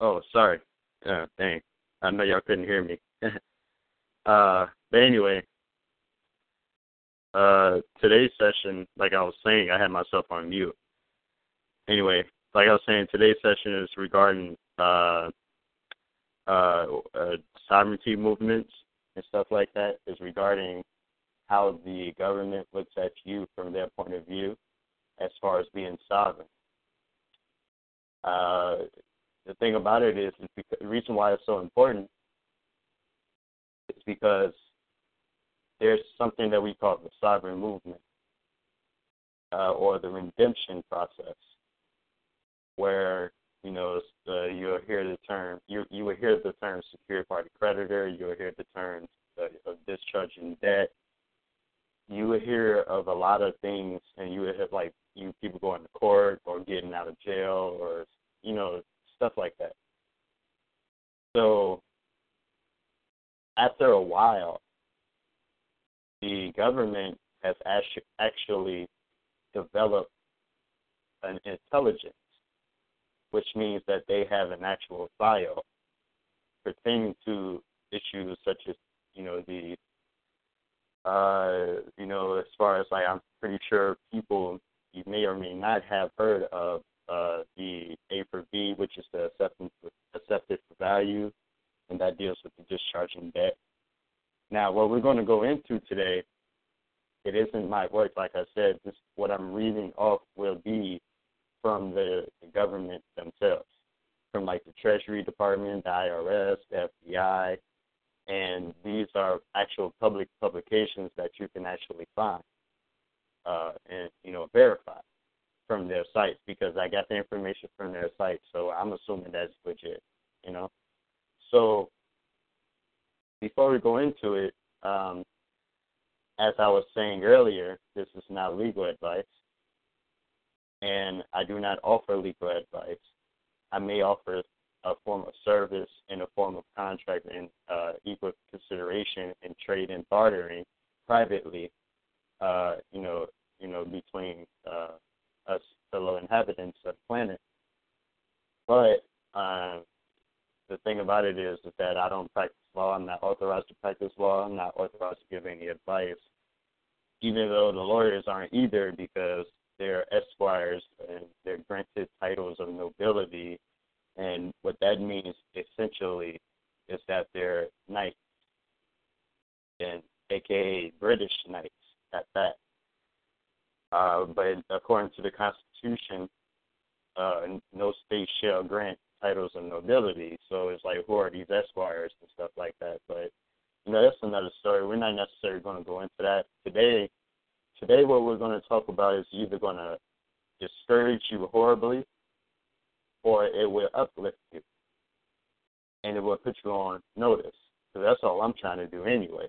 Oh, sorry. Uh, dang. I know y'all couldn't hear me. uh, but anyway, uh, today's session, like I was saying, I had myself on mute. Anyway, like I was saying, today's session is regarding uh, uh, uh, sovereignty movements and stuff like that. Is regarding how the government looks at you from their point of view, as far as being sovereign. Uh, the thing about it is, is because, the reason why it's so important is because there's something that we call the sovereign movement uh, or the redemption process, where you know uh, you'll hear the term you you will hear the term secured party creditor, you'll hear the terms uh, of discharging debt, you will hear of a lot of things, and you would have like you people going to court or getting out of jail or you know stuff like that. So after a while, the government has actually developed an intelligence, which means that they have an actual file pertaining to issues such as, you know, the, uh, you know, as far as like I'm pretty sure people you may or may not have heard of uh, the A for V, which is the acceptance accepted for value, and that deals with the discharging debt. Now, what we're going to go into today, it isn't my work. Like I said, this what I'm reading off will be from the, the government themselves, from like the Treasury Department, the IRS, the FBI, and these are actual public publications that you can actually find uh, and you know verify from their sites because I got the information from their site, so I'm assuming that's legit, you know. So before we go into it, um, as I was saying earlier, this is not legal advice, and I do not offer legal advice. I may offer a form of service in a form of contract and uh, equal consideration and trade and bartering privately, uh, you know, you know, between uh, us fellow inhabitants of the planet. But um, the thing about it is, is that I don't practice law. I'm not authorized to practice law. I'm not authorized to give any advice, even though the lawyers aren't either because they're esquires and they're granted titles of nobility. And what that means essentially is that they're knights, and aka British knights at that. Uh, but according to the Constitution, uh, no state shall grant titles of nobility. So it's like, who are these esquires and stuff like that? But you know, that's another story. We're not necessarily going to go into that today. Today, what we're going to talk about is either going to discourage you horribly, or it will uplift you, and it will put you on notice. So that's all I'm trying to do anyway.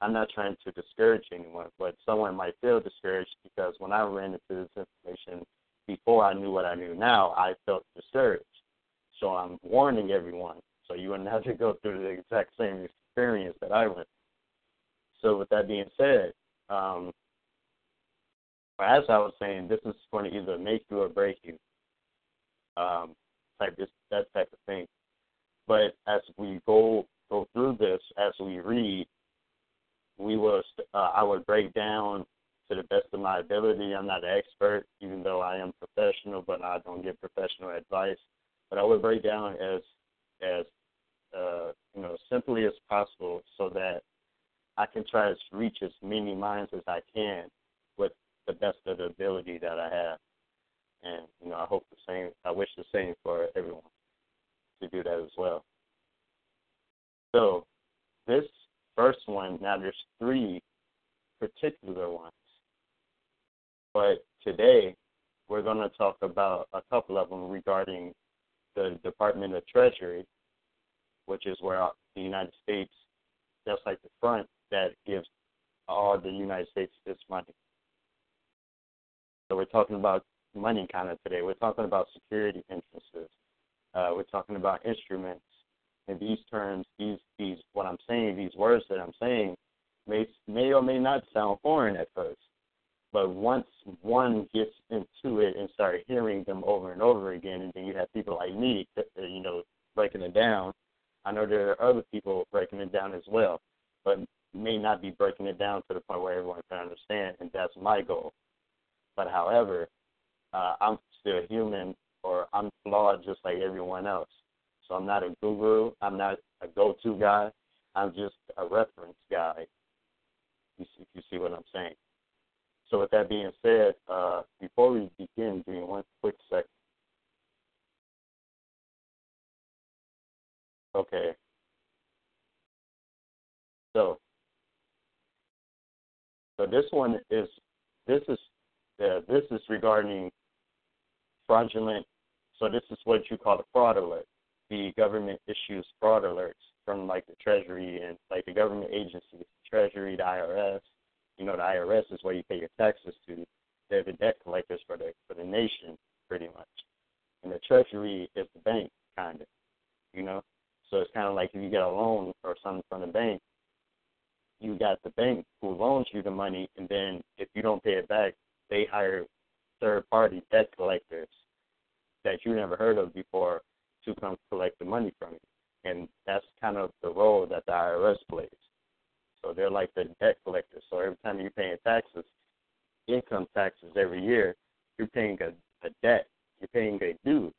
I'm not trying to discourage anyone, but someone might feel discouraged because when I ran into this information before I knew what I knew now, I felt discouraged. So I'm warning everyone so you wouldn't have to go through the exact same experience that I went. So with that being said, um, as I was saying, this is going to either make you or break you. Um, type this that type of thing. But as we go go through this, as we read, we will. Uh, I would break down to the best of my ability. I'm not an expert, even though I am professional, but I don't give professional advice. But I would break down as as uh, you know simply as possible, so that I can try to reach as many minds as I can with the best of the ability that I have. And you know, I hope the same. I wish the same for everyone to do that as well. So this first one, now there's three particular ones, but today we're going to talk about a couple of them regarding the Department of Treasury, which is where the United States, just like the front, that gives all the United States its money. So we're talking about money kind of today. We're talking about security entrances. Uh, we're talking about instruments. And these terms, these these what I'm saying, these words that I'm saying, may may or may not sound foreign at first. But once one gets into it and start hearing them over and over again, and then you have people like me, you know, breaking it down. I know there are other people breaking it down as well, but may not be breaking it down to the point where everyone can understand, and that's my goal. But however, uh, I'm still human, or I'm flawed just like everyone else. So I'm not a guru. I'm not a go-to guy. I'm just a reference guy. You see, if you see what I'm saying. So with that being said, uh, before we begin, give me one quick second. Okay. So, so this one is this is uh, this is regarding fraudulent. So this is what you call a fraud alert. The government issues fraud alerts from like the Treasury and like the government agencies, the Treasury, the IRS. You know, the IRS is where you pay your taxes to. They're the debt collectors for the for the nation, pretty much. And the Treasury is the bank, kind of. You know, so it's kind of like if you get a loan or something from the bank, you got the bank who loans you the money, and then if you don't pay it back, they hire third party debt collectors that you never heard of before to come collect the money from you. And that's kind of the role that the IRS plays. So they're like the debt collectors. So every time you're paying taxes, income taxes every year, you're paying a, a debt. You're paying a due,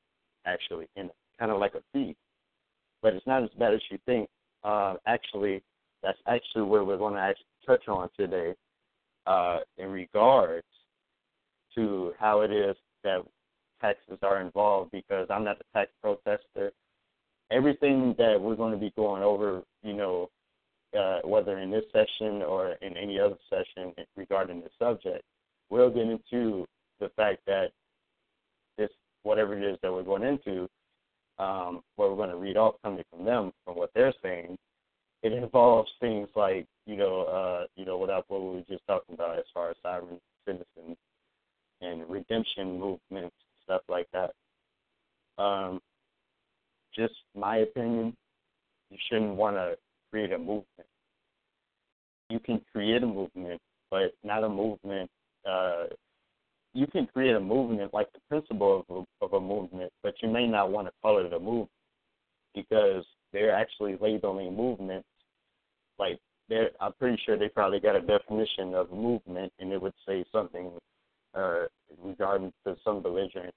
actually, and kind of like a fee. But it's not as bad as you think. Uh, actually, that's actually where we're going to actually touch on today uh, in regards to how it is that taxes are involved because I'm not a tax protester. Everything that we're going to be going over, you know, uh, whether in this session or in any other session regarding this subject, we'll get into the fact that this, whatever it is that we're going into, um, what we're going to read off coming from them, from what they're saying, it involves things like, you know, uh, you know, what, what we were just talking about as far as sovereign citizens and redemption movements, stuff like that. Um, just my opinion, you shouldn't want to create a movement. You can create a movement, but not a movement. Uh, you can create a movement like the principle of a, of a movement, but you may not want to call it a movement because they're actually labeling movements like they're. I'm pretty sure they probably got a definition of movement, and it would say something uh, regarding to some belligerent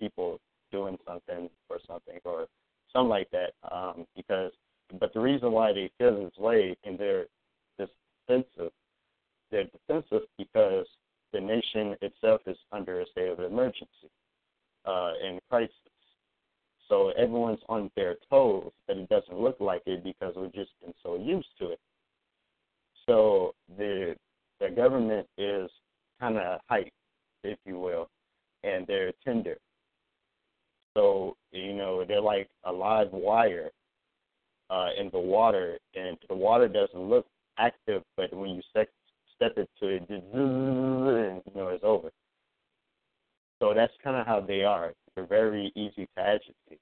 people doing something or something or something like that. Um, because, but the reason why they feel this way and they're defensive, they're defensive because the nation itself is under a state of emergency uh, and crisis. So everyone's on their toes, but it doesn't look like it because we've just been so used to it. So the the government is kind of hype, if you will, and they're tender. So you know they're like a live wire uh, in the water, and the water doesn't look active, but when you sec- step into it, just and you know it's over. So that's kind of how they are. They're very easy to agitate.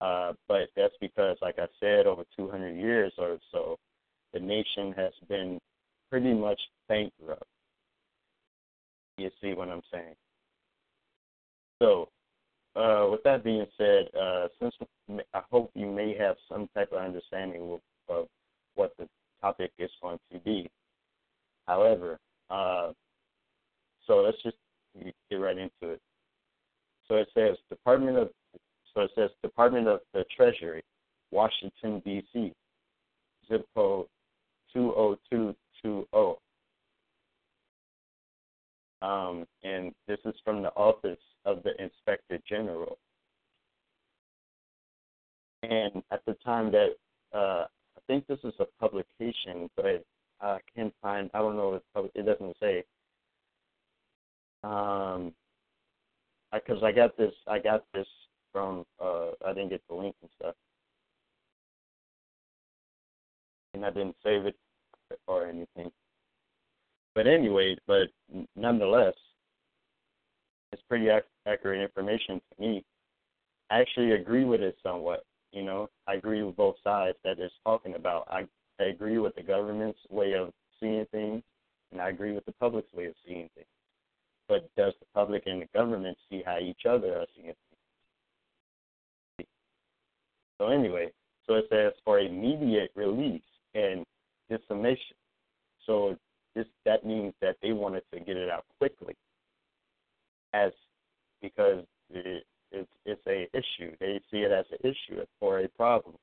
Uh, but that's because, like I said, over 200 years or so, the nation has been pretty much bankrupt. You see what I'm saying? So, uh, with that being said, uh, since I hope you may have some type of understanding of, of what the topic is going to be. However, uh, so let's just get right into it. So it says Department of so it says Department of the Treasury, Washington D.C. Zip code 20220. Um, and this is from the office of the Inspector General. And at the time that uh, I think this is a publication, but I can't find I don't know if public, it doesn't say. Um, because I, I got this I got this from uh, I didn't get the link and stuff, and I didn't save it or anything but anyway, but nonetheless, it's pretty ac- accurate information to me. I actually agree with it somewhat. You know, I agree with both sides that it's talking about. I, I agree with the government's way of seeing things, and I agree with the public's way of seeing things. But does the public and the government see how each other are seeing things? So anyway, so it says for immediate release and dismission. So this that means that they wanted to get it out quickly, as because it, it's it's a issue. They see it as an issue or a problem.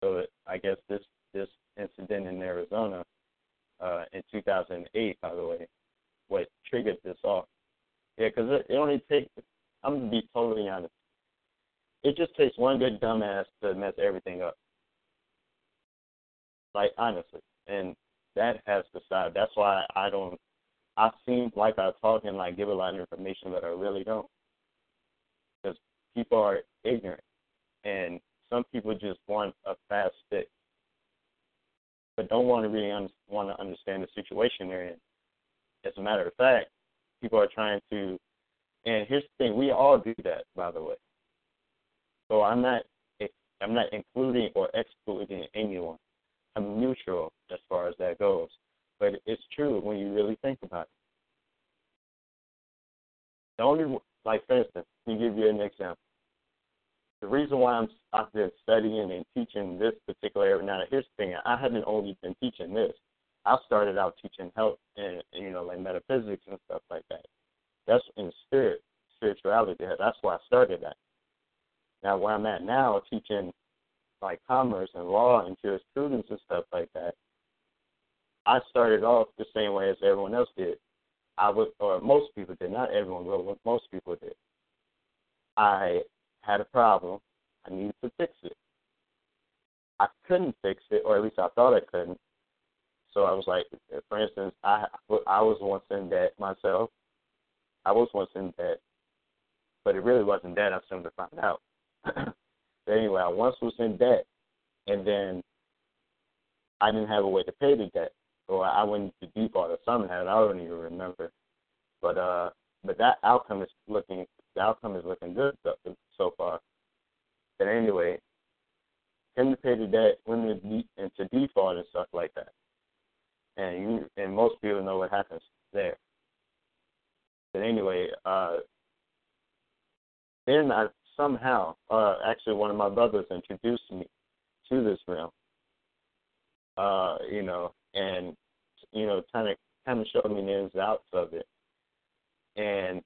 So I guess this this incident in Arizona uh, in 2008, by the way, what triggered this off. Yeah, because it, it only takes. I'm gonna be totally honest. It just takes one good dumbass to mess everything up. Like honestly, and that has to stop. That's why I don't I seem like I talk and like give a lot of information, but I really don't. Because people are ignorant, and some people just want a fast fix, but don't want to really un- want to understand the situation they're in. As a matter of fact, people are trying to, and here's the thing: we all do that, by the way. So I'm not, I'm not including or excluding anyone. I'm neutral as far as that goes. But it's true when you really think about it. The only, like for instance, let me give you an example. The reason why I'm I've been studying and teaching this particular area. Now, here's the thing: I haven't only been teaching this. I started out teaching health and you know like metaphysics and stuff like that. That's in spirit, spirituality. That's why I started that. Now, where I'm at now, teaching like commerce and law and jurisprudence and stuff like that. I started off the same way as everyone else did. I was, or most people did, not everyone, but most people did. I had a problem. I needed to fix it. I couldn't fix it, or at least I thought I couldn't. So I was like, for instance, I I was once in debt myself. I was once in debt, but it really wasn't debt. I soon to find out. but anyway, I once was in debt, and then I didn't have a way to pay the debt or I went to default or something. I don't even remember. But uh, but that outcome is looking the outcome is looking good so, far. But anyway, tend to pay the debt, went into default and stuff like that. And you and most people know what happens there. But anyway, uh, then I somehow, uh, actually, one of my brothers introduced me to this realm. Uh, you know, and you know, kind of kind of showed me the ins and outs of it. And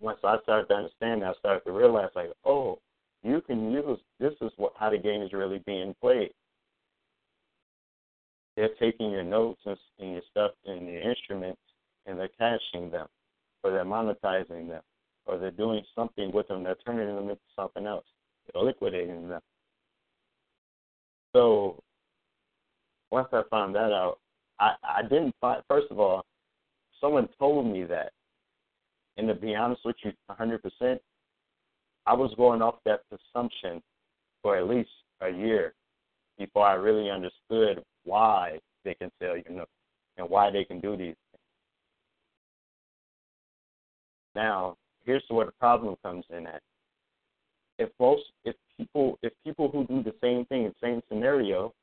once I started to understand, I started to realize, like, oh, you can use this is what how the game is really being played. they're taking your notes and, and your stuff and your instruments and they're caching them, or they're monetizing them, or they're doing something with them. They're turning them into something else. They're liquidating them. So once I found that out, I I didn't find. First of all, someone told me that, and to be honest with you, 100%, I was going off that assumption for at least a year before I really understood why they can sell you know and why they can do these things. Now, here's where the problem comes in at. If most if people if people who do the same thing, same scenario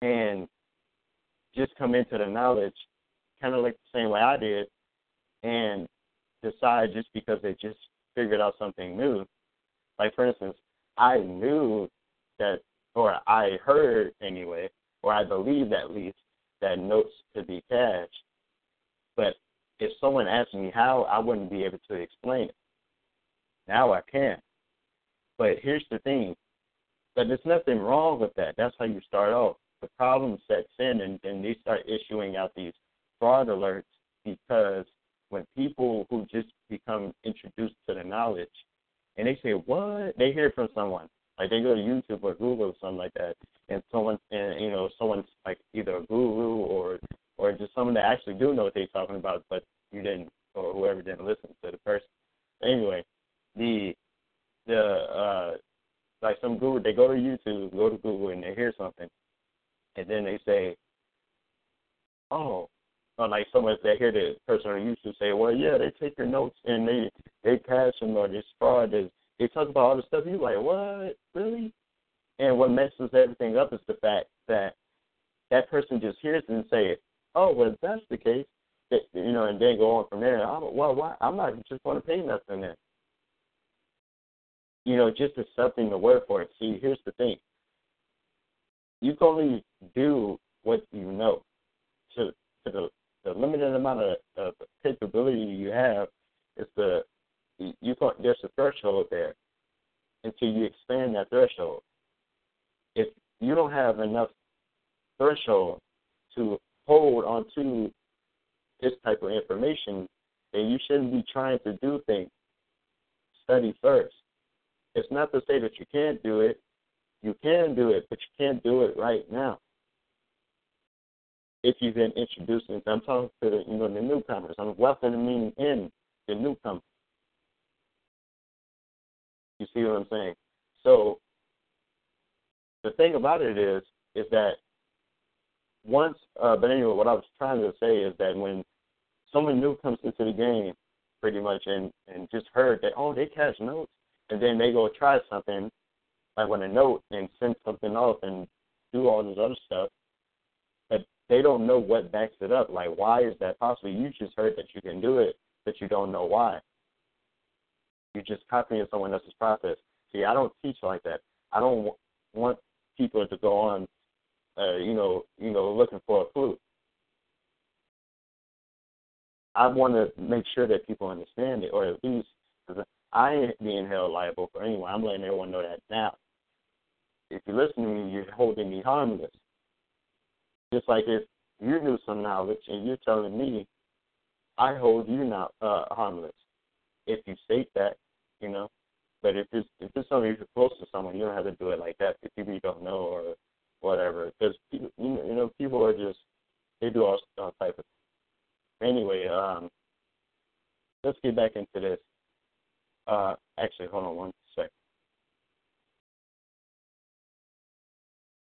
and just come into the knowledge kind of like the same way I did and decide just because they just figured out something new. Like for instance, I knew that, or I heard anyway, or I believed at least that notes could be cashed. But if someone asked me how, I wouldn't be able to explain it. Now I can. But here's the thing: But there's nothing wrong with that. That's how you start off. The problem sets in, and, and they start issuing out these fraud alerts because when people who just become introduced to the knowledge and they say, What? They hear from someone. Like they go to YouTube or Google or something like that and someone and you know, someone's like either a guru or or just someone that actually do know what they're talking about but you didn't or whoever didn't listen to the person. Anyway, the the uh like some guru they go to YouTube, go to Google and they hear something and then they say, Oh, or like someone that hear the person on YouTube say, "Well, yeah, they take your notes and they they cash them or they fraud." They, they talk about all the stuff. You like, what, really? And what messes everything up is the fact that that person just hears it and say, "Oh, well, if that's the case, you know," and then go on from there. I'm, well, why? I'm not just going to pay nothing then. You know, just accepting the word for it. See, here's the thing. You can only do what you know to to the the limited amount of, of capability you have is the you can't, there's a threshold there until you expand that threshold. If you don't have enough threshold to hold onto this type of information, then you shouldn't be trying to do things. Study first. It's not to say that you can't do it. You can do it, but you can't do it right now if you've been introduced. I'm talking to the, you know the newcomers. I'm welcoming in the newcomers. You see what I'm saying? So the thing about it is, is that once, uh, but anyway, what I was trying to say is that when someone new comes into the game, pretty much, and and just heard that, oh, they cash notes, and then they go try something, like with a note and send something off and do all this other stuff, they don't know what backs it up. Like, why is that possible? You just heard that you can do it, but you don't know why. You're just copying someone else's process. See, I don't teach like that. I don't w- want people to go on, uh, you know, you know, looking for a clue. I want to make sure that people understand it, or at least because I ain't being held liable for anyone. I'm letting everyone know that now. If you listen to me, you're holding me harmless. Just like if you knew some knowledge and you're telling me, I hold you not uh, harmless. If you state that, you know. But if it's if it's something you're close to someone, you don't have to do it like that. If people you don't know or whatever, because you know, you know, people are just they do all, all type of. Anyway, um, let's get back into this. Uh, actually, hold on one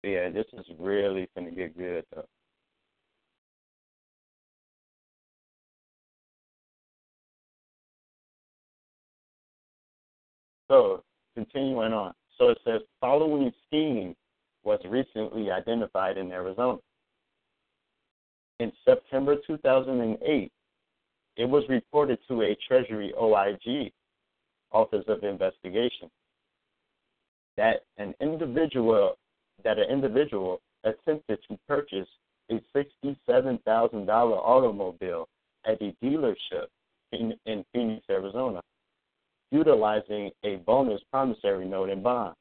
yeah, this is really gonna get good though. So, continuing on. So it says following scheme was recently identified in Arizona. In September 2008, it was reported to a Treasury OIG, Office of Investigation, that an individual that an individual attempted to purchase a $67,000 automobile at a dealership in, in Phoenix, Arizona, utilizing a bonus promissory note and bond.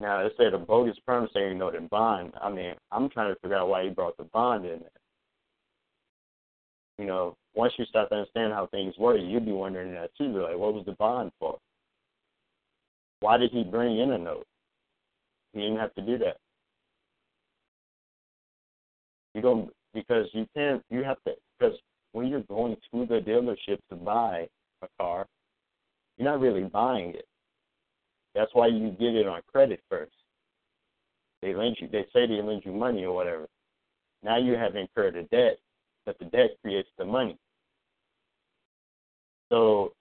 Now, it said a bogus promissory note and bond. I mean, I'm trying to figure out why he brought the bond in there. You know, once you start to understand how things work, you'd be wondering that too. Like, what was the bond for? Why did he bring in a note? He didn't have to do that. You don't because you can't. You have to because when you're going to the dealership to buy a car, you're not really buying it. That's why you get it on credit first. They lend you. They say they lend you money or whatever. Now you have incurred a debt, but the debt creates the money. So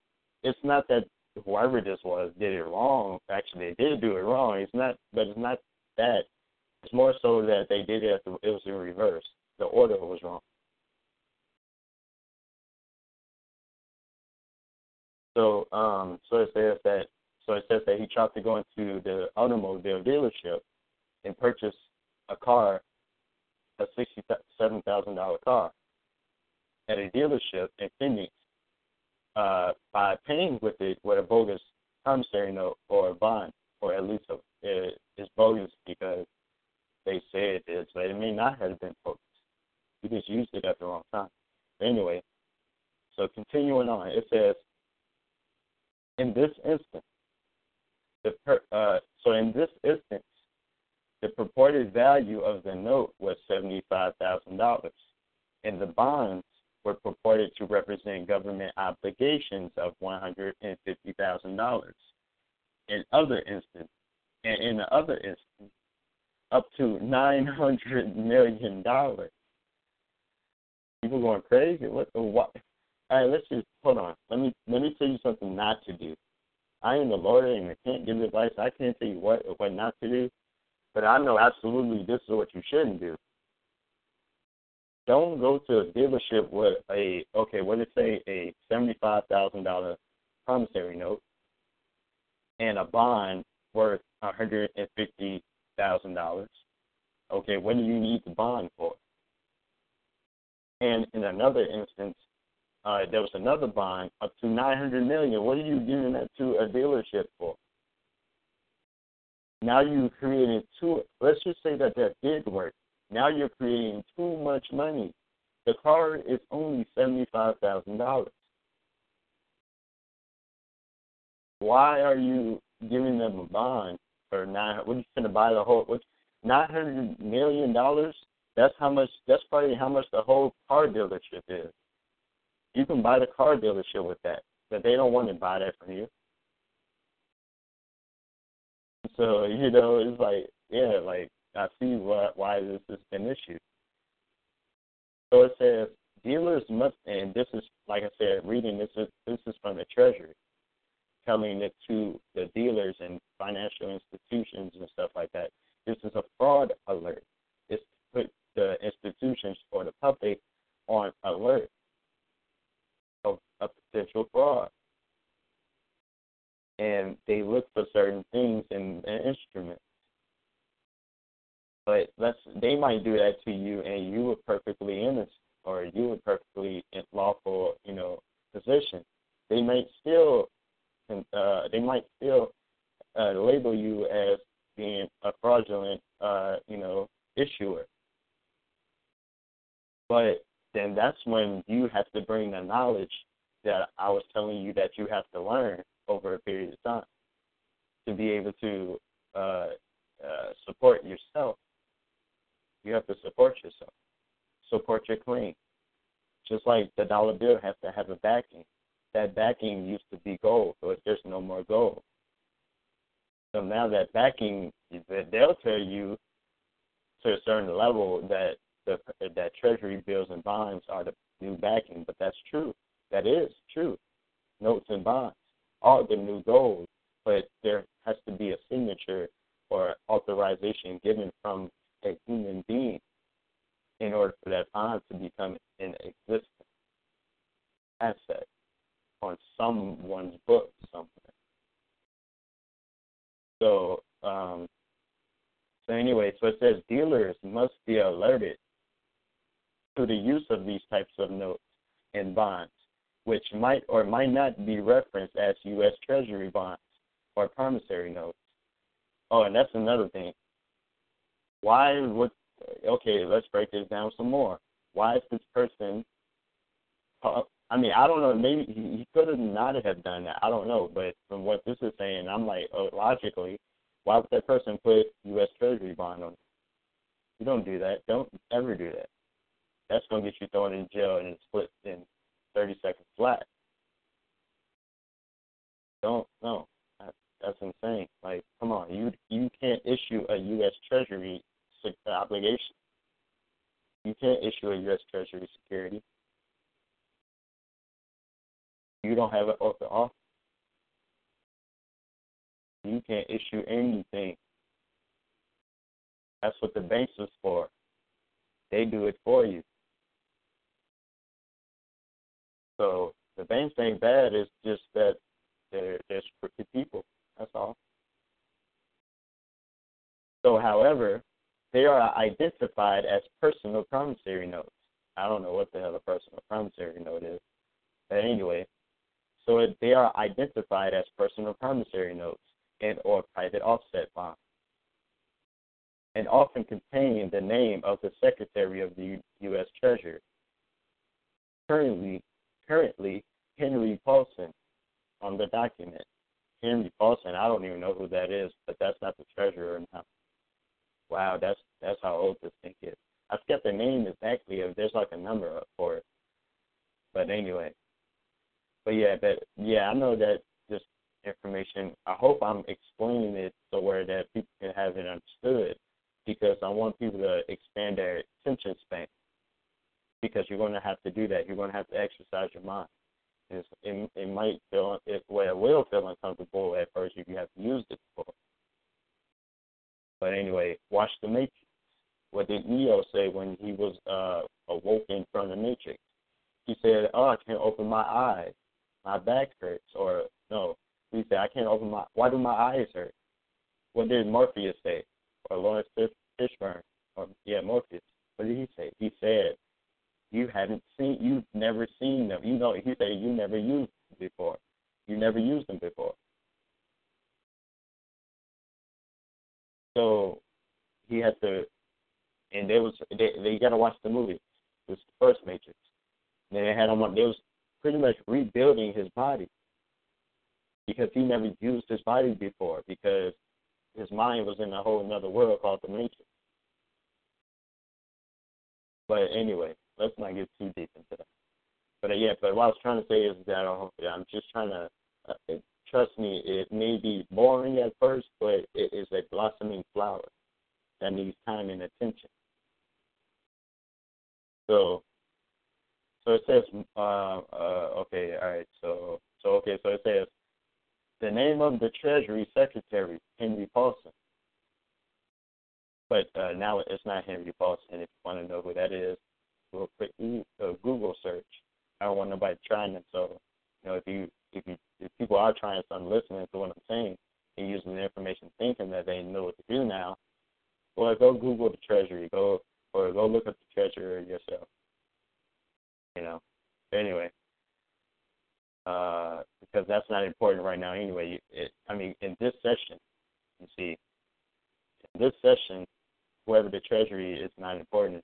it's not that whoever this was did it wrong. Actually, they did do it wrong. It's not, but it's not that. It's more so that they did it. It was in reverse. The order was wrong. So, um, so it says that. So it says that he tried to go into the automobile dealership and purchase a car, a sixty-seven thousand dollar car, at a dealership in Phoenix uh, by paying with it with a bogus promissory note or a bond, or at least a, it, it's bogus because they say it is, but it may not have been bogus. You just used it at the wrong time. But anyway, so continuing on, it says, in this instance, the per, uh, so in this instance, the purported value of the note was seventy-five thousand dollars, and the bonds were purported to represent government obligations of $150,000. In other instances, and in the other instance, up to $900 million. People going crazy. What what? All right, let's just hold on. Let me let me tell you something not to do. I am a lawyer and I can't give advice. I can't tell you what what not to do, but I know absolutely this is what you shouldn't do don't go to a dealership with a okay, what did say a seventy five thousand dollar promissory note and a bond worth hundred and fifty thousand dollars. Okay, what do you need the bond for? And in another instance, uh, there was another bond up to nine hundred million. What are you giving that to a dealership for? Now you created two. Let's just say that that did work. Now you're creating too much money. The car is only seventy-five thousand dollars. Why are you giving them a bond for nine? What are you going to buy the whole? What nine hundred million dollars? That's how much. That's probably how much the whole car dealership is. You can buy the car dealership with that, but they don't want to buy that from you. So you know, it's like yeah, like I see why, why this is an issue. So it says dealers must, and this is like I said, reading this is this is from the Treasury, telling it to the dealers and financial institutions and stuff like that. This is a fraud alert. It's put the institutions or the public on alert of a potential fraud. And they look for certain things in an instrument. But let's they might do that to you, and you were perfectly innocent, or you were perfectly in lawful, you know, position. They might still, uh, they might still uh, label you as being a fraudulent, uh, you know, issuer. But then that's when you have to bring the knowledge that I was telling you that you have to learn over a period of time to be able to uh, uh, support yourself you have to support yourself. Support your claim. Just like the dollar bill has to have a backing. That backing used to be gold, so there's no more gold. So now that backing, they'll tell you to a certain level that the that treasury bills and bonds are the new backing, but that's true. That is true. Notes and bonds are the new gold, but there has to be a signature or authorization given from a human being in order for that bond to become an existent asset on someone's book somewhere. So, um, so anyway, so it says dealers must be alerted to the use of these types of notes and bonds, which might or might not be referenced as U.S. Treasury bonds or promissory notes Oh, and that's another thing. Why would okay? Let's break this down some more. Why is this person? I mean, I don't know. Maybe he could have not have done that. I don't know. But from what this is saying, I'm like, oh, logically, why would that person put U.S. Treasury bond on? You don't do that. Don't ever do that. That's gonna get you thrown in jail and split in 30 seconds flat. Don't no. That's insane. Like, come on, you you can't issue a U.S. Treasury obligation. You can't issue a U.S. Treasury security. You don't have an of office. You can't issue anything. That's what the banks is for. They do it for you. So the banks ain't bad. It's just that they're, they're crooked people. That's all. So, however, they are identified as personal promissory notes. I don't know what the hell a personal promissory note is. But anyway, so they are identified as personal promissory notes and or private offset bonds and often contain the name of the Secretary of the U.S. Treasury. Currently, currently Henry Paulson on the document. Henry Paulson, I don't even know who that is, but that's not the treasurer now. Wow, that's that's how old this thing is. I forget the name exactly. If there's like a number for it, but anyway. But yeah, but yeah, I know that this information. I hope I'm explaining it so where that people can have it understood, because I want people to expand their attention span. Because you're going to have to do that. You're going to have to exercise your mind. It's, it, it might feel it, well, it will feel uncomfortable at first if you have used it before. But anyway, watch the Matrix. What did Neo say when he was uh, awoken from the Matrix? He said, "Oh, I can't open my eyes. My back hurts." Or no, he said, "I can't open my. Why do my eyes hurt?" What did Morpheus say? Or Laurence Fishburne? Or yeah, Morpheus. What did he say? He said, "You haven't seen. You've never seen them. You know." He said, "You never used them before. You never used them before." So he had to, and they was they they got to watch the movie. It was the first Matrix. And they had him. On. They was pretty much rebuilding his body because he never used his body before because his mind was in a whole another world called the Matrix. But anyway, let's not get too deep into that. But uh, yeah, but what I was trying to say is that uh, I'm just trying to uh, trust me, it may be boring at first, but it is a blossoming flower that needs time and attention. So, so it says, uh, uh, okay, all right, so, so okay, so it says, the name of the Treasury Secretary, Henry Paulson. But uh, now it's not Henry Paulson. If you want to know who that is, do a quick Google search. I don't want nobody trying it. So, you know, if you if you if people are trying to start listening to what I'm saying and using the information thinking that they know what to do now, well go Google the treasury, go or go look up the treasurer yourself. You know. Anyway. Uh, because that's not important right now anyway. It, I mean, in this session, you see, in this session, whoever the treasury is not important.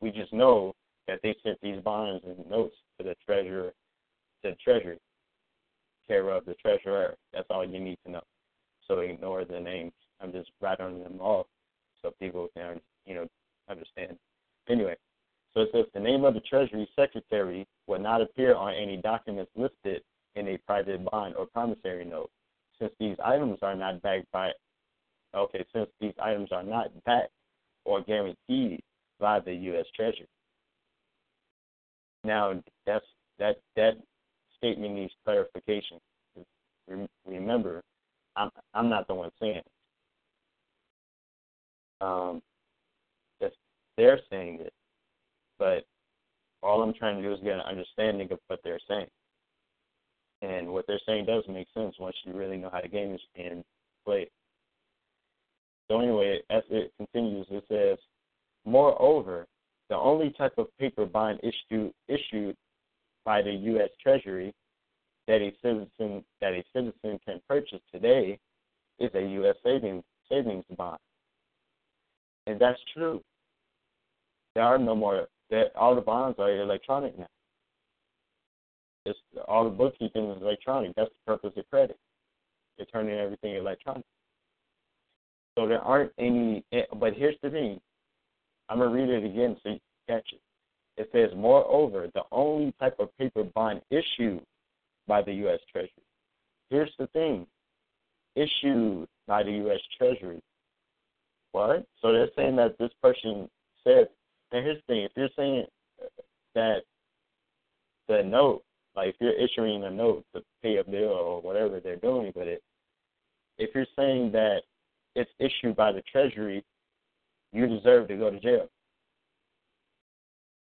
We just know that they sent these bonds and notes to the treasurer, to the treasury care of the treasurer. That's all you need to know. So ignore the names. I'm just rattling them off so people can, you know, understand. Anyway, so it says the name of the Treasury Secretary will not appear on any documents listed in a private bond or promissory note, since these items are not backed by. Okay, since these items are not backed or guaranteed by the U.S. Treasury. Now, that's that that statement needs clarification. Remember, I'm I'm not the one saying it. Um, they're saying it, but all I'm trying to do is get an understanding of what they're saying. And what they're saying does make sense once you really know how the game is being played. So anyway, as it continues, it says, moreover, the only type of paper bond issue, issued by the U.S. Treasury that a citizen that a citizen can purchase today is a U.S. savings savings bond, and that's true. There are no more. That all the bonds are electronic now. It's all the bookkeeping is electronic. That's the purpose of credit. They're turning everything electronic. So there aren't any. Eh, but here's the thing. I'm gonna read it again so you catch it. It says, moreover, the only type of paper bond issued by the U.S. Treasury. Here's the thing issued by the U.S. Treasury. What? So they're saying that this person said, and here's the thing if you're saying that the note, like if you're issuing a note to pay a bill or whatever they're doing with it, if you're saying that it's issued by the Treasury, you deserve to go to jail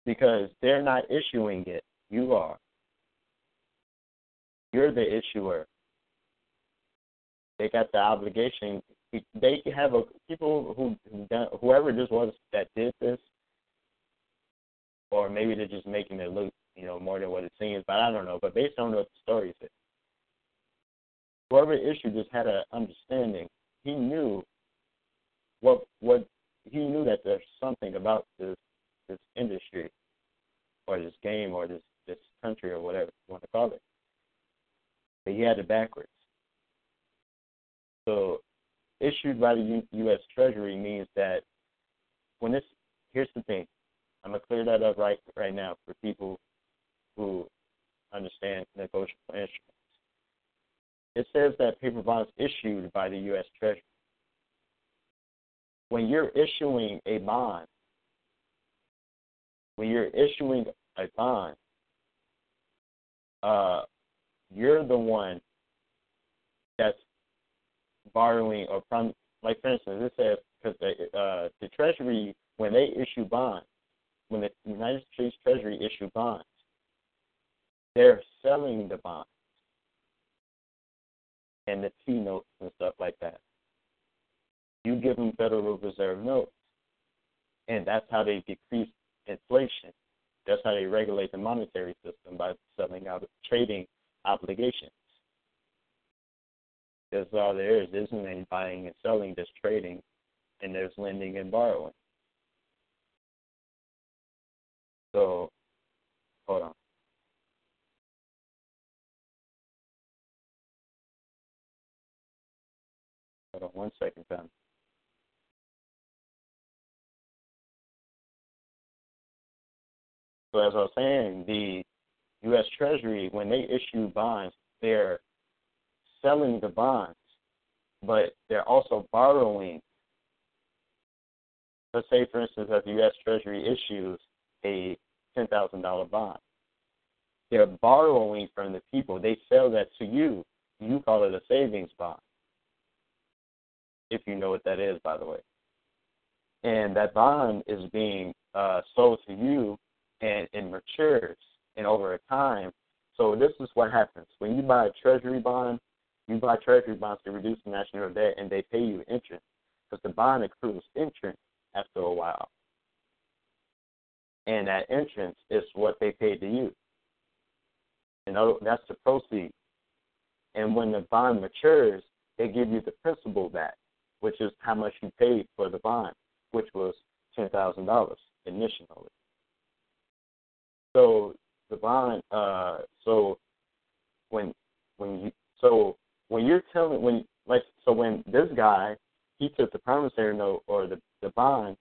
because they're not issuing it. You are. You're the issuer. They got the obligation. They have a people who whoever this was that did this, or maybe they're just making it look you know more than what it seems. But I don't know. But based on what the story said, whoever issued this had an understanding. He knew what what he knew that there's something about this this industry or this game or this this country or whatever you want to call it. But he had it backwards. So, issued by the U- U.S. Treasury means that when this here's the thing, I'm gonna clear that up right right now for people who understand negotiable instruments. It says that paper bonds issued by the U.S. Treasury. When you're issuing a bond, when you're issuing a bond, uh, you're the one that's borrowing or from, like for instance, it says because the, uh, the Treasury when they issue bonds, when the United States Treasury issue bonds, they're selling the bonds and the T notes and stuff like that. You give them Federal Reserve notes, and that's how they decrease inflation. That's how they regulate the monetary system by selling out trading obligations. That's all there is. There isn't any buying and selling, there's trading, and there's lending and borrowing. So, hold on. Hold on one second, fam. So as I was saying, the U.S. Treasury, when they issue bonds, they're selling the bonds, but they're also borrowing. Let's say, for instance, that the U.S. Treasury issues a $10,000 bond. They're borrowing from the people. They sell that to you. You call it a savings bond, if you know what that is, by the way. And that bond is being uh, sold to you and matures and over time. So this is what happens when you buy a treasury bond. You buy treasury bonds to reduce the national debt, and they pay you interest because the bond accrues interest after a while, and that interest is what they pay to you. And that's the proceeds. And when the bond matures, they give you the principal back, which is how much you paid for the bond, which was ten thousand dollars initially. So bond, uh, so when when you so when you're telling when like so when this guy he took the promissory note or the the bond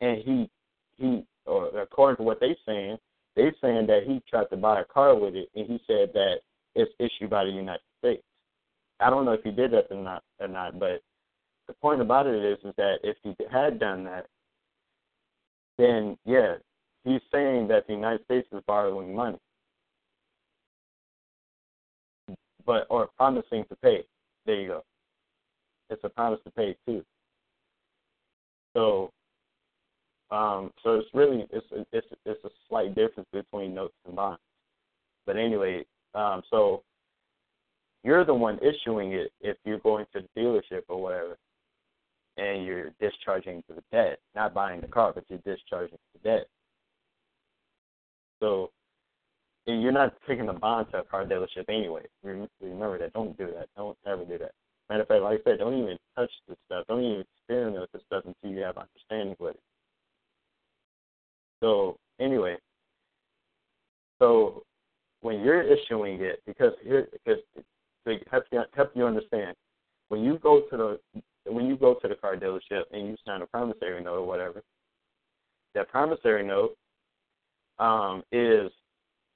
and he he or according to what they're saying they're saying that he tried to buy a car with it and he said that it's issued by the United States. I don't know if he did that or not or not, but the point about it is is that if he had done that, then yeah, he's saying that the United States is borrowing money, but or promising to pay. There you go. It's a promise to pay too. So, um, so it's really it's it's it's a slight difference between notes and bonds. But anyway, um, so you're the one issuing it if you're going to the dealership or whatever, and you're discharging the debt, not buying the car, but you're discharging the debt. So you're not taking the bond to a car dealership anyway. Remember that. Don't do that. Don't ever do that. Matter of fact, like I said, don't even touch the stuff. Don't even experiment with the stuff until you have understanding with it. So anyway, so when you're issuing it, because here, because to help you help you understand, when you go to the when you go to the car dealership and you sign a promissory note or whatever, that promissory note um, is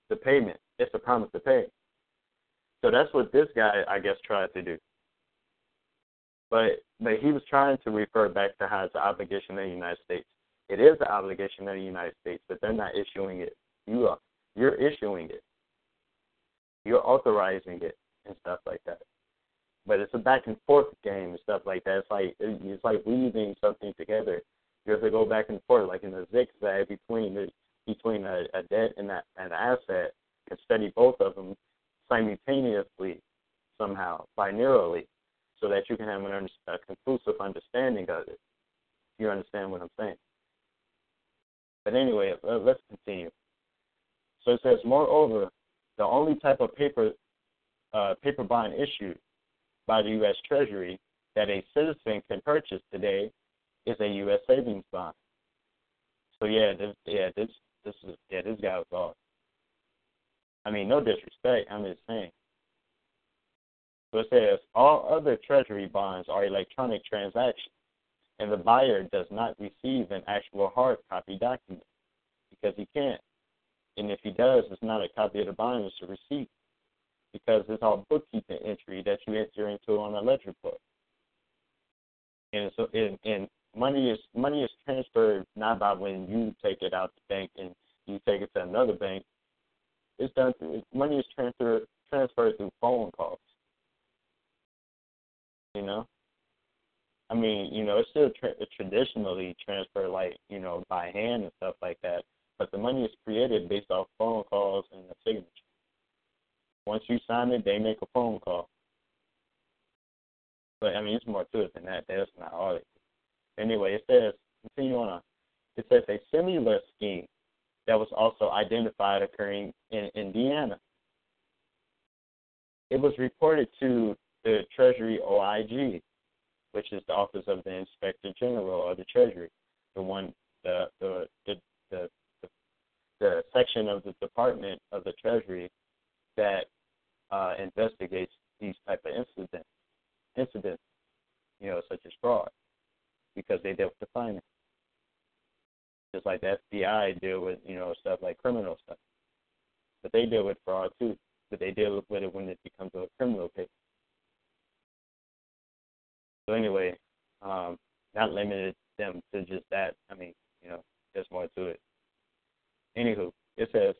the payment. It's a promise to pay. So that's what this guy, I guess, tried to do. But but he was trying to refer back to how it's an obligation of the United States. It is an obligation of the United States, but they're not issuing it. You are. You're issuing it. You're authorizing it and stuff like that. But it's a back and forth game and stuff like that. It's like it's like weaving something together. You have to go back and forth, like in a zigzag between the between a, a debt and a, an asset, and study both of them simultaneously somehow, binarily, so that you can have an, a conclusive understanding of it. You understand what I'm saying? But anyway, let's continue. So it says, moreover, the only type of paper uh, paper bond issued by the U.S. Treasury that a citizen can purchase today is a U.S. savings bond. So yeah, this yeah this this is yeah this guy was off. I mean, no disrespect. I'm just saying. So it says all other Treasury bonds are electronic transactions, and the buyer does not receive an actual hard copy document because he can't. And if he does, it's not a copy of the bond; it's a receipt because it's all bookkeeping entry that you enter into on a ledger book. And so, and, and money is money is transferred not by when you take it out the bank and you take it to another bank. It's done. Through, money is transferred transferred through phone calls. You know. I mean, you know, it's still tra- traditionally transferred like you know by hand and stuff like that. But the money is created based off phone calls and a signature. Once you sign it, they make a phone call. But I mean, it's more to it than that. That's not all it. Anyway, it says continue on. It says a similar scheme that was also identified occurring in Indiana. It was reported to the Treasury OIG, which is the Office of the Inspector General of the Treasury, the one the the the the, the, the section of the Department of the Treasury that uh, investigates these type of incidents, incidents, you know, such as fraud, because they with the finance. Just like the FBI deal with, you know, stuff like criminal stuff, but they deal with fraud too. But they deal with it when it becomes a criminal case. So anyway, um, not limited them to just that. I mean, you know, there's more to it. Anywho, it says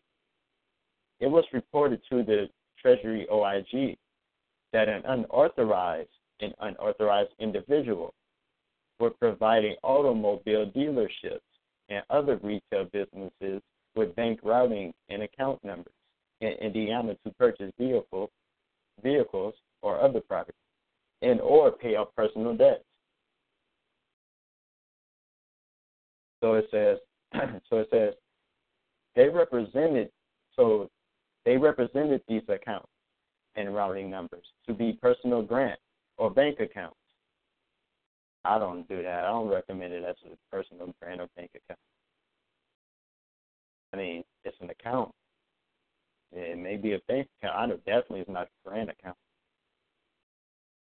it was reported to the Treasury OIG that an unauthorized and unauthorized individual were providing automobile dealerships and other retail businesses with bank routing and account numbers in Indiana to purchase vehicles, vehicles or other property, and or pay off personal debts. So it says, so it says, they represented. So they represented these accounts and routing numbers to be personal grant or bank accounts. I don't do that. I don't recommend it as a personal grant or bank account. I mean, it's an account. It may be a bank account. I know definitely it's not a grant account.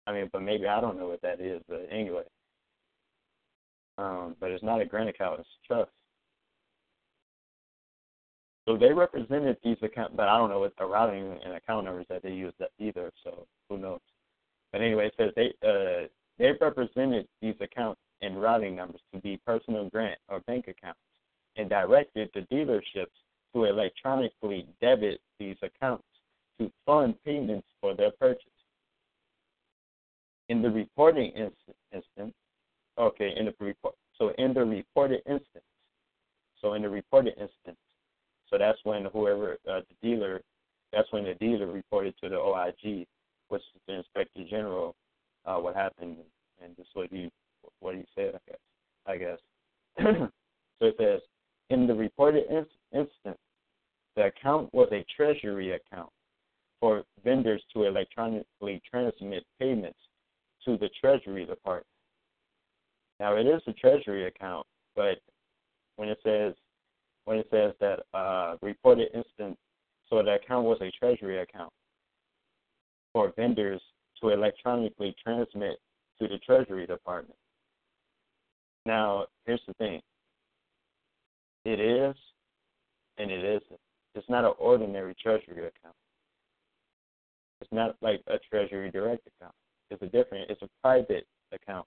I mean, but maybe I don't know what that is. But anyway, um, but it's not a grant account. It's trust. So they represented these accounts, but I don't know what the routing and account numbers that they used either. So who knows? But anyway, it says they uh, they represented these accounts and routing numbers to be personal grant or bank accounts, and directed the dealerships to electronically debit these accounts to fund payments for their purchase. In the reporting instance, okay, in the report, so in the reported instance, so in the reported instance, so that's when whoever uh, the dealer, that's when the dealer reported to the OIG, which is the Inspector General, uh, what happened, and just what he what he said. I guess. I guess. so it says in the reported in- instance, the account was a treasury account for vendors to electronically transmit payments to the Treasury Department. Now it is a treasury account, but when it says when it says that uh, reported instance So the account was a treasury account for vendors to electronically transmit to the Treasury Department. Now, here's the thing it is and it isn't. It's not an ordinary Treasury account. It's not like a Treasury Direct account. It's a different, it's a private account.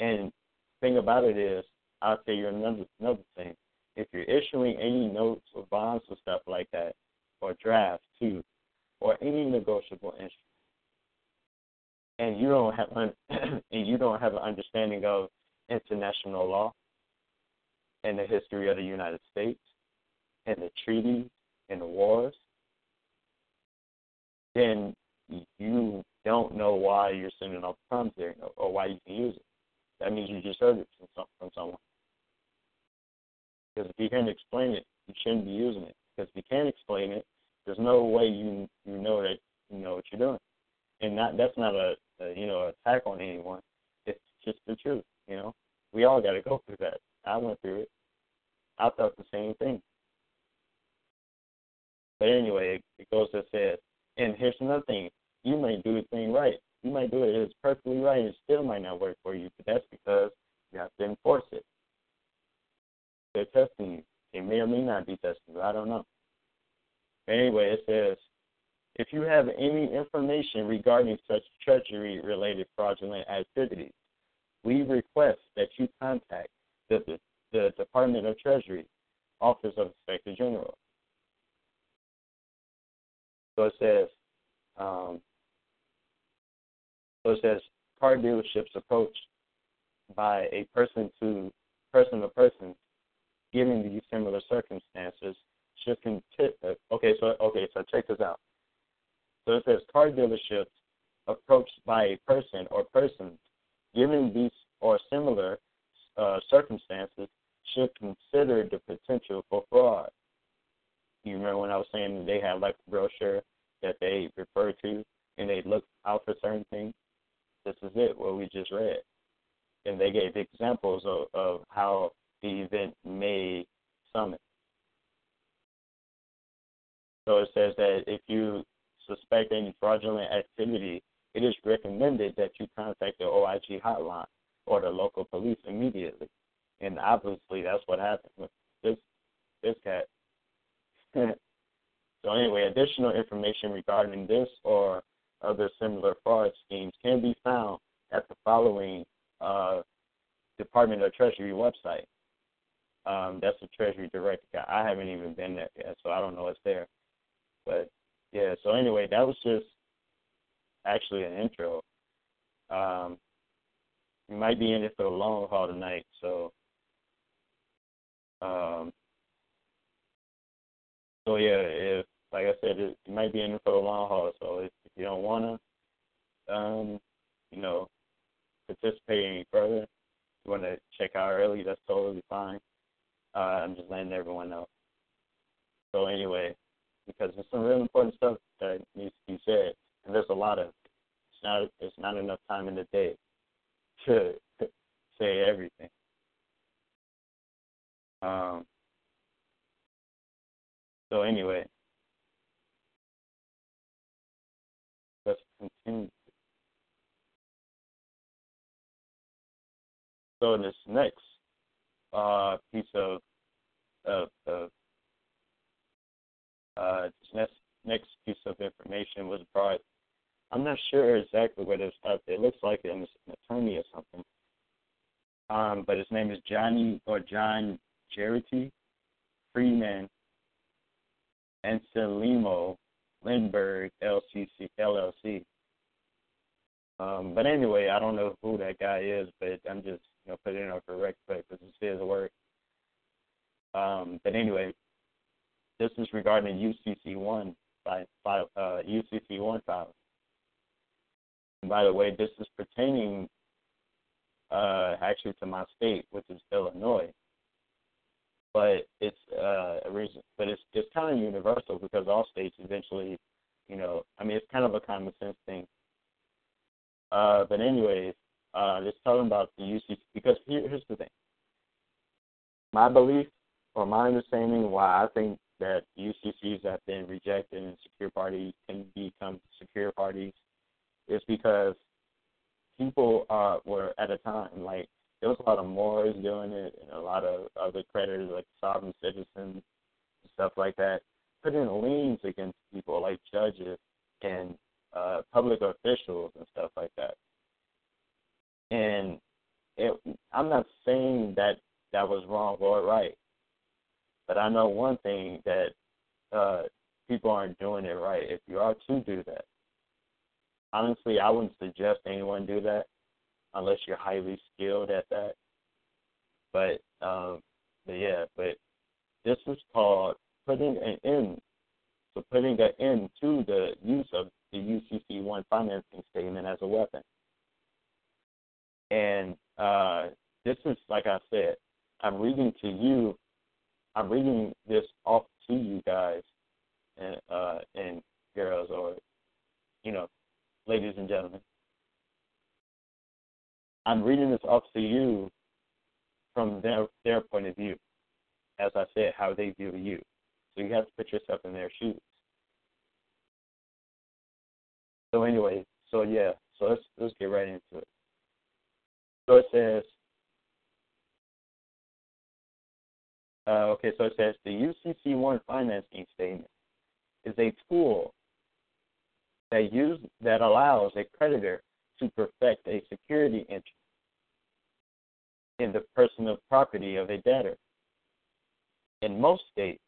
And thing about it is, I'll tell you another another thing. If you're issuing any notes or bonds or stuff like that, or drafts too, or any negotiable instrument, and you don't have un- and you don't have an understanding of international law and the history of the United States and the treaties and the wars, then you don't know why you're sending off funds there or why you can use it. That means you just heard it from, some, from someone. Because if you can't explain it, you shouldn't be using it. Because if you can't explain it, there's no way you you know that you know what you're doing. And not that's not a, a you know attack on anyone. It's just the truth. You know, we all got to go through that. I went through it. I thought the same thing. But anyway, it goes to say, and here's another thing: you might do the thing right. You might do it it's perfectly right, it still might not work for you. But that's because you have to enforce it. They're testing you. They may or may not be testing you. I don't know. Anyway, it says if you have any information regarding such treasury related fraudulent activities, we request that you contact the, the Department of Treasury, Office of Inspector General. So it says, um, so it says car dealerships approached by a person to person to person, given these similar circumstances, should conti- uh, okay. So okay, so check this out. So it says car dealerships approached by a person or persons, given these or similar uh, circumstances, should consider the potential for fraud. You remember when I was saying they have like a brochure that they refer to and they look out for certain things? This is it, what we just read. And they gave examples of, of how the event may summon. So it says that if you suspect any fraudulent activity, it is recommended that you contact the OIG hotline or the local police immediately. And obviously, that's what happened with this this cat. so anyway, additional information regarding this or other similar fraud schemes can be found at the following uh, Department of Treasury website. Um, that's the Treasury Direct. I haven't even been there yet, so I don't know what's there. But yeah, so anyway, that was just actually an intro. Um, we might be in it for the long haul tonight, so um, so yeah, if like I said, it, might be in it for the long haul. So if, if you don't wanna, um, you know, participate any further, you want to check out early, that's totally fine. Uh, I'm just letting everyone know. So anyway, because there's some real important stuff that needs to be said, and there's a lot of. It's not. It's not enough time in the day to say everything. Um. So anyway, let's continue. So this next uh, piece of of, of uh, this next next piece of information was brought. I'm not sure exactly what it's up. It looks like an attorney or something. Um, but his name is Johnny or John Jarity Freeman Anselmo Lindbergh LCC LLC. Um, but anyway, I don't know who that guy is, but I'm just you know putting it on for record because it's his work. Um, but anyway, this is regarding UCC one by, by uh, UCC one file. And by the way, this is pertaining uh, actually to my state, which is Illinois. But it's uh, a reason, but it's it's kind of universal because all states eventually, you know, I mean, it's kind of a common sense thing. Uh, but anyways, uh, it's talking about the UCC because here, here's the thing. My belief or my understanding why I think that UCCs have been rejected and secure parties can become secure parties is because people uh, were at a time like there was a lot of Moors doing it and a lot of other creditors like sovereign citizens and stuff like that, putting liens against people like judges and uh, public officials and stuff like that. And it, I'm not saying that that was wrong or right, but I know one thing that uh, people aren't doing it right. If you are to do that, honestly, I wouldn't suggest anyone do that unless you're highly skilled at that. But um, but yeah, but this is called putting an end. So putting an end to the use of the UCC one financing statement as a weapon. And uh, this is like I said, I'm reading to you. I'm reading this off to you guys and uh, and girls, or you know, ladies and gentlemen. I'm reading this off to you from their their point of view. As I said, how they view you. So you have to put yourself in their shoes. So anyway, so yeah, so let's let's get right into it. So it says, uh, okay, so it says the UCC one financing statement is a tool that use that allows a creditor to perfect a security interest in the personal property of a debtor. In most states,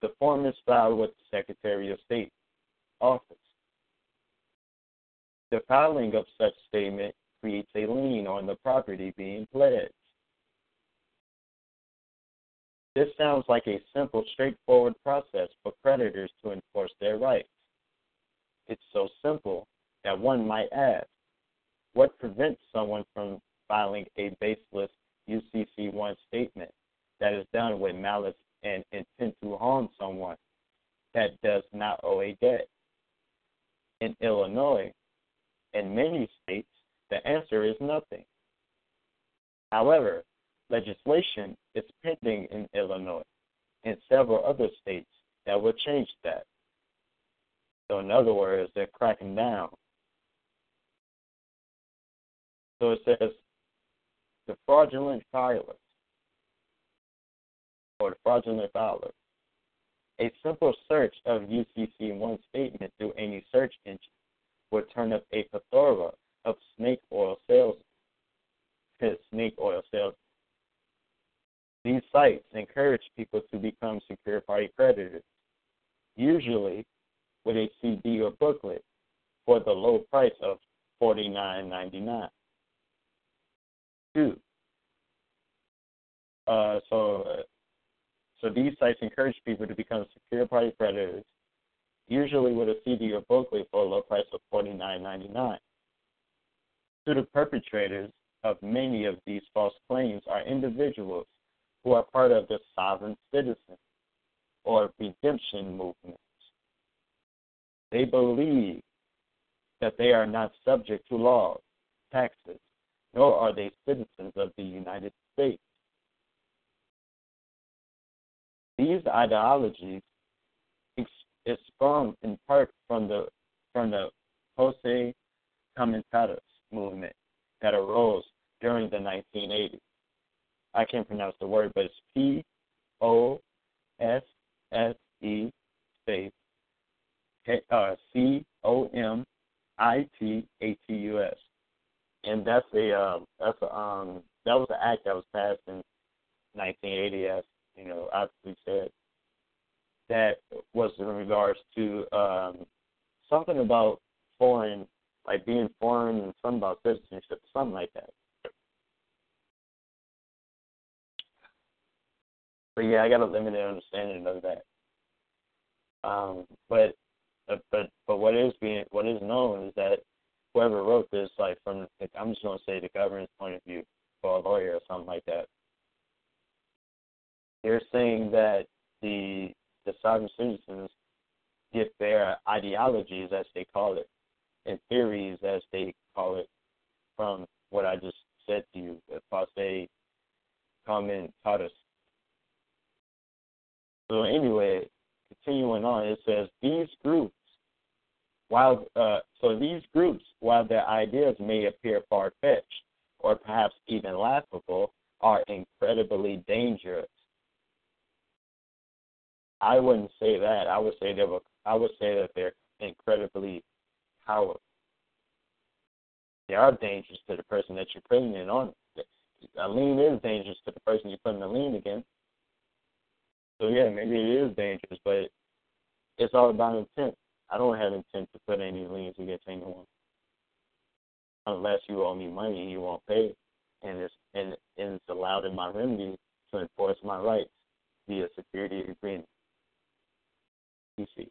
the form is filed with the Secretary of State office. The filing of such statement creates a lien on the property being pledged. This sounds like a simple, straightforward process for creditors to enforce their rights. It's so simple that one might ask, what prevents someone from filing a baseless UCC 1 statement that is done with malice and intent to harm someone that does not owe a debt? In Illinois, in many states, the answer is nothing. However, legislation is pending in Illinois and several other states that will change that. So, in other words, they're cracking down. So it says the fraudulent filer or the fraudulent filer. A simple search of UCC 1 statement through any search engine will turn up a plethora of snake oil sales. snake oil sales. These sites encourage people to become secure party creditors, usually with a CD or booklet for the low price of $49.99. Two. Uh, so, so these sites encourage people to become secure party creditors, usually with a CD or booklet for a low price of $49.99. To the perpetrators of many of these false claims are individuals who are part of the sovereign citizen or redemption movement. They believe that they are not subject to laws, taxes, nor are they citizens of the United States. These ideologies sprung in part from the from the Jose Comentados movement that arose during the 1980s. I can't pronounce the word, but it's P O S S E space uh, C O M I T A T U S, and that's a uh, that's a, um that was an act that was passed in 1980, as you know, obviously said. That was in regards to um, something about foreign, like being foreign, and something about citizenship, something like that. But yeah, I got a limited understanding of that. Um, but but but but what is being what is known is that whoever wrote this, like from I'm just gonna say the government's point of view, or a lawyer or something like that, they're saying that the the sovereign citizens get their ideologies, as they call it, and theories, as they call it, from what I just said to you, If the Passe comment taught us. So anyway, continuing on, it says these groups, while uh, so these groups, while their ideas may appear far fetched or perhaps even laughable, are incredibly dangerous. I wouldn't say that. I would say they were. I would say that they're incredibly powerful. They are dangerous to the person that you're putting it on. A lien is dangerous to the person you're putting the lien against. So yeah, maybe it is dangerous, but it's all about intent. I don't have intent to put any liens against anyone unless you owe me money and you won't pay, and it's and, and it's allowed in my remedy to enforce my rights via security agreement. You see.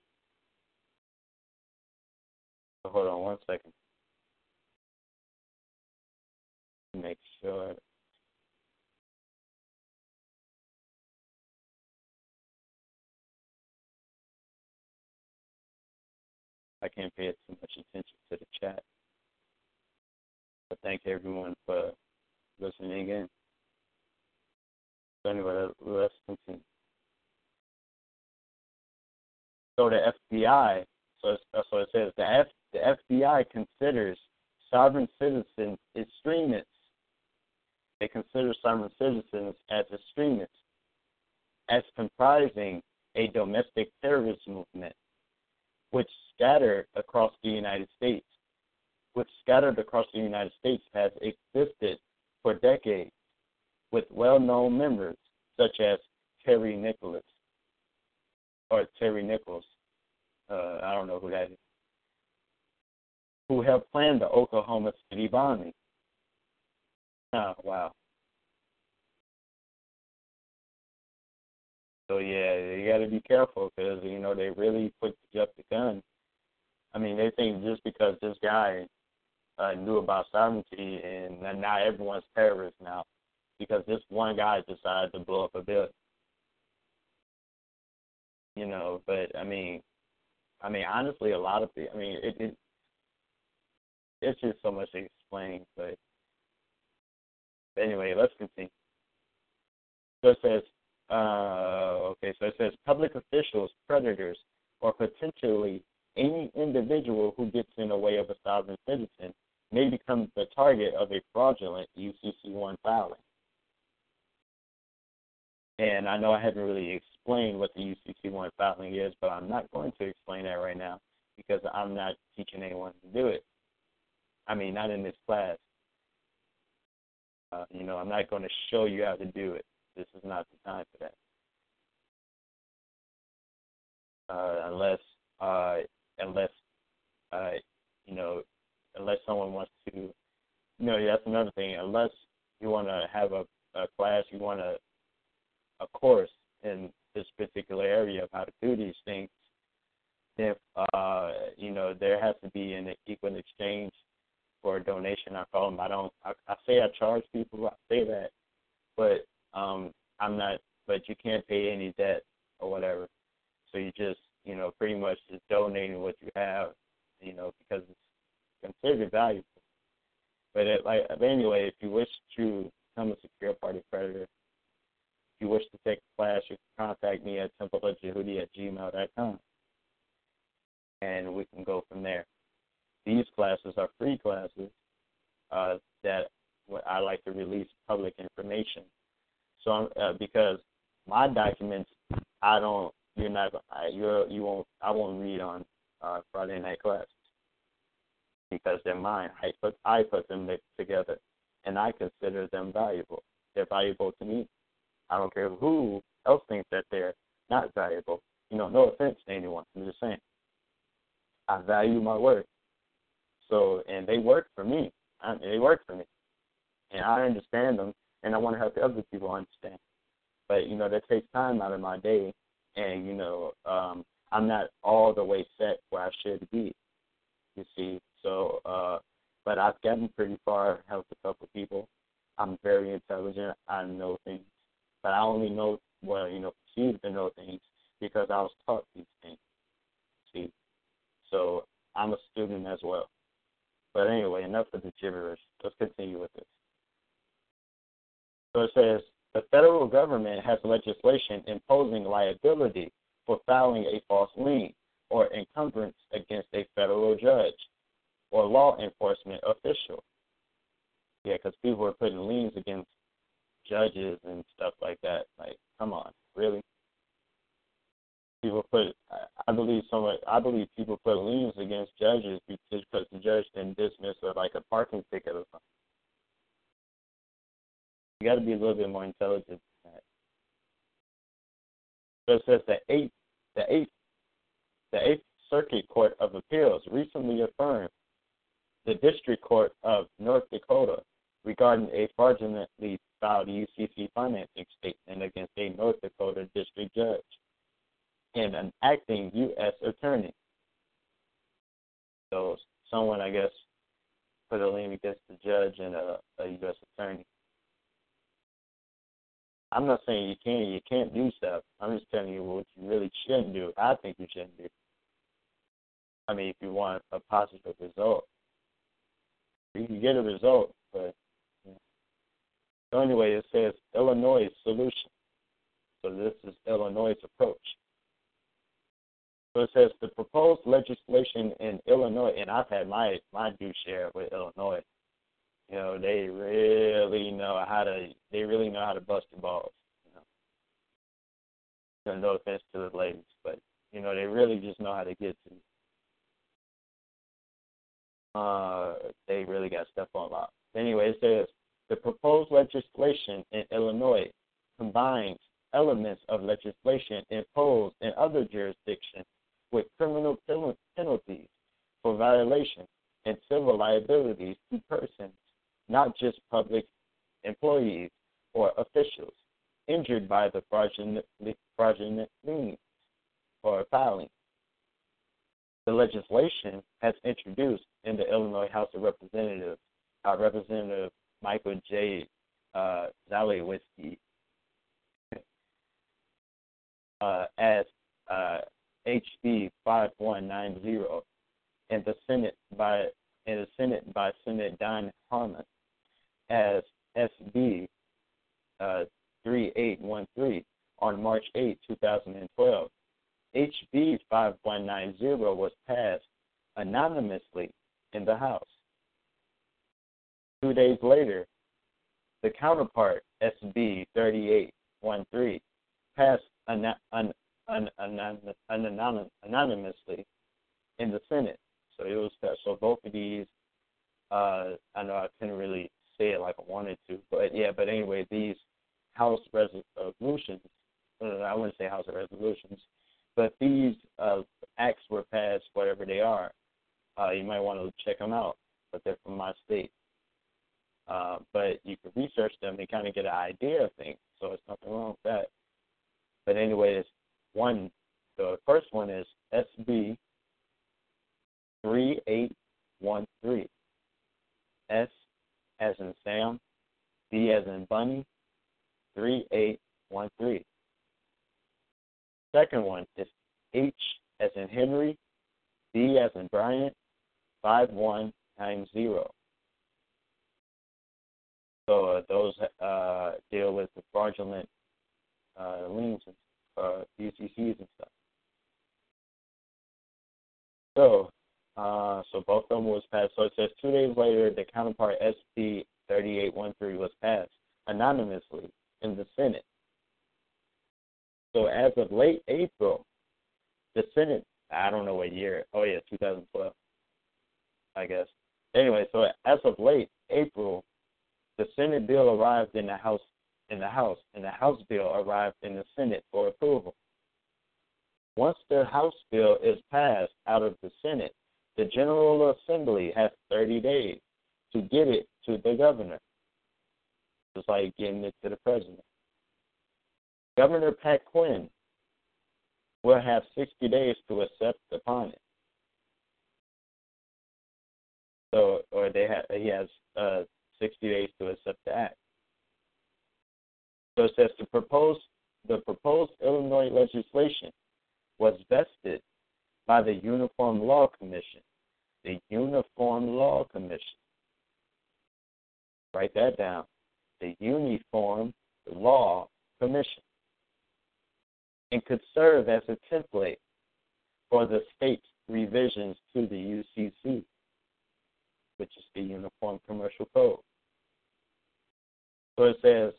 Hold on one second. Make sure. I can't pay too much attention to the chat. But thank everyone for listening in. So anyway, let's continue. So the FBI, so so it says the F, the FBI considers sovereign citizens extremists. They consider sovereign citizens as extremists, as comprising a domestic terrorist movement, which scattered across the United States, which scattered across the United States has existed for decades, with well-known members such as Terry Nicholas or Terry Nichols. Uh, I don't know who that is who helped plan the Oklahoma City bombing. Oh, wow. So yeah, you got to be careful because you know they really put you up the gun. I mean, they think just because this guy uh, knew about sovereignty and now everyone's terrorist now because this one guy decided to blow up a building. You know, but I mean, I mean, honestly, a lot of people. I mean, it, it it's just so much to explain. But, but anyway, let's continue. So it says, uh, okay, so it says public officials, predators, or potentially any individual who gets in the way of a sovereign citizen may become the target of a fraudulent UCC1 filing. And I know I haven't really explained what the UCC1 filing is, but I'm not going to explain that right now because I'm not teaching anyone to do it. I mean, not in this class. Uh, you know, I'm not going to show you how to do it. This is not the time for that. Uh, unless, uh, unless, uh, you know, unless someone wants to, you know, that's another thing. Unless you want to have a, a class, you want a, a course in this particular area of how to do these things, if uh, you know, there has to be an equal exchange for a donation. I call them. I don't. I, I say I charge people. I say that, but um, I'm not. But you can't pay any debt or whatever. So you just, you know, pretty much just donating what you have, you know, because it's considered valuable. But it, like anyway, if you wish to become a secure party creditor, if you wish to take a class, you can contact me at templeofjehudi at gmail.com. And we can go from there. These classes are free classes uh, that I like to release public information. So I'm, uh, because my documents, I don't, you're not, I, you're, you won't, I won't read on uh, Friday night classes because they're mine. I put, I put them together, and I consider them valuable. They're valuable to me. I don't care who else thinks that they're not valuable. You know, no offense to anyone. I'm just saying. I value my work. So, and they work for me. I, they work for me, and I understand them, and I want to help other people understand. But you know, that takes time out of my day, and you know, um, I'm not all the way set where I should be. You see, so, uh, but I've gotten pretty far, helped a couple people. I'm very intelligent. I know things, but I only know well, you know, perceive to know things because I was taught these things. See, so I'm a student as well. But anyway, enough of the gibberish. Let's continue with this. So it says The federal government has legislation imposing liability for filing a false lien or encumbrance against a federal judge or law enforcement official. Yeah, because people are putting liens against judges and stuff like that. Like, come on, really? People put, I believe someone, I believe people put liens against judges because the judge didn't dismiss a, like a parking ticket or something. You got to be a little bit more intelligent than that. So it says the eighth, the eighth, the Eighth Circuit Court of Appeals recently affirmed the District Court of North Dakota regarding a fraudulently filed UCC financing statement against a North Dakota district judge and an acting U.S. attorney. So someone, I guess, put a lien against the judge and a, a U.S. attorney. I'm not saying you can, you can't do stuff. I'm just telling you what you really shouldn't do. I think you shouldn't do. I mean, if you want a positive result, you can get a result, but so anyway, it says Illinois solution. So this is Illinois' approach. So it says the proposed legislation in Illinois, and I've had my my due share with Illinois. You know, they really know how to they really know how to bust the balls. You know, no offense to the ladies, but you know they really just know how to get to. Uh, they really got stuff on lock. Anyway, it says the proposed legislation in Illinois combines elements of legislation imposed in other jurisdictions with criminal penalties for violation and civil liabilities to persons, not just public employees or officials, injured by the fraudulent, fraudulent liens or filing. The legislation has introduced in the Illinois House of Representatives, uh, Representative Michael J. Uh, uh, as uh, HB 5190 in the Senate by in the Senate by Senate Don Harmon as SB uh, 3813 on March 8, 2012. HB 5190 was passed anonymously in the House. Two days later, the counterpart, SB 3813, passed an, an, an, an, anonymously in the Senate. So it was. So both of these, uh, I know I couldn't really say it like I wanted to, but yeah, but anyway, these House resolutions, uh, I wouldn't say House resolutions, but these uh, acts were passed, whatever they are. Uh, you might want to check them out, but they're from my state. Uh, but you can research them and kind of get an idea of things. So there's nothing wrong with that. But anyway, it's one. The first one is SB three eight one three. S as in Sam, B as in Bunny, three eight one three. Second one is H as in Henry, B as in Bryant, five one nine zero. So uh, those uh, deal with the fraudulent uh, liens and uh, UCCs and stuff. So, uh, so both of them was passed. So it says two days later, the counterpart SB 3813 was passed anonymously in the Senate. So as of late April, the Senate, I don't know what year. Oh yeah, 2012, I guess. Anyway, so as of late April, the Senate bill arrived in the House in the House, and the House bill arrived in the Senate for approval. Once the House bill is passed out of the Senate, the General Assembly has 30 days to get it to the governor. It's like getting it to the president. Governor Pat Quinn will have 60 days to accept upon it. So, or they have, he has uh, 60 days to accept the act. So it says the proposed the proposed Illinois legislation was vested by the Uniform Law Commission. The Uniform Law Commission. Write that down. The Uniform law commission and could serve as a template for the state's revisions to the UCC, which is the Uniform Commercial Code. So it says,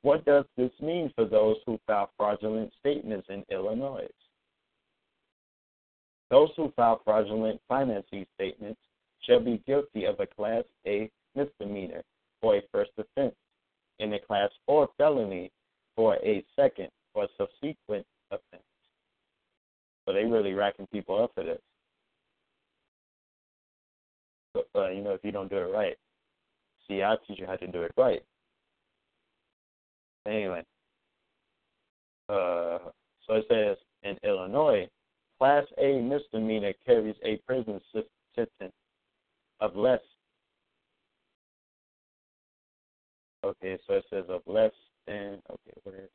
what does this mean for those who file fraudulent statements in Illinois? Those who file fraudulent financing statements shall be guilty of a Class A misdemeanor for a first offense and a Class 4 felony for a second or subsequent offense. So they really racking people up for this. But, uh, you know, if you don't do it right. See, I teach you how to do it right. Anyway, uh, so it says in Illinois, Class A misdemeanor carries a prison sentence of less. Okay, so it says of less than. Okay, where is it?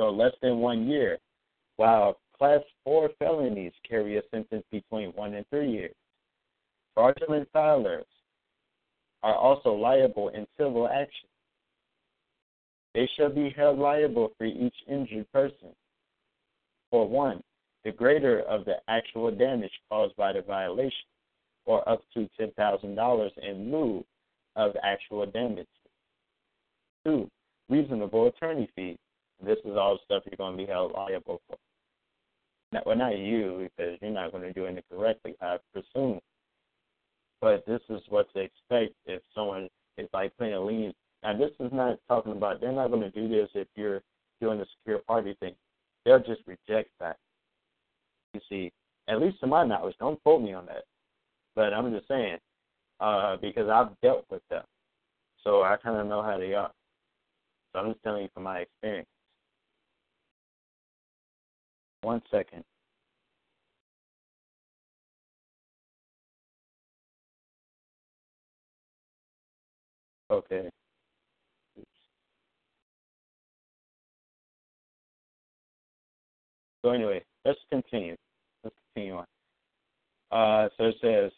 So less than one year, while Class 4 felonies carry a sentence between one and three years. Fraudulent filers are also liable in civil action. They shall be held liable for each injured person. For one, the greater of the actual damage caused by the violation, or up to $10,000 in lieu of actual damage. Two, reasonable attorney fees. This is all stuff you're going to be held liable for. Now, well, not you, because you're not going to do it correctly, I presume. But this is what to expect if someone is like playing a lien. Now, this is not talking about, they're not going to do this if you're doing the secure party thing. They'll just reject that. You see, at least to my knowledge, don't quote me on that. But I'm just saying, uh, because I've dealt with them. So I kind of know how they are. So I'm just telling you from my experience. One second. Okay. So anyway, let's continue. Let's continue on. Uh, so it says,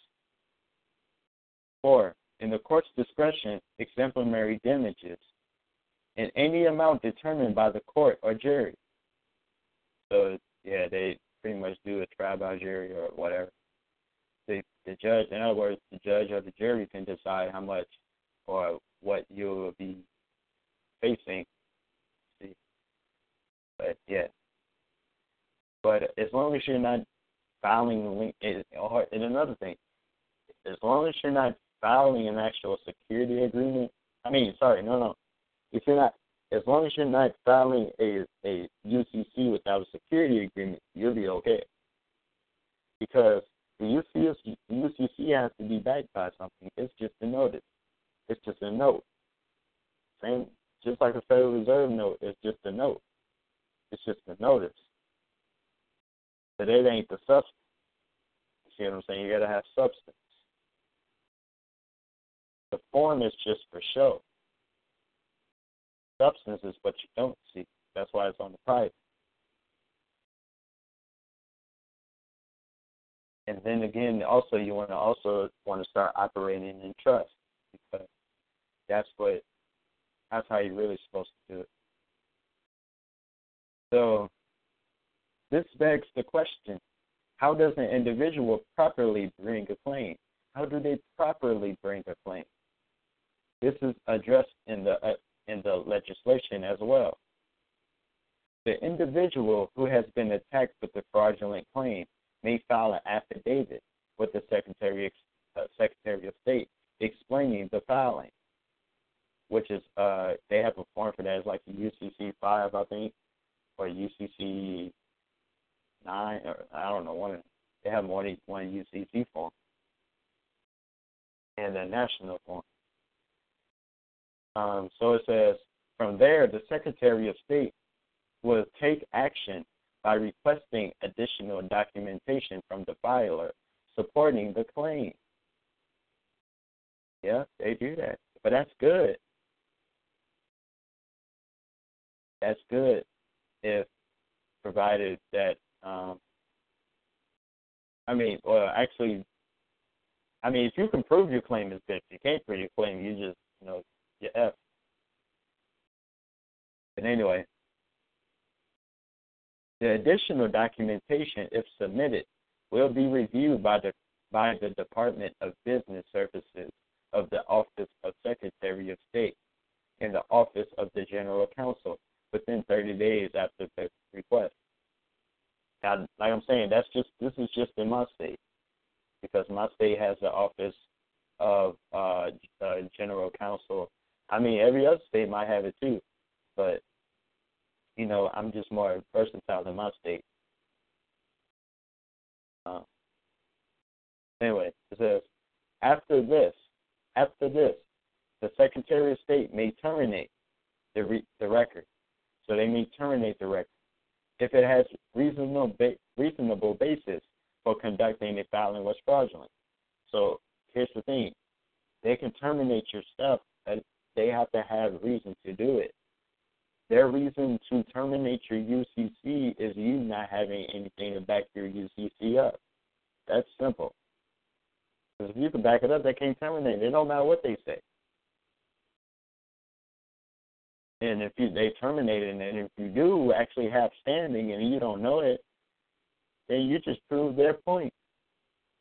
four, in the court's discretion, exemplary damages in any amount determined by the court or jury. So yeah, they pretty much do a trial by jury or whatever. The the judge, in other words, the judge or the jury can decide how much or what you will be facing. See, but yeah, but as long as you're not filing, or and another thing, as long as you're not filing an actual security agreement. I mean, sorry, no, no. If you're not as long as you're not filing a, a UCC without a security agreement, you'll be okay. Because the UCC, the UCC has to be backed by something. It's just a notice. It's just a note. Same, just like a Federal Reserve note. It's just a note. It's just a notice. But it ain't the substance. You see what I'm saying? You got to have substance. The form is just for show substance is what you don't see. That's why it's on the private. And then again, also you want to also want to start operating in trust because that's what that's how you're really supposed to do it. So this begs the question: How does an individual properly bring a claim? How do they properly bring a claim? This is addressed in the uh, in the legislation as well. The individual who has been attacked with a fraudulent claim may file an affidavit with the Secretary, uh, Secretary of State explaining the filing, which is uh, they have a form for that. It's like the UCC five, I think, or UCC nine, or I don't know one. They have more than one UCC form and a national form. Um, so it says, from there, the Secretary of State will take action by requesting additional documentation from the filer supporting the claim. Yeah, they do that. But that's good. That's good if provided that um, I mean, well, actually, I mean, if you can prove your claim is good, you can't prove your claim, you just, you know, you F. But anyway, the additional documentation, if submitted, will be reviewed by the by the Department of Business Services of the Office of Secretary of State and the Office of the General Counsel within 30 days after the request. Now, like I'm saying, that's just this is just in my state because my state has the Office of uh, uh, General Counsel. I mean, every other state might have it too, but you know, I'm just more versatile in my state. Uh, anyway, it says after this, after this, the Secretary of State may terminate the re- the record. So they may terminate the record if it has reasonable ba- reasonable basis for conducting a filing was fraudulent. So here's the thing: they can terminate your stuff, but they have to have reason to do it. Their reason to terminate your UCC is you not having anything to back your UCC up. That's simple. Because if you can back it up, they can't terminate it. Don't matter what they say. And if you they terminate it, and if you do actually have standing and you don't know it, then you just prove their point.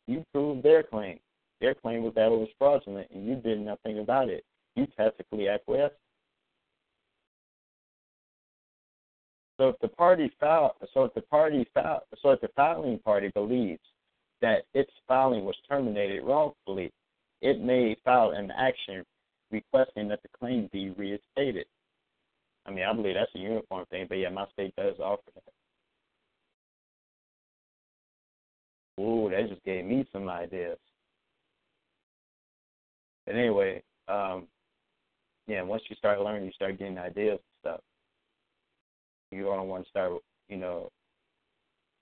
You prove their claim. Their claim was that it was fraudulent, and you did nothing about it. You tacitly acquiesced. So if the party file, so if the party file, so if the filing party believes that its filing was terminated wrongfully, it may file an action requesting that the claim be reinstated. I mean, I believe that's a uniform thing, but yeah, my state does offer that. Ooh, that just gave me some ideas. But anyway, um, yeah, once you start learning, you start getting ideas and stuff you don't want to start, you know,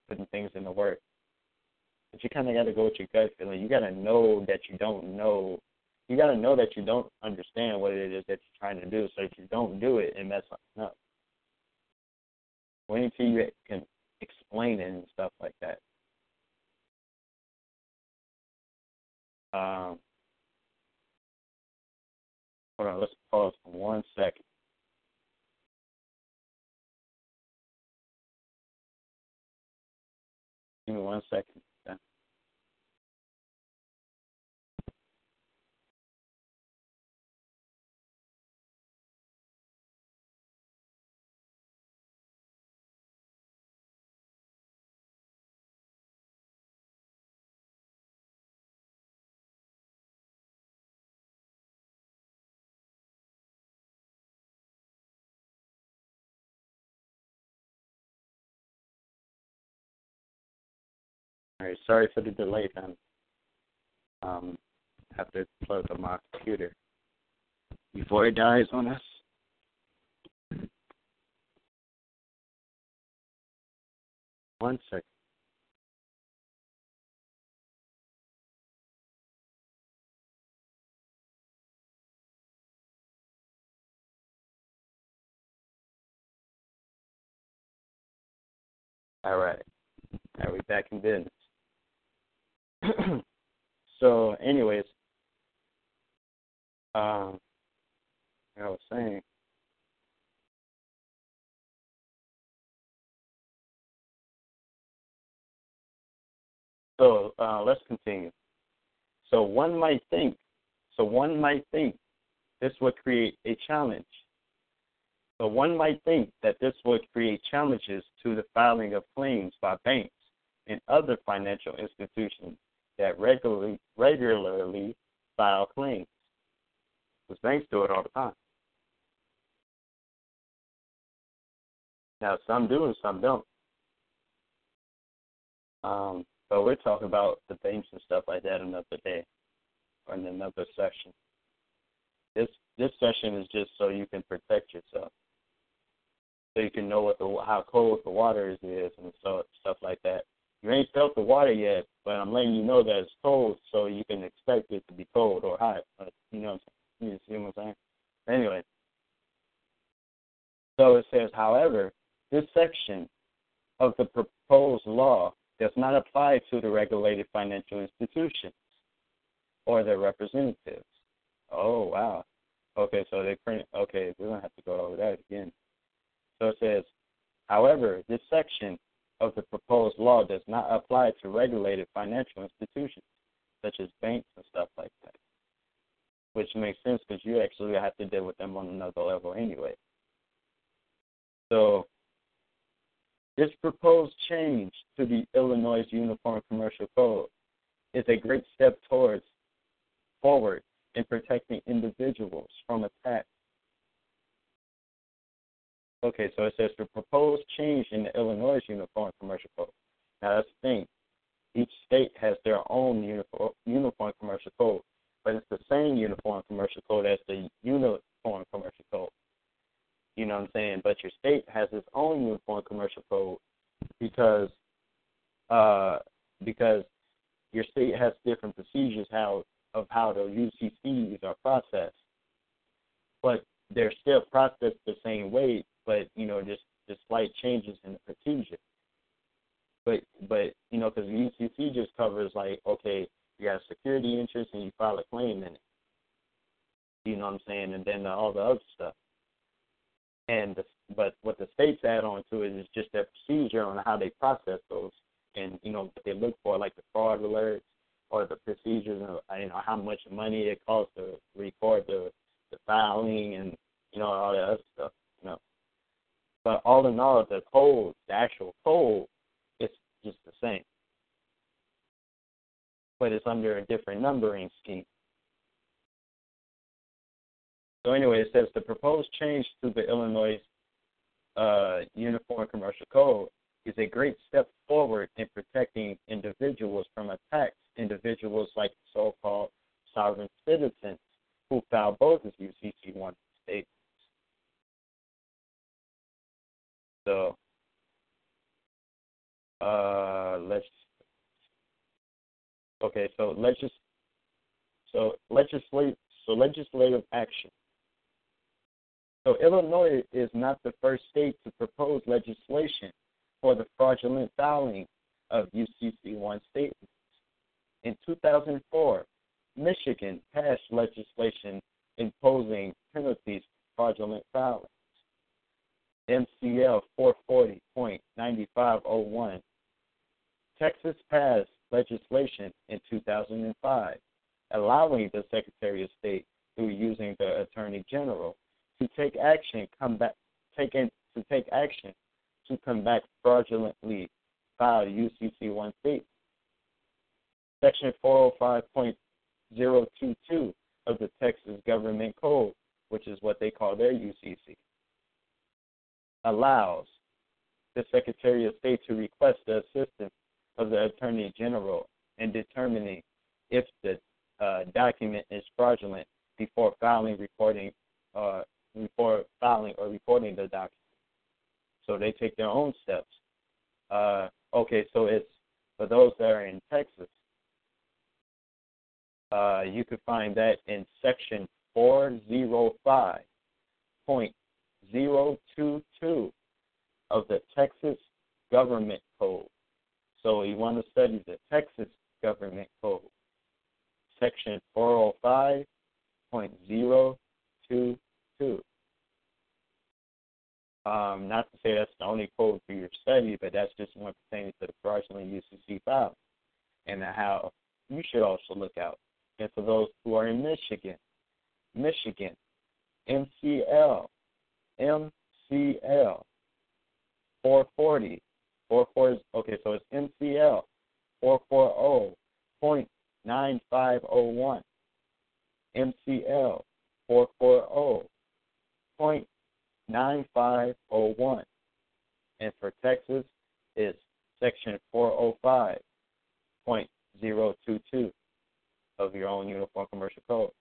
putting things in the work. But you kind of got to go with your gut feeling. You got to know that you don't know. You got to know that you don't understand what it is that you're trying to do, so if you don't do it and mess something up. Wait until you can explain it and stuff like that. Um, hold on, let's pause for one second. Give me one second. Sorry for the delay, then. Um, have to plug up my computer before it dies on us. One second. All right. Are we back in business? so, anyways, um, I was saying, so uh, let's continue. So one might think, so one might think this would create a challenge. So one might think that this would create challenges to the filing of claims by banks and other financial institutions that regularly regularly file claims. Because banks do it all the time. Now some do and some don't. Um, but we're talking about the banks and stuff like that another day or in another session. This this session is just so you can protect yourself. So you can know what the how cold the water is, and so stuff like that. You ain't felt the water yet, but I'm letting you know that it's cold, so you can expect it to be cold or hot. But, you know, you see what I'm saying? Anyway, so it says, however, this section of the proposed law does not apply to the regulated financial institutions. or their representatives. Oh wow. Okay, so they print. Okay, we don't have to go over that again. So it says, however, this section of the proposed law does not apply to regulated financial institutions such as banks and stuff like that, which makes sense because you actually have to deal with them on another level anyway. So this proposed change to the Illinois Uniform Commercial Code is a great step towards forward in protecting individuals from attack. Okay, so it says the proposed change in the Illinois Uniform Commercial Code. Now that's the thing. Each state has their own uniform, uniform commercial code, but it's the same uniform commercial code as the uniform commercial code. You know what I'm saying? But your state has its own uniform commercial code because uh, because your state has different procedures how of how the UCCs are processed, but they're still processed the same way, but you know just just slight changes in the procedure. But but you know because the UCC just covers like okay you got a security interest and you file a claim in it. You know what I'm saying, and then all the other stuff. And the, but what the states add on to it is just their procedure on how they process those, and you know what they look for, like the fraud alerts or the procedures of you know how much money it costs to record the the filing and you know all that other stuff. You know, but all in all, the code, the actual code, it's just the same, but it's under a different numbering scheme. So anyway, it says the proposed change to the Illinois uh, Uniform Commercial Code is a great step forward in protecting individuals from attacks. Individuals like so-called sovereign citizens who file both as UCC one statements. So uh, let's okay. So just so legislate so legislative action. So Illinois is not the first state to propose legislation for the fraudulent filing of UCC1 statements. In 2004, Michigan passed legislation imposing penalties for fraudulent filings. MCL 440.9501. Texas passed legislation in 2005 allowing the Secretary of State through using the Attorney General to take action come back to take action to combat fraudulently filed UCC one state. Section 405.022 of the Texas Government Code, which is what they call their UCC, allows the Secretary of State to request the assistance of the Attorney General in determining if the uh, document is fraudulent before filing, reporting, uh, before filing or reporting the document. So they take their own steps. Uh, okay, so it's for those that are in Texas. Uh, you could find that in section 405.022 of the Texas Government Code. So you want to study the Texas Government Code, section 405.022. Um, not to say that's the only code for your study, but that's just one pertaining to the fraudulent UCC file and how you should also look out. And for those who are in Michigan, Michigan, MCL, MCL, 440, 440, okay, so it's MCL 440.9501, MCL 440.9501. 9501. And for Texas, it's section 405.022 of your own Uniform Commercial Code.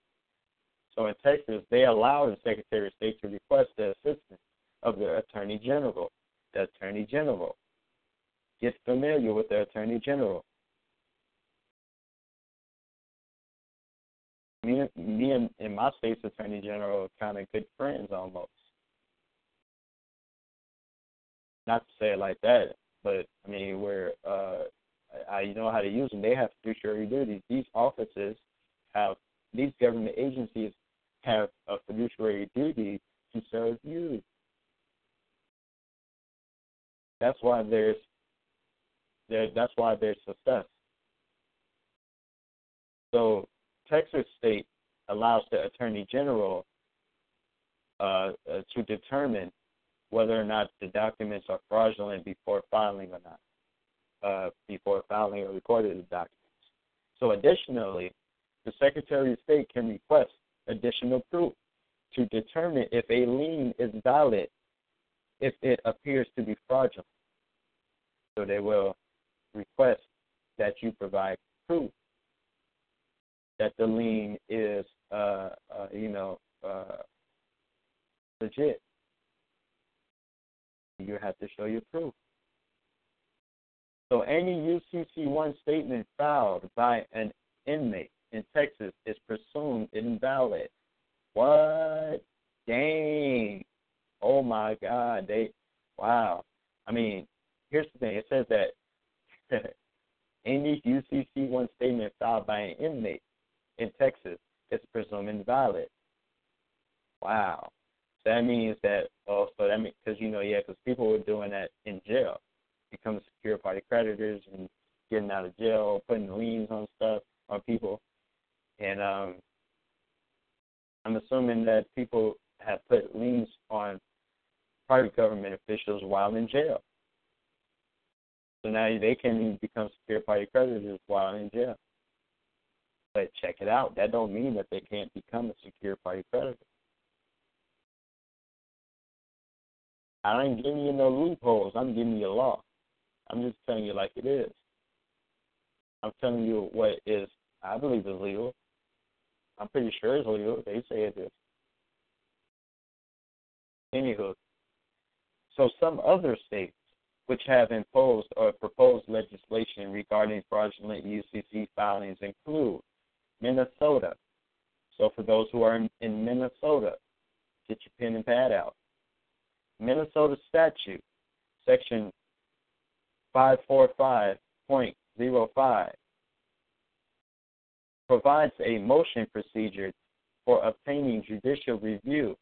So in Texas, they allow the Secretary of State to request the assistance of the Attorney General. The Attorney General. Get familiar with the Attorney General. Me, me and, and my state's Attorney General are kind of good friends almost. not to say it like that, but I mean, where uh, I know how to use them, they have fiduciary duties. These offices have these government agencies have a fiduciary duty to serve you. That's why there's there, that's why there's success. So Texas State allows the Attorney General uh, uh, to determine whether or not the documents are fraudulent before filing or not, uh, before filing or recording the documents. So additionally, the Secretary of State can request additional proof to determine if a lien is valid if it appears to be fraudulent. So they will request that you provide proof that the lien is, uh, uh, you know, uh, legit. You have to show your proof. So any UCC1 statement filed by an inmate in Texas is presumed invalid. What? Dang. Oh my God. They wow. I mean, here's the thing. It says that any UCC1 statement filed by an inmate in Texas is presumed invalid. Wow. So that means that oh, so that means because you know yeah, because people were doing that in jail, becoming secure party creditors and getting out of jail, putting liens on stuff on people, and um, I'm assuming that people have put liens on private government officials while in jail. So now they can become secure party creditors while in jail. But check it out. That don't mean that they can't become a secure party creditor. I ain't giving you no loopholes. I'm giving you a law. I'm just telling you like it is. I'm telling you what is I believe is legal. I'm pretty sure it's legal. They say it is. Anywho, so some other states which have imposed or proposed legislation regarding fraudulent UCC filings include Minnesota. So for those who are in, in Minnesota, get your pen and pad out. Minnesota statute, section 545.05, provides a motion procedure for obtaining judicial review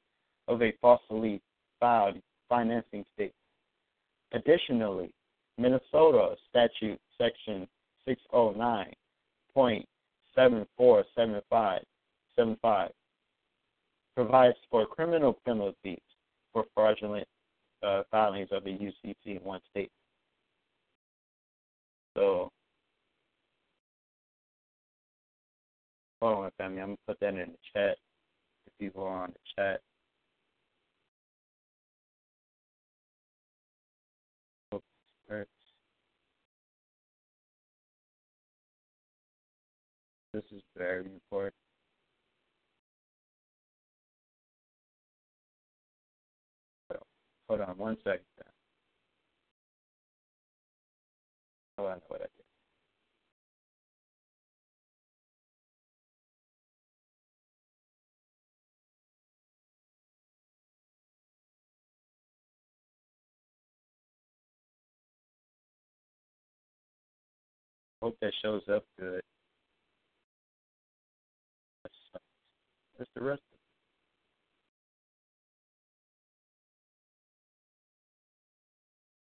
of a falsely filed financing statement. Additionally, Minnesota statute section 609.7475 provides for criminal penalties for fraudulent uh, filings of a UCC in one state. So, hold on, family. I'm gonna put that in the chat if people are on the chat. This is very important. Hold on one second. I know what I Hope that shows up good. That's the rest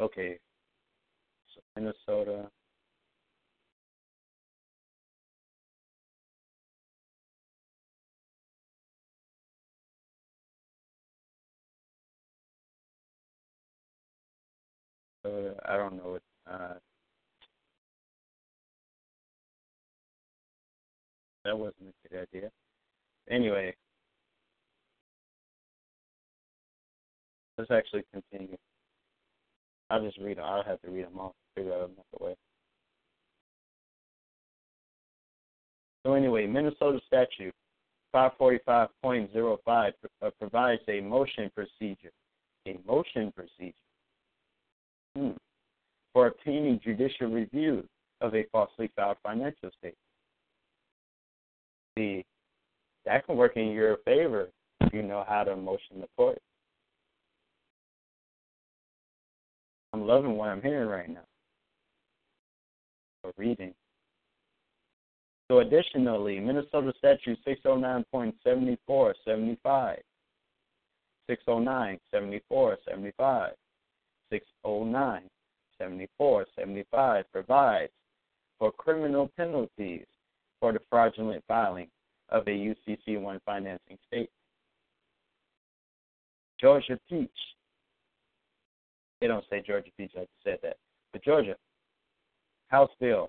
Okay. So Minnesota. Uh, I don't know what. Uh, that wasn't a good idea. Anyway, let's actually continue. I'll just read them. I'll have to read them all. Figure out another way. So anyway, Minnesota statute 545.05 uh, provides a motion procedure, a motion procedure hmm, for obtaining judicial review of a falsely filed financial statement. See, that can work in your favor if you know how to motion the court. I'm loving what I'm hearing right now. Or reading. So additionally, Minnesota Statute 609.7475, 609, 74, 75, 609, 74, 75 provides for criminal penalties for the fraudulent filing of a UCC1 financing statement. Georgia Peach. They don't say Georgia Peach, I said that. But Georgia, House Bill,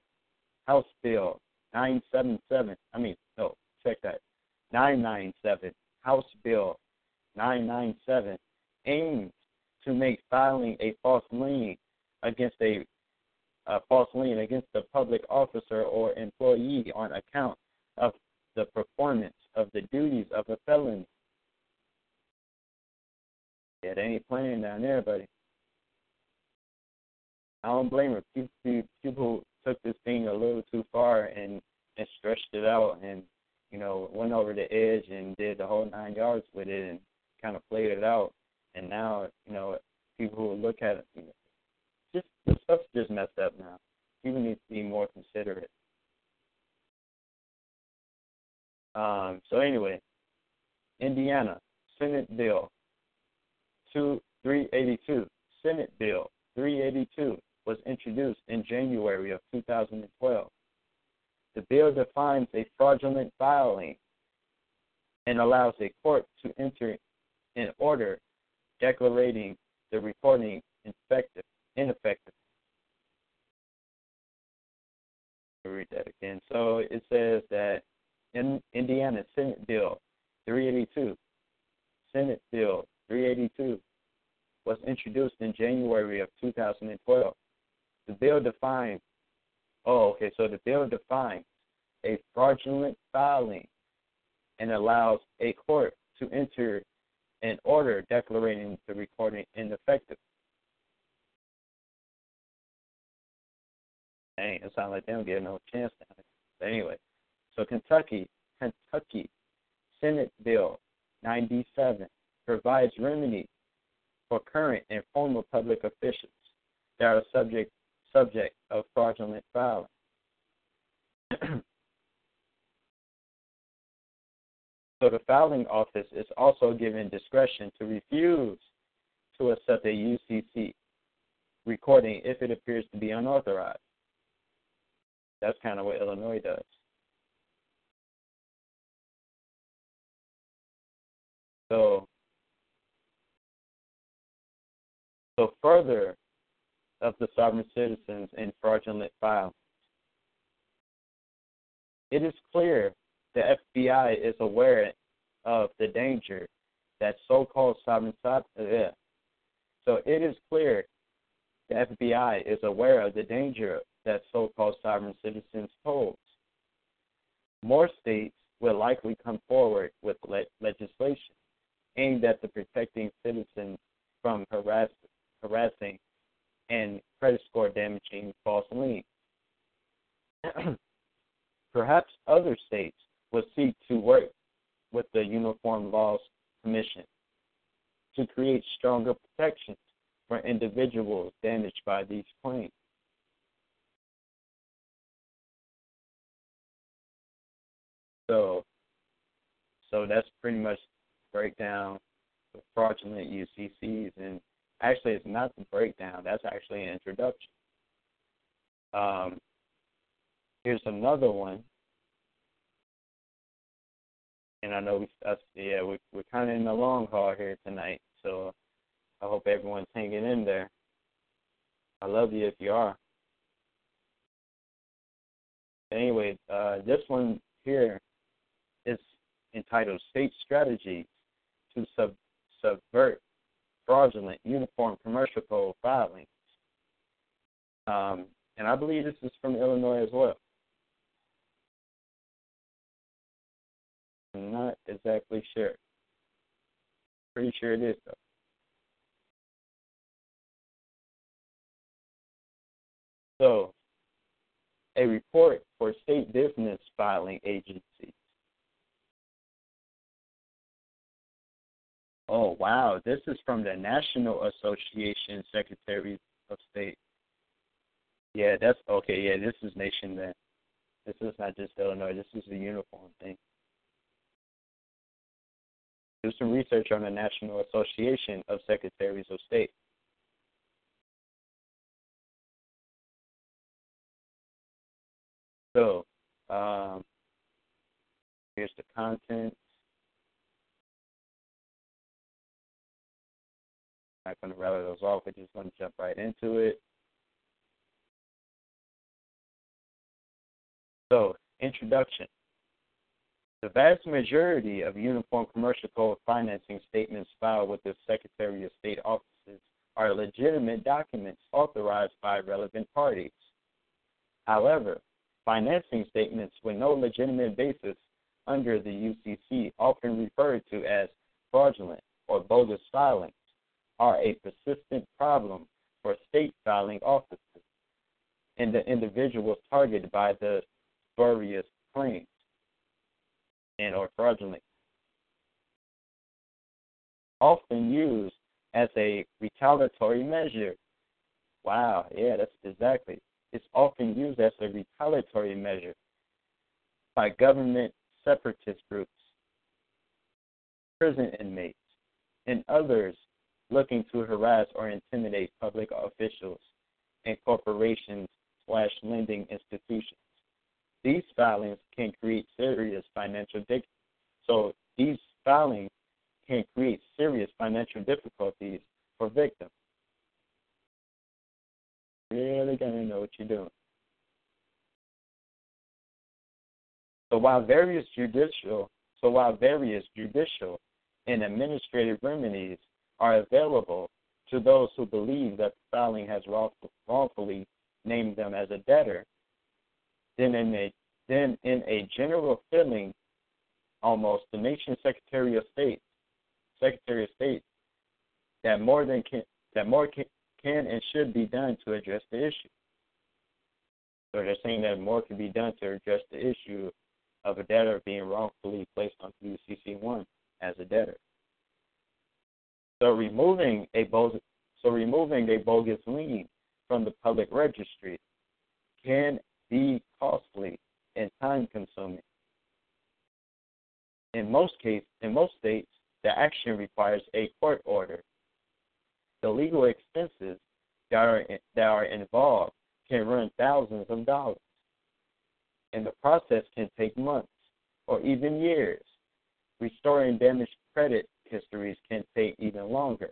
House Bill 977, I mean, no, check that. 997, House Bill 997 aims to make filing a false lien against a, a false lien against a public officer or employee on account of the performance of the duties of a felon. Yeah, they ain't playing down there, buddy. I don't blame her. People, people took this thing a little too far and and stretched it out and you know went over the edge and did the whole nine yards with it and kind of played it out. And now you know people who look at it, just the stuff's just messed up now. People need to be more considerate. Um, so anyway, Indiana Senate Bill two three eighty two Senate Bill three eighty two was introduced in January of 2012. The bill defines a fraudulent filing and allows a court to enter an order declaring the reporting ineffective. Ineffective. read that again. So it says that in Indiana Senate Bill 382, Senate Bill 382 was introduced in January of 2012. The bill defines, oh, okay, so the bill defines a fraudulent filing and allows a court to enter an order declaring the recording ineffective. Dang, it sounds like they don't get no chance there. But anyway, so Kentucky, Kentucky Senate Bill 97 provides remedy for current and former public officials that are subject subject of fraudulent filing. so the filing office is also given discretion to refuse to accept a UCC recording if it appears to be unauthorized. That's kind of what Illinois does. So, so further of the sovereign citizens in fraudulent filings. It is clear the FBI is aware of the danger that so-called sovereign uh, so it is clear the FBI is aware of the danger that so-called sovereign citizens pose. More states will likely come forward with le- legislation aimed at the protecting citizens from harass- harassing and credit score damaging false liens. Perhaps other states will seek to work with the Uniform Laws Commission to create stronger protections for individuals damaged by these claims. So, so that's pretty much breakdown of fraudulent UCCs and Actually, it's not the breakdown. That's actually an introduction. Um, here's another one. And I know we, yeah, we, we're kind of in the long haul here tonight, so I hope everyone's hanging in there. I love you if you are. Anyway, uh, this one here is entitled State Strategies to Sub- Subvert fraudulent uniform commercial code filings. Um, and I believe this is from Illinois as well. I'm not exactly sure. Pretty sure it is though. So, a report for state business filing agencies Oh wow, this is from the National Association Secretaries of State. Yeah, that's okay. Yeah, this is nation then. This is not just Illinois. This is a uniform thing. Do some research on the National Association of Secretaries of State. So, um, here's the content. Not going to rattle those off. We're just going to jump right into it. So, introduction. The vast majority of Uniform Commercial Code financing statements filed with the Secretary of State offices are legitimate documents authorized by relevant parties. However, financing statements with no legitimate basis under the UCC, often referred to as fraudulent or bogus filings, are a persistent problem for state filing offices and the individuals targeted by the spurious claims and or fraudulent. Often used as a retaliatory measure. Wow, yeah, that's exactly. It's often used as a retaliatory measure by government separatist groups, prison inmates, and others looking to harass or intimidate public officials and corporations slash lending institutions. These filings can create serious financial difficulties. So these filings can create serious financial difficulties for victims. Really gotta know what you're doing. So while various judicial so while various judicial and administrative remedies are available to those who believe that filing has wrongfully named them as a debtor, then in a then in a general feeling, almost the nation's Secretary of State, Secretary of State, that more than can that more can, can and should be done to address the issue. So they're saying that more can be done to address the issue of a debtor being wrongfully placed on UCC one as a debtor. So removing a bogus so removing a bogus lien from the public registry can be costly and time consuming. In most cases, in most states, the action requires a court order. The legal expenses that are that are involved can run thousands of dollars, and the process can take months or even years. Restoring damaged credit histories can take even longer.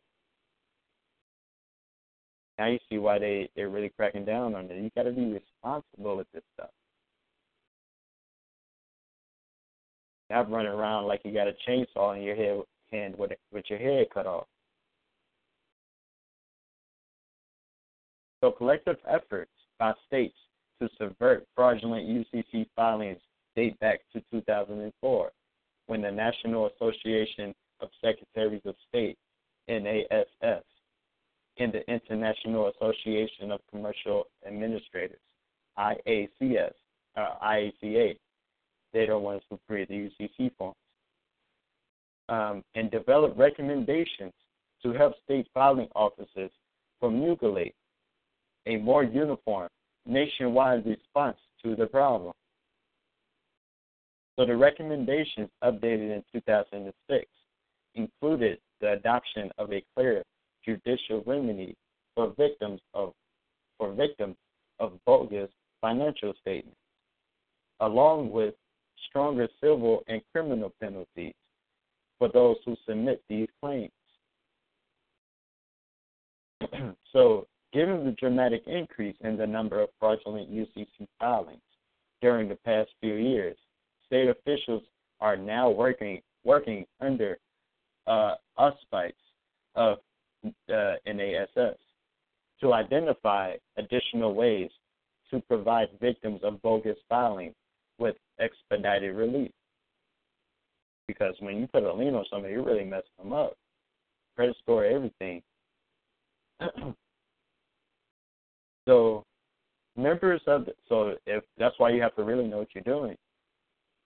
Now you see why they, they're really cracking down on it. You got to be responsible with this stuff. Not running around like you got a chainsaw in your head hand with with your head cut off. So collective efforts by states to subvert fraudulent UCC filings date back to 2004, when the National Association of Secretaries of State, NASS, and the International Association of Commercial Administrators, IACS, uh, IACA, they're the ones who create the UCC forms, um, and develop recommendations to help state filing offices formulate a more uniform nationwide response to the problem. So the recommendations updated in 2006 included the adoption of a clear judicial remedy for victims of for victims of bogus financial statements, along with stronger civil and criminal penalties for those who submit these claims. so, given the dramatic increase in the number of fraudulent UCC filings during the past few years, state officials are now working working under uh, auspices of uh, NASS to identify additional ways to provide victims of bogus filing with expedited relief. Because when you put a lien on somebody, you really mess them up. Credit score, everything. so, members of the, so if that's why you have to really know what you're doing,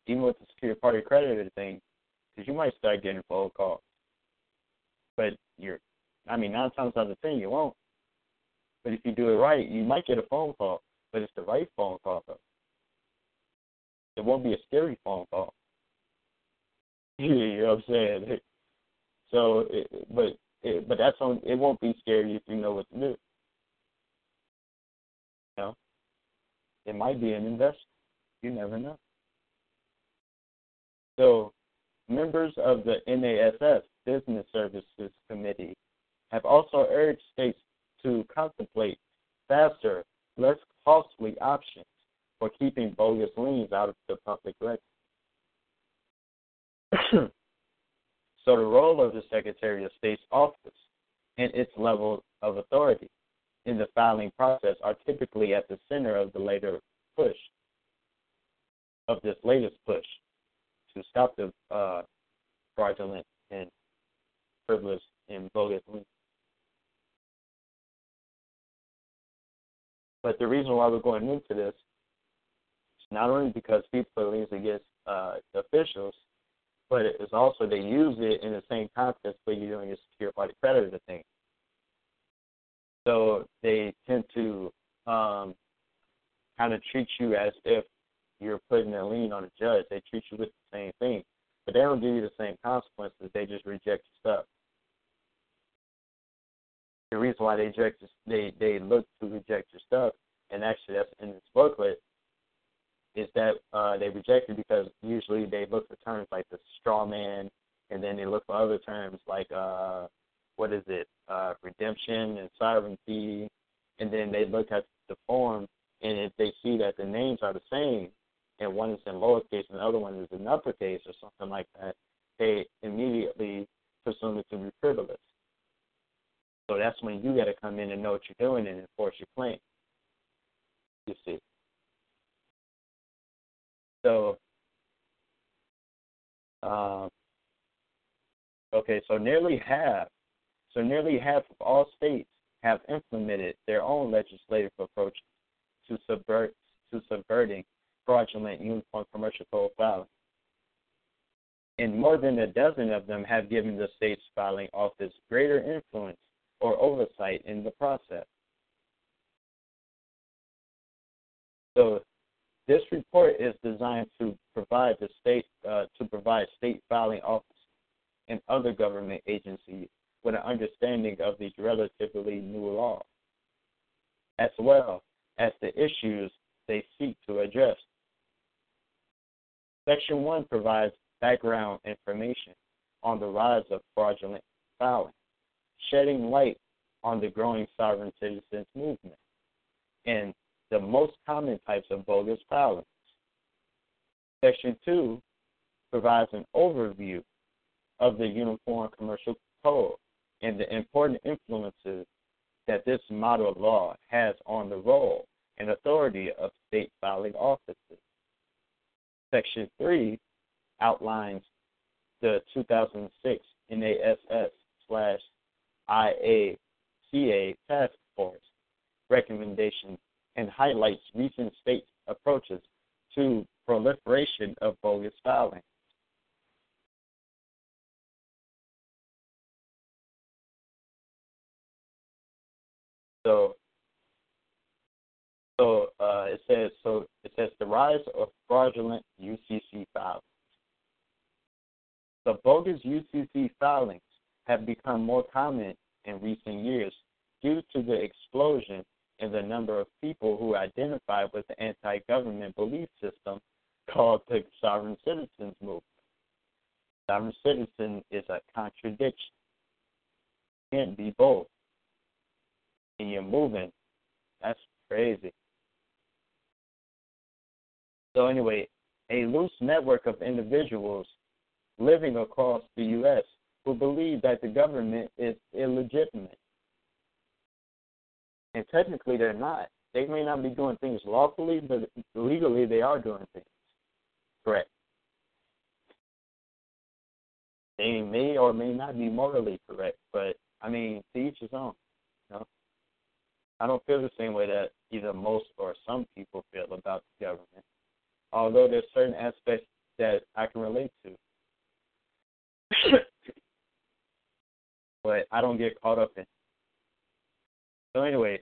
even with the secure party creditor thing, because you might start getting phone calls. But you're, I mean, nine times out of ten, you won't. But if you do it right, you might get a phone call, but it's the right phone call though. It won't be a scary phone call. you know what I'm saying? So, it, but it, but that's on. It won't be scary if you know what to do. You know, it might be an investment. You never know. So, members of the NASS Business Services Committee have also urged states to contemplate faster, less costly options for keeping bogus liens out of the public record. so the role of the Secretary of State's office and its level of authority in the filing process are typically at the center of the later push, of this latest push to stop the uh, fraudulent and frivolous and bogus liens. But the reason why we're going into this is not only because people are liens against uh, officials, but it's also they use it in the same context where you're doing a secure party creditor thing. So they tend to um, kind of treat you as if you're putting a lien on a judge. They treat you with the same thing, but they don't give you the same consequences. They just reject your stuff the reason why they reject they they look to reject your stuff, and actually that's in this booklet, is that uh, they reject it because usually they look for terms like the straw man, and then they look for other terms like uh, what is it, uh, redemption and sovereignty, and then they look at the form, and if they see that the names are the same, and one is in lowercase and the other one is in uppercase or something like that, they immediately presume it to be frivolous. So that's when you got to come in and know what you're doing and enforce your claim. You see. So, um, okay, so nearly half, so nearly half of all states have implemented their own legislative approach to subvert to subverting fraudulent uniform commercial code filing. And more than a dozen of them have given the state's filing office greater influence or oversight in the process. So this report is designed to provide the state uh, to provide state filing office and other government agencies with an understanding of these relatively new laws, as well as the issues they seek to address. Section 1 provides background information on the rise of fraudulent filing shedding light on the growing sovereign citizens movement and the most common types of bogus filings. Section 2 provides an overview of the Uniform Commercial Code and the important influences that this model law has on the role and authority of state filing offices. Section 3 outlines the 2006 NASS slash IACA task force recommendations and highlights recent state approaches to proliferation of bogus filing. So, so uh, it says so it says the rise of fraudulent UCC filings. The bogus UCC filings have become more common in recent years due to the explosion in the number of people who identify with the anti government belief system called the sovereign citizens movement. Sovereign citizen is a contradiction. Can't be both. And you're moving. That's crazy. So, anyway, a loose network of individuals living across the U.S who believe that the government is illegitimate. And technically, they're not. They may not be doing things lawfully, but legally, they are doing things correct. They may or may not be morally correct, but I mean, to each his own. You know? I don't feel the same way that either most or some people feel about the government. Although there's certain aspects that I can relate to. but I don't get caught up in. So anyway,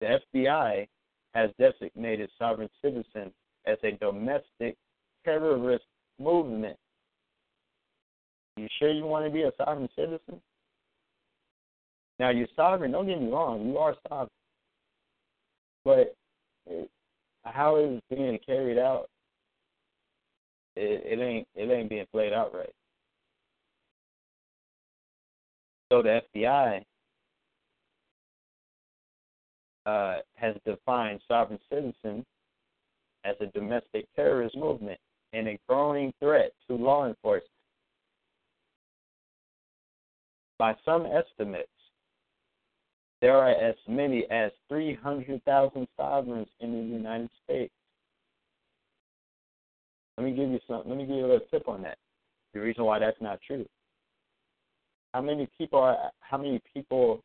the FBI has designated sovereign citizens as a domestic terrorist movement. You sure you want to be a sovereign citizen? Now you're sovereign. Don't get me wrong. You are sovereign, but how is it being carried out? It, it ain't it ain't being played out right. So the FBI uh, has defined sovereign citizen as a domestic terrorist movement and a growing threat to law enforcement. By some estimates, there are as many as 300,000 sovereigns in the United States. Let me give you some. Let me give you a little tip on that. The reason why that's not true. How many people are? How many people?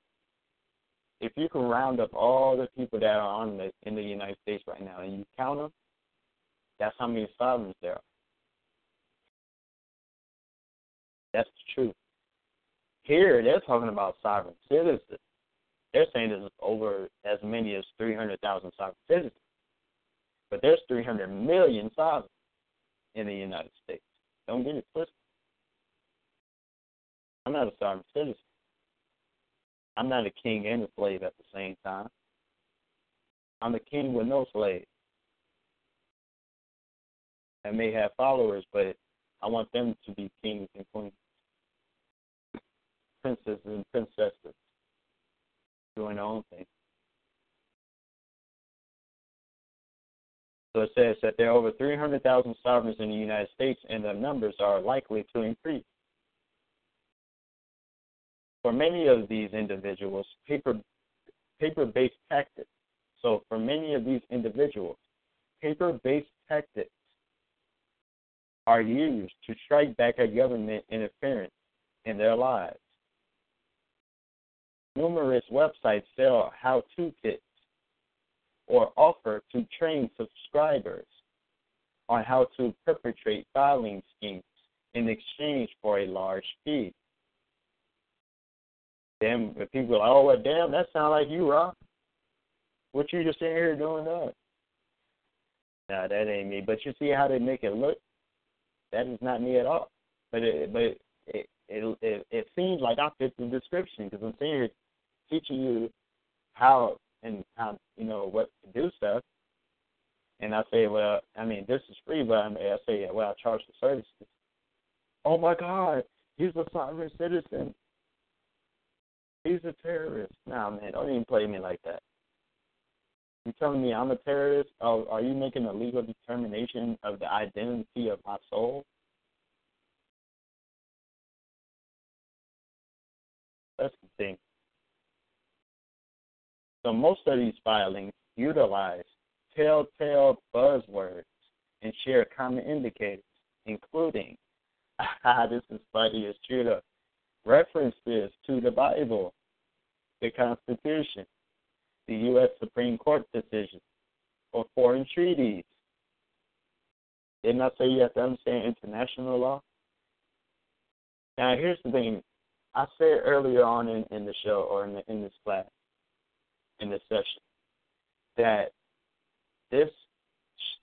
If you can round up all the people that are on the in the United States right now, and you count them, that's how many sovereigns there are. That's the truth. Here, they're talking about sovereign citizens. They're saying there's over as many as 300,000 sovereign citizens. But there's 300 million sovereigns in the United States. Don't get it twisted. I'm not a sovereign citizen. I'm not a king and a slave at the same time. I'm a king with no slaves. I may have followers, but I want them to be kings and queens, princes and princesses, doing their own thing. So it says that there are over 300,000 sovereigns in the United States, and the numbers are likely to increase. For many of these individuals, paper paper-based tactics. So for many of these individuals, paper-based tactics are used to strike back at government interference in their lives. Numerous websites sell how to kits or offer to train subscribers on how to perpetrate filing schemes in exchange for a large fee. Then people are like, oh, well, damn, that sounds like you, Rob. What you just sitting here doing that? Nah, that ain't me. But you see how they make it look? That is not me at all. But it, but it, it, it, it seems like I fit the description because I'm sitting here teaching you how and how you know what to do stuff. And I say, well, I mean, this is free, but I, mean, I say, well, I charge the services. Oh my God, he's a sovereign citizen. He's a terrorist. Nah, man, don't even play me like that. You telling me I'm a terrorist? Oh, are you making a legal determination of the identity of my soul? The thing. So most of these filings utilize telltale buzzwords and share common indicators, including, ah, this is funny as true, references to the Bible, the Constitution, the U.S. Supreme Court decision, or foreign treaties. Didn't I say you have to understand international law? Now, here's the thing. I said earlier on in, in the show or in, the, in this class in this session that this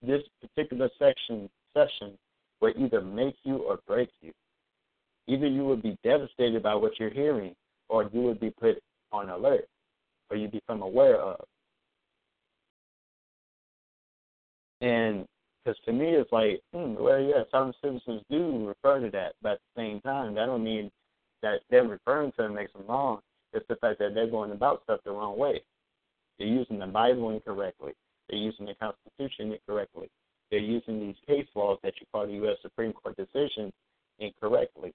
this particular section session will either make you or break you. Either you will be devastated by what you're hearing, or you will be put on alert, or you become aware of. And because to me, it's like, hmm, well, yeah, some citizens do refer to that, but at the same time, that don't mean that they're referring to it makes them wrong. It's the fact that they're going about stuff the wrong way. They're using the Bible incorrectly. They're using the Constitution incorrectly. They're using these case laws that you call the U.S. Supreme Court decisions incorrectly.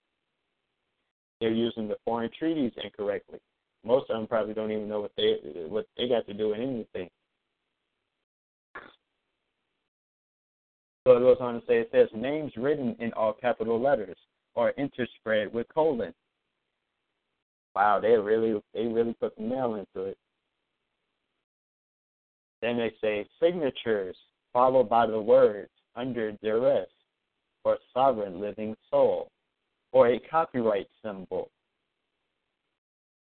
They're using the foreign treaties incorrectly. Most of them probably don't even know what they what they got to do with anything. So it goes on to say it says names written in all capital letters or interspread with colon. Wow, they really they really put the nail into it. Then they say signatures followed by the words under duress or sovereign living soul or a copyright symbol.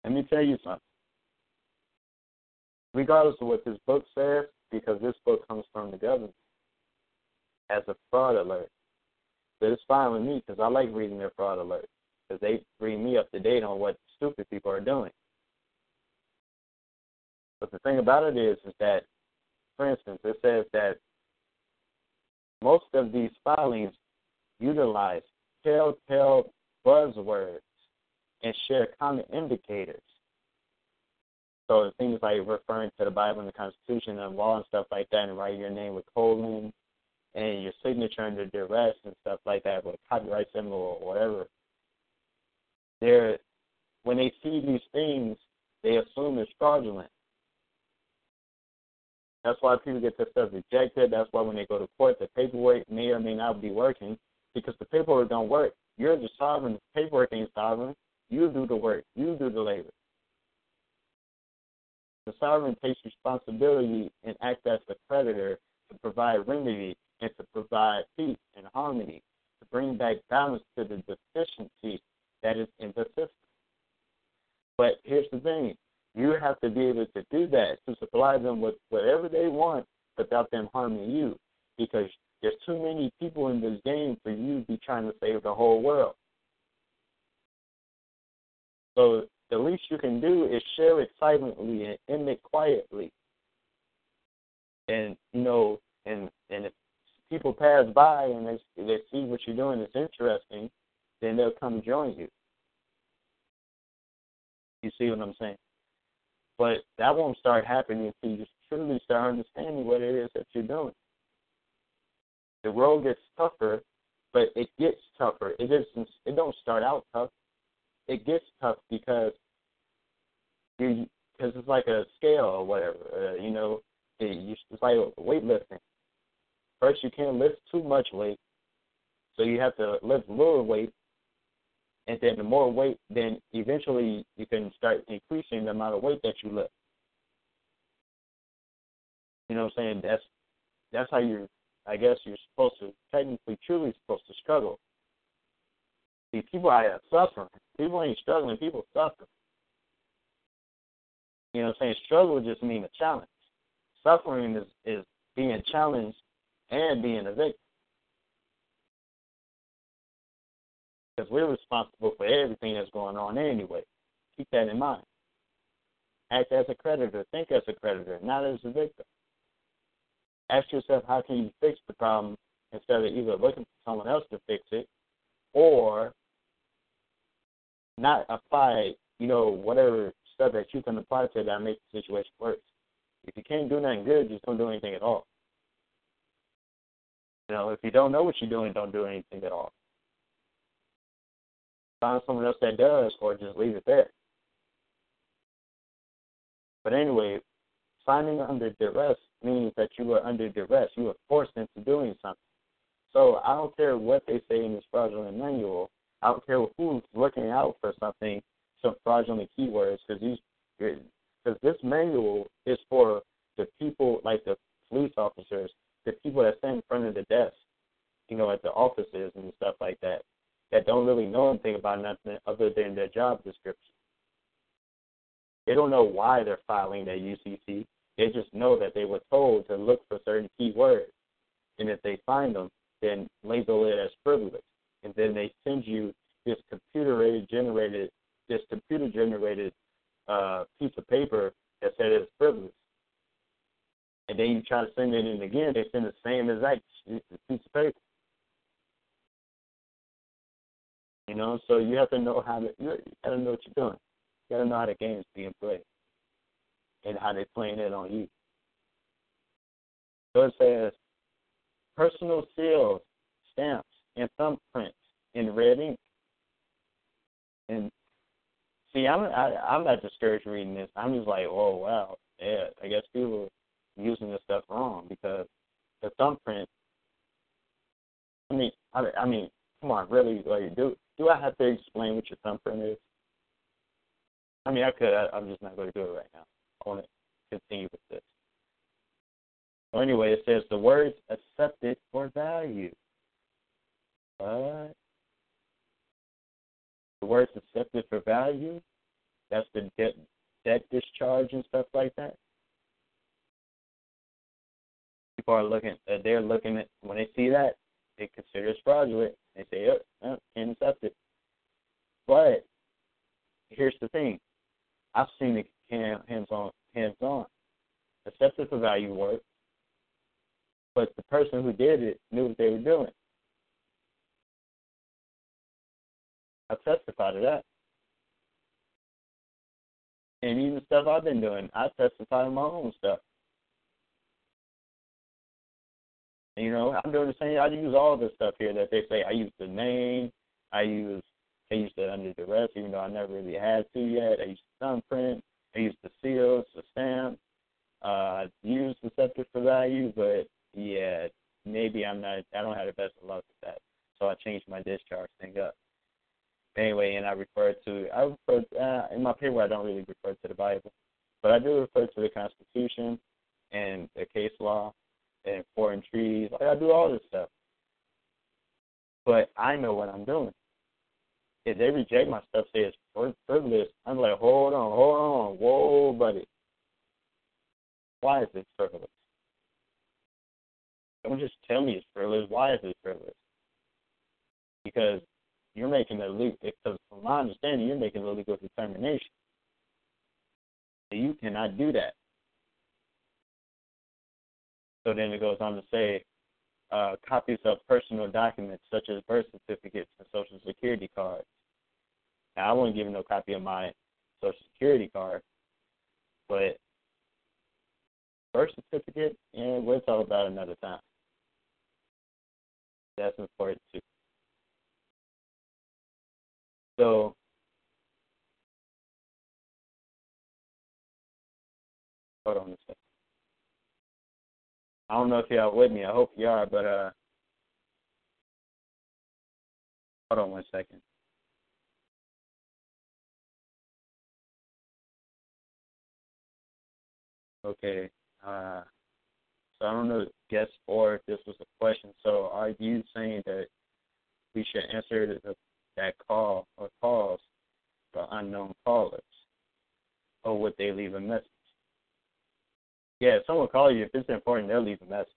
Let me tell you something. Regardless of what this book says, because this book comes from the government, as a fraud alert. But it's fine with me because I like reading their fraud alerts because they bring me up to date on what stupid people are doing. But the thing about it is, is that, for instance, it says that most of these filings utilize telltale buzzwords and share common indicators. So things like referring to the Bible and the Constitution and law and stuff like that, and writing your name with colon and your signature under duress and stuff like that with a copyright symbol or whatever. They're when they see these things, they assume it's fraudulent. That's why people get their stuff rejected. That's why when they go to court, the paperwork may or may not be working because the paperwork don't work. You're the sovereign. The paperwork ain't sovereign. You do the work. You do the labor. The sovereign takes responsibility and acts as the creditor to provide remedy and to provide peace and harmony, to bring back balance to the deficiency that is in the system. But here's the thing you have to be able to do that to supply them with whatever they want without them harming you because there's too many people in this game for you to be trying to save the whole world. So the least you can do is share it silently and end it quietly. And you know, and and if people pass by and they they see what you're doing is interesting, then they'll come join you. You see what I'm saying? But that won't start happening until you truly start understanding what it is that you're doing. The road gets tougher, but it gets tougher. It doesn't. It don't start out tough. It gets tough because you because it's like a scale or whatever. Uh, you know, it, it's like weightlifting. First, you can't lift too much weight, so you have to lift little weight and then the more weight, then eventually you can start increasing the amount of weight that you lift. You know what I'm saying? That's that's how you're. I guess you're supposed to technically, truly supposed to struggle. See, people are suffering. People ain't struggling. People suffer. You know what I'm saying? Struggle just means a challenge. Suffering is is being challenged and being a victim. Because we're responsible for everything that's going on anyway. Keep that in mind. Act as a creditor, think as a creditor, not as a victim. Ask yourself how can you fix the problem instead of either looking for someone else to fix it or not apply, you know, whatever stuff that you can apply to that make the situation worse. If you can't do nothing good, just don't do anything at all. You know, if you don't know what you're doing, don't do anything at all find someone else that does, or just leave it there. But anyway, signing under duress means that you are under duress. You are forced into doing something. So I don't care what they say in this fraudulent manual. I don't care who's looking out for something, some fraudulent keywords, because these, eh, because this manual is for the people like the police officers, the people that stand in front of the desk, you know, at the offices and stuff like that that don't really know anything about nothing other than their job description. They don't know why they're filing their UCC. They just know that they were told to look for certain keywords. And if they find them, then label it as frivolous. And then they send you this computer generated this computer generated uh, piece of paper that said it's frivolous. And then you try to send it in again, they send the same exact piece of paper. You know, so you have to know how to you gotta know what you're doing. You gotta know how the game's being played and how they're playing it on you. So it says personal seals, stamps, and thumbprints in red ink. And see, I'm I, I'm not discouraged reading this. I'm just like, oh wow, yeah. I guess people are using this stuff wrong because the thumbprint. I mean, I, I mean, come on, really, like, do do I have to explain what your thumbprint is? I mean, I could. I, am just not going to do it right now. I want to continue with this. So anyway, it says the words accepted for value. What? The words accepted for value? That's the debt, debt discharge and stuff like that? people are looking. They're looking at when they see that they consider it fraudulent. They say, "Oh, no, can't accept it." But here's the thing: I've seen it hands on, hands on. Accepted for value work, but the person who did it knew what they were doing. I testify to that. And even stuff I've been doing, I testify to my own stuff. You know, I'm doing the same. I use all the stuff here that they say. I use the name. I use I used it under duress, even though I never really had to yet. I used the thumbprint. I used the seals, the stamp. Uh, I used the accepted for value, but yeah, maybe I'm not. I don't have the best of luck with that. So I changed my discharge thing up. Anyway, and I refer to I refer uh, in my paper. I don't really refer to the Bible, but I do refer to the Constitution and the case law and foreign treaties. Like I do all this stuff, but I know what I'm doing. If they reject my stuff, say it's frivolous, I'm like, hold on, hold on, whoa, buddy. Why is this frivolous? Don't just tell me it's frivolous. Why is it frivolous? Because you're making a legal, because from my understanding, you're making a legal determination. You cannot do that. So then it goes on to say, uh, copies of personal documents such as birth certificates and social security cards. Now, I won't give no copy of my social security card, but birth certificate, and we'll talk about another time. That's important too. So hold on a second. I don't know if y'all with me. I hope you are, but uh, hold on one second. Okay. Uh, so I don't know, guess or if this was a question. So are you saying that we should answer the, that call or calls for unknown callers, or would they leave a message? Yeah, if someone calls you, if it's important, they'll leave a message.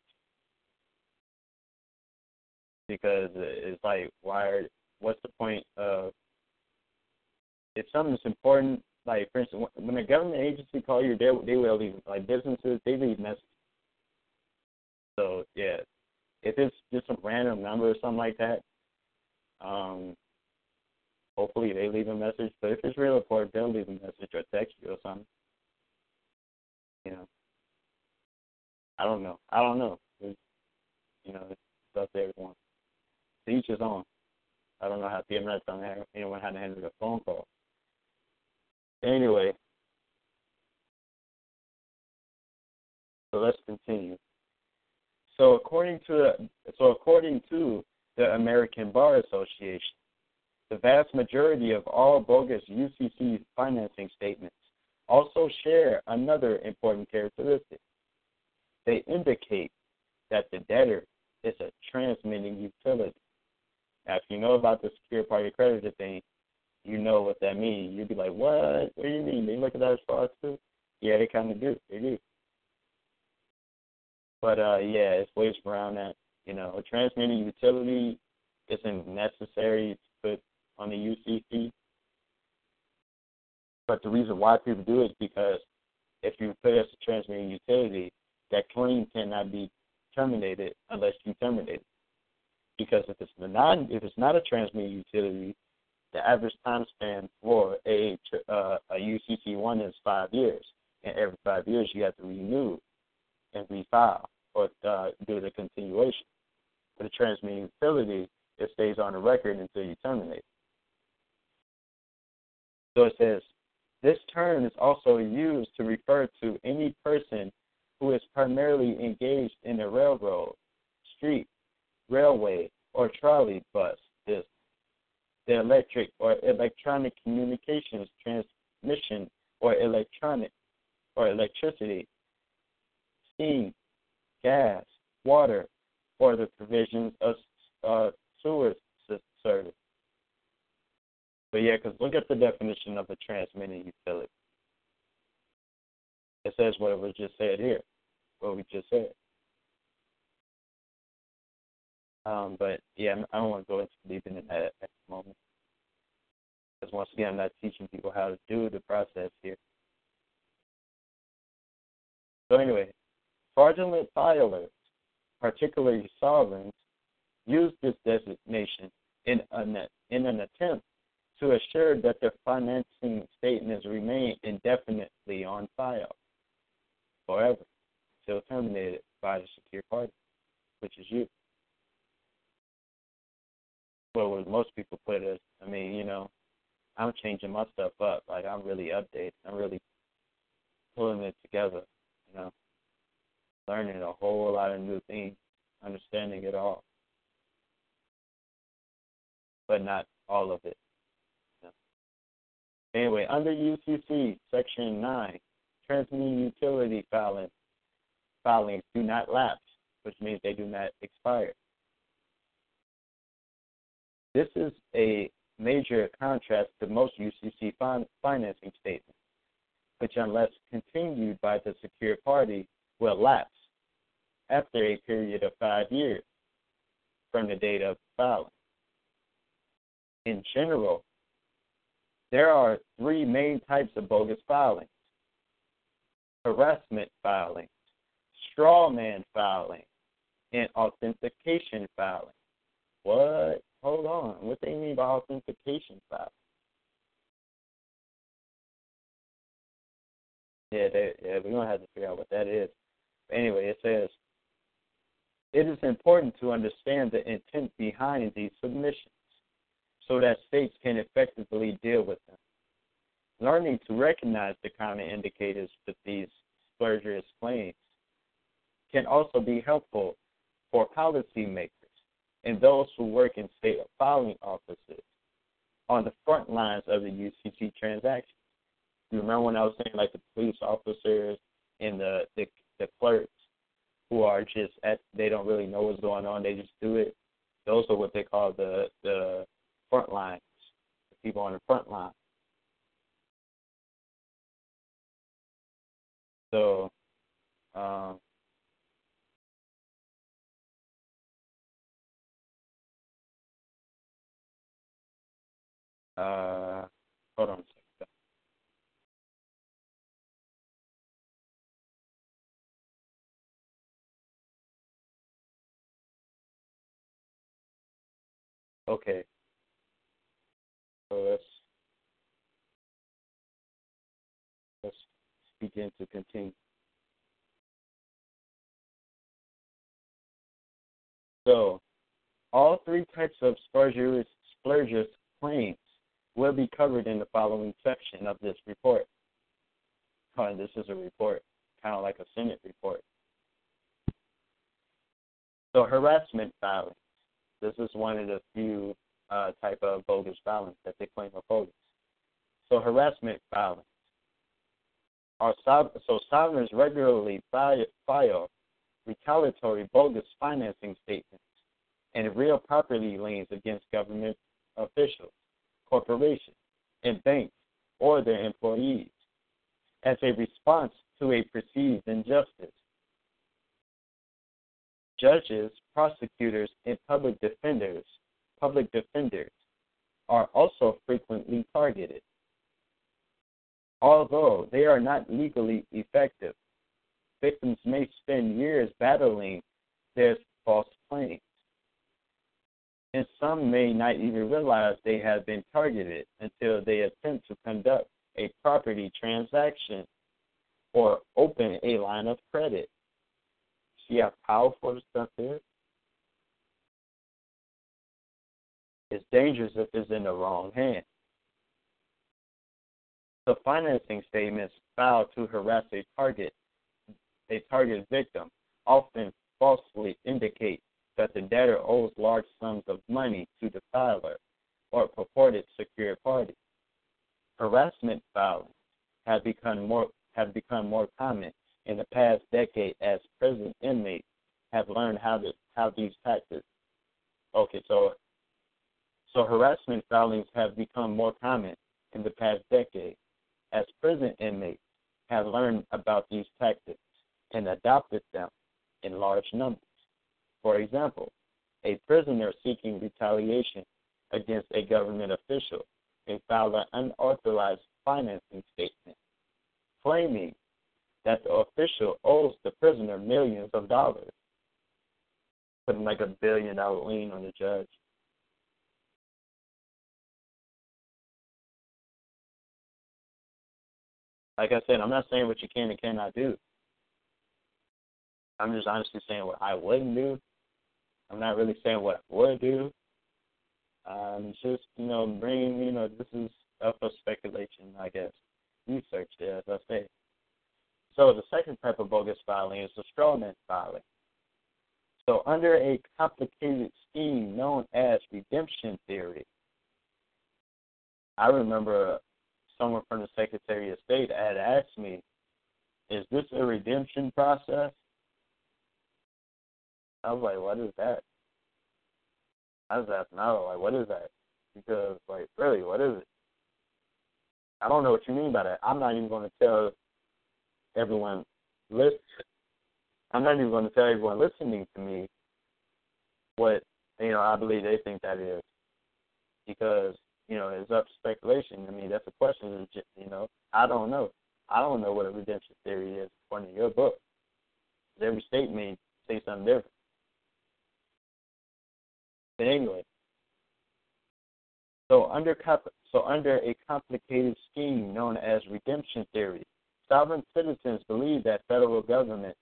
Because it's like, why? Are, what's the point of? If something's important, like for instance, when a government agency calls you, they they will leave like businesses, they leave messages. So yeah, if it's just a random number or something like that, um, hopefully they leave a message. But if it's real important, they'll leave a message or text you or something. You know. I don't know. I don't know. It's, you know, it's up to everyone. To each his own. I don't know how. I'm not anyone how to handle a phone call. Anyway, so let's continue. So according to so according to the American Bar Association, the vast majority of all bogus UCC financing statements also share another important characteristic they indicate that the debtor is a transmitting utility. Now, if you know about the secure party creditor thing, you know what that means. You'd be like, what? What do you mean? They look at that as fraud too? Yeah, they kind of do. They do. But uh, yeah, it's ways around that. You know, a transmitting utility isn't necessary to put on the UCC. But the reason why people do it is because if you put it as a transmitting utility, that claim cannot be terminated unless you terminate it. Because if it's not if it's not a transmitting utility, the average time span for a uh, a UCC one is five years, and every five years you have to renew and refile or uh, do the continuation. For the transmitting utility, it stays on the record until you terminate. So it says this term is also used to refer to any person who is primarily engaged in the railroad, street, railway, or trolley bus the electric or electronic communications transmission or electronic or electricity, steam, gas, water, or the provisions of uh, sewer service. But yeah, because look at the definition of a transmitting utility. It says what was just said here, what we just said. Um, but yeah, I don't want to go into deep into that at the moment. Because once again, I'm not teaching people how to do the process here. So anyway, fraudulent filers, particularly sovereigns, use this designation in an, in an attempt to assure that their financing statements remain indefinitely on file forever until terminated by the secure party, which is you. Well, what most people put it, I mean, you know, I'm changing my stuff up. Like I'm really updating. I'm really pulling it together. You know, learning a whole lot of new things, understanding it all, but not all of it. Anyway, under UCC Section 9, transmitting utility filings, filings do not lapse, which means they do not expire. This is a major contrast to most UCC fin- financing statements, which, unless continued by the secure party, will lapse after a period of five years from the date of filing. In general, there are three main types of bogus filings harassment filing, straw man filing, and authentication filing. What? Hold on. What do you mean by authentication filing? Yeah, they, yeah, we're gonna have to figure out what that is. But anyway, it says it is important to understand the intent behind these submissions so that states can effectively deal with them. Learning to recognize the common indicators that these spurious claims can also be helpful for policymakers and those who work in state filing offices on the front lines of the UCC transactions. You remember when I was saying like the police officers and the, the the clerks who are just at they don't really know what's going on, they just do it. Those are what they call the the front lines, the people on the front line. So, um, uh, hold on. Okay. So let's begin to continue. So, all three types of spurious claims will be covered in the following section of this report. And this is a report, kind of like a Senate report. So, harassment filings. This is one of the few uh, type of bogus filings that they claim are bogus. So harassment filings are so sovereigns regularly file retaliatory bogus financing statements and real property liens against government officials, corporations, and banks or their employees as a response to a perceived injustice. Judges, prosecutors, and public defenders public defenders are also frequently targeted. Although they are not legally effective, victims may spend years battling their false claims. And some may not even realize they have been targeted until they attempt to conduct a property transaction or open a line of credit. See how powerful this stuff is? It's dangerous if it's in the wrong hands. The financing statements filed to harass a target, a target victim, often falsely indicate that the debtor owes large sums of money to the filer or purported secure party. Harassment filings have become more have become more common in the past decade as prison inmates have learned how to how these tactics. Okay, so so harassment filings have become more common in the past decade as prison inmates have learned about these tactics and adopted them in large numbers. For example, a prisoner seeking retaliation against a government official may file an unauthorized financing statement claiming that the official owes the prisoner millions of dollars, putting like a billion dollar lien on the judge. Like I said, I'm not saying what you can and cannot do. I'm just honestly saying what I wouldn't do. I'm not really saying what I would do. Um, it's just you know, bringing you know, this is up for speculation, I guess. Research there, as I say. So the second type of bogus filing is the strawman filing. So under a complicated scheme known as redemption theory, I remember someone from the Secretary of State had asked me, "Is this a redemption process?" I was like, "What is that?" I was asking, I was like, "What is that?" Because, like, really, what is it? I don't know what you mean by that. I'm not even going to tell everyone listen. I'm not even going to tell everyone listening to me what you know I believe they think that is, because you know it's up to speculation. I mean that's a question. You know I don't know. I don't know what a redemption theory is according to your book. Every state may say something different. But anyway, so under so under a complicated scheme known as redemption theory, sovereign citizens believe that federal government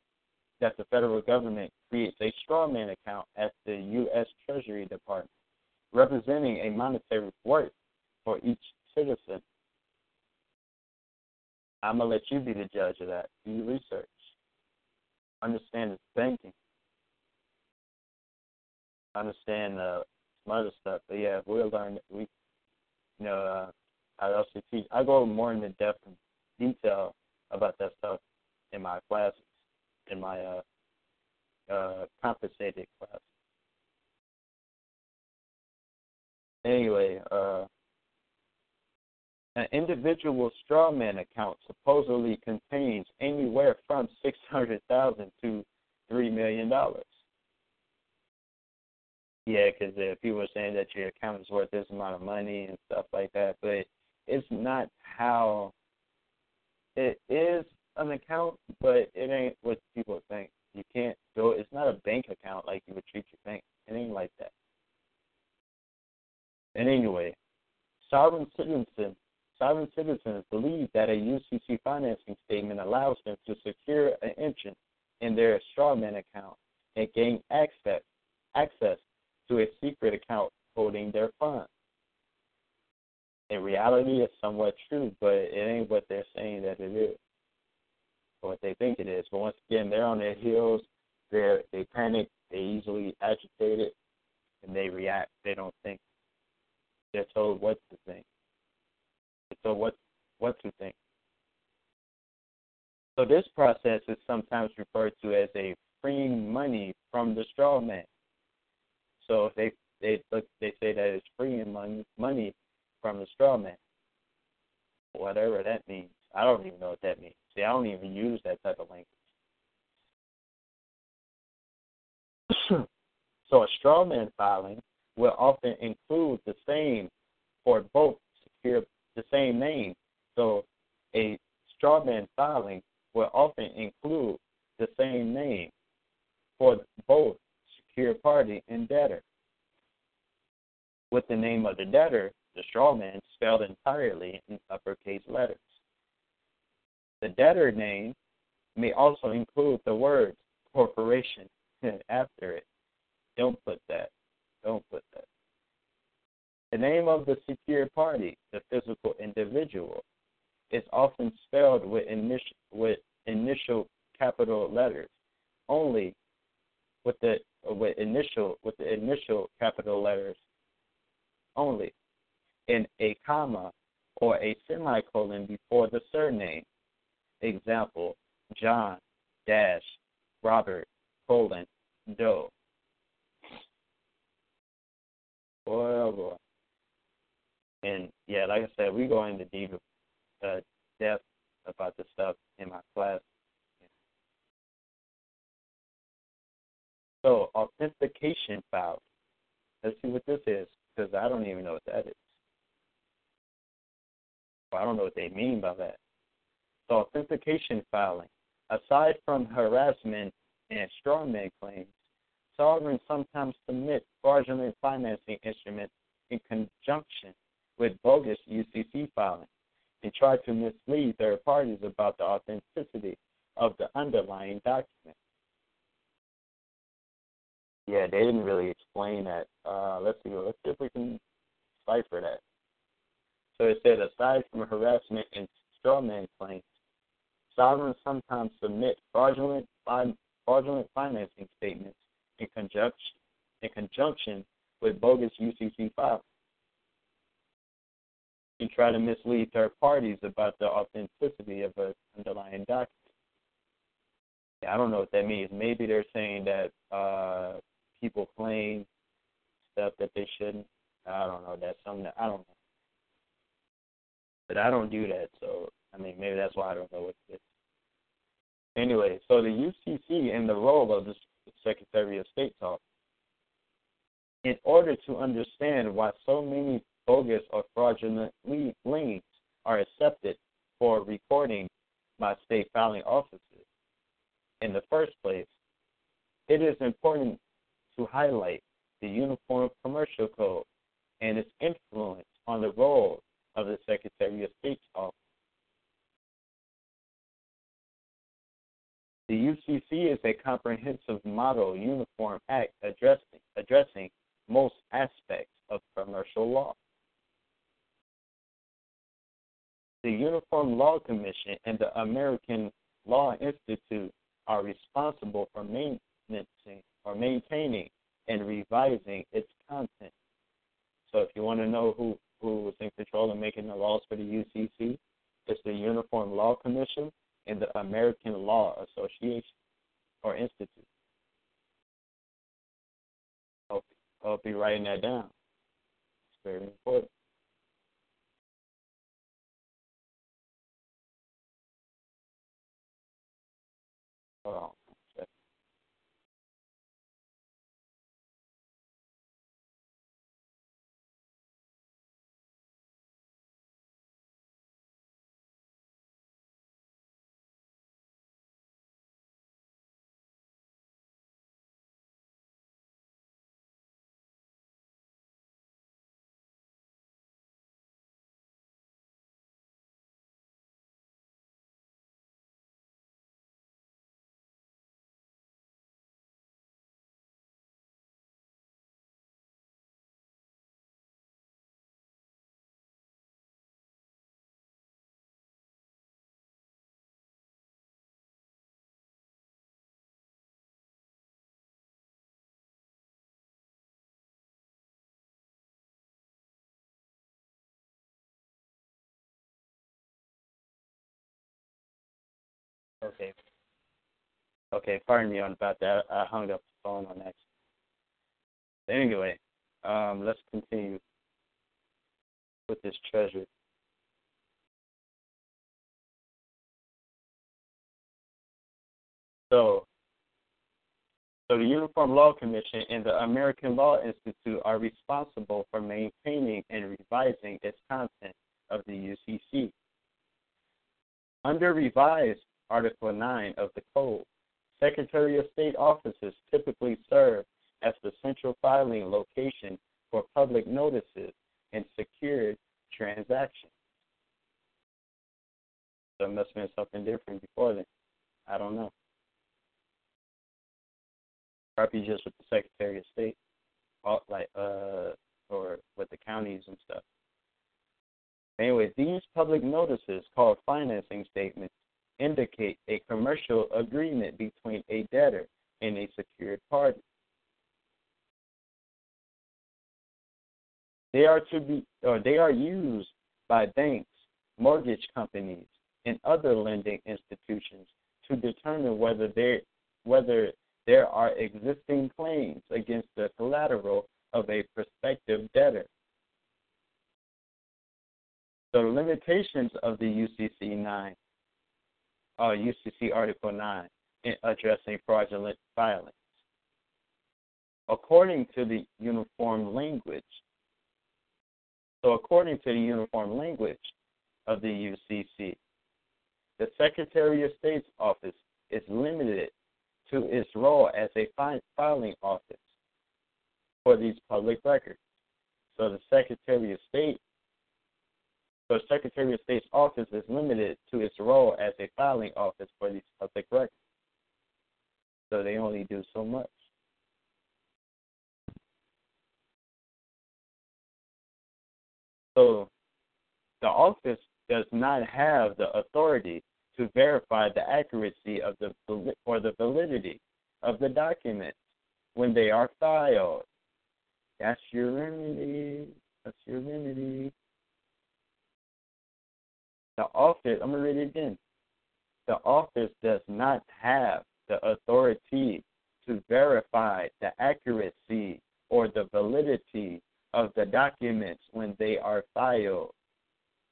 that the federal government creates a straw man account at the U.S. Treasury Department, representing a monetary worth for each citizen. I'm gonna let you be the judge of that. Do research. Understand its banking. Understand uh, some other stuff. But yeah, we'll learn. We, you know, uh, I also teach. I go more into depth and detail about that stuff in my classes, in my uh, uh, compensated class. Anyway, uh, an individual strawman account supposedly contains anywhere from six hundred thousand to three million dollars. Yeah, because uh, people are saying that your account is worth this amount of money and stuff like that, but it's not how it is an account, but it ain't what people think. You can't go. It's not a bank account like you would treat your bank. It ain't like that. And anyway, sovereign citizens sovereign citizens believe that a UCC financing statement allows them to secure an entrance in their strawman account and gain access access to a secret account holding their funds in reality, it's somewhat true, but it ain't what they're saying that it is, or what they think it is. But once again, they're on their heels. They they panic. They easily agitated, and they react. They don't think. They're told what to think. So what what to think. So this process is sometimes referred to as a freeing money from the straw man. So they they look they say that it's freeing money money from the straw man. Whatever that means. I don't even know what that means. See, I don't even use that type of language. so a straw man filing will often include the same or both secure the same name. So a straw man filing will often include the same name for both secure party and debtor. With the name of the debtor the straw man spelled entirely in uppercase letters. The debtor name may also include the word corporation after it. Don't put that. Don't put that. The name of the secure party, the physical individual, is often spelled with initial, with initial capital letters only with the with initial with the initial capital letters only in a comma or a semicolon before the surname. Example, John dash Robert colon Doe. Boy, boy. And yeah, like I said, we go into deep uh, depth about this stuff in my class. So authentication files. Let's see what this is, because I don't even know what that is. Well, I don't know what they mean by that. So authentication filing. Aside from harassment and strawman claims, sovereigns sometimes submit fraudulent financing instruments in conjunction with bogus UCC filings and try to mislead third parties about the authenticity of the underlying document. Yeah, they didn't really explain that. Uh, let's see. Let's see if we can cipher that. So it said, aside from harassment and strawman claims, sovereigns sometimes submit fraudulent fraudulent financing statements in conjunction in conjunction with bogus UCC filing and try to mislead third parties about the authenticity of an underlying document. I don't know what that means. Maybe they're saying that uh, people claim stuff that they shouldn't. I don't know. That's something that I don't know. But I don't do that, so I mean maybe that's why I don't know what it is. Anyway, so the UCC and the role of the Secretary of State's office. In order to understand why so many bogus or fraudulent liens are accepted for recording by state filing offices in the first place, it is important to highlight the Uniform Commercial Code and its influence on the role of the Secretary of State's office. The UCC is a comprehensive model uniform act addressing, addressing most aspects of commercial law. The Uniform Law Commission and the American Law Institute are responsible for maintenance or maintaining and revising its content. So if you want to know who, who was in control of making the laws for the UCC, it's the Uniform Law Commission and the American Law Association or Institute. I'll, I'll be writing that down. It's very important. Hold on. Okay. Okay, pardon me on about that. I hung up the phone on that. Anyway, um, let's continue with this treasure. So, so the Uniform Law Commission and the American Law Institute are responsible for maintaining and revising its content of the UCC. Under revised Article 9 of the Code. Secretary of State offices typically serve as the central filing location for public notices and secured transactions. So it must have been something different before then. I don't know. Probably just with the Secretary of State, like uh, or with the counties and stuff. Anyway, these public notices, called financing statements, indicate a commercial agreement between a debtor and a secured party. They are to be or they are used by banks, mortgage companies, and other lending institutions to determine whether there whether there are existing claims against the collateral of a prospective debtor. The limitations of the UCC 9 uh, UCC Article 9 in addressing fraudulent filings. according to the uniform language. So, according to the uniform language of the UCC, the Secretary of State's office is limited to its role as a filing office for these public records. So, the Secretary of State so Secretary of State's office is limited to its role as a filing office for these public records. So they only do so much. So the office does not have the authority to verify the accuracy of the or the validity of the documents when they are filed. That's your remedy. That's your remedy. The office, I'm going to read it again. The office does not have the authority to verify the accuracy or the validity of the documents when they are filed,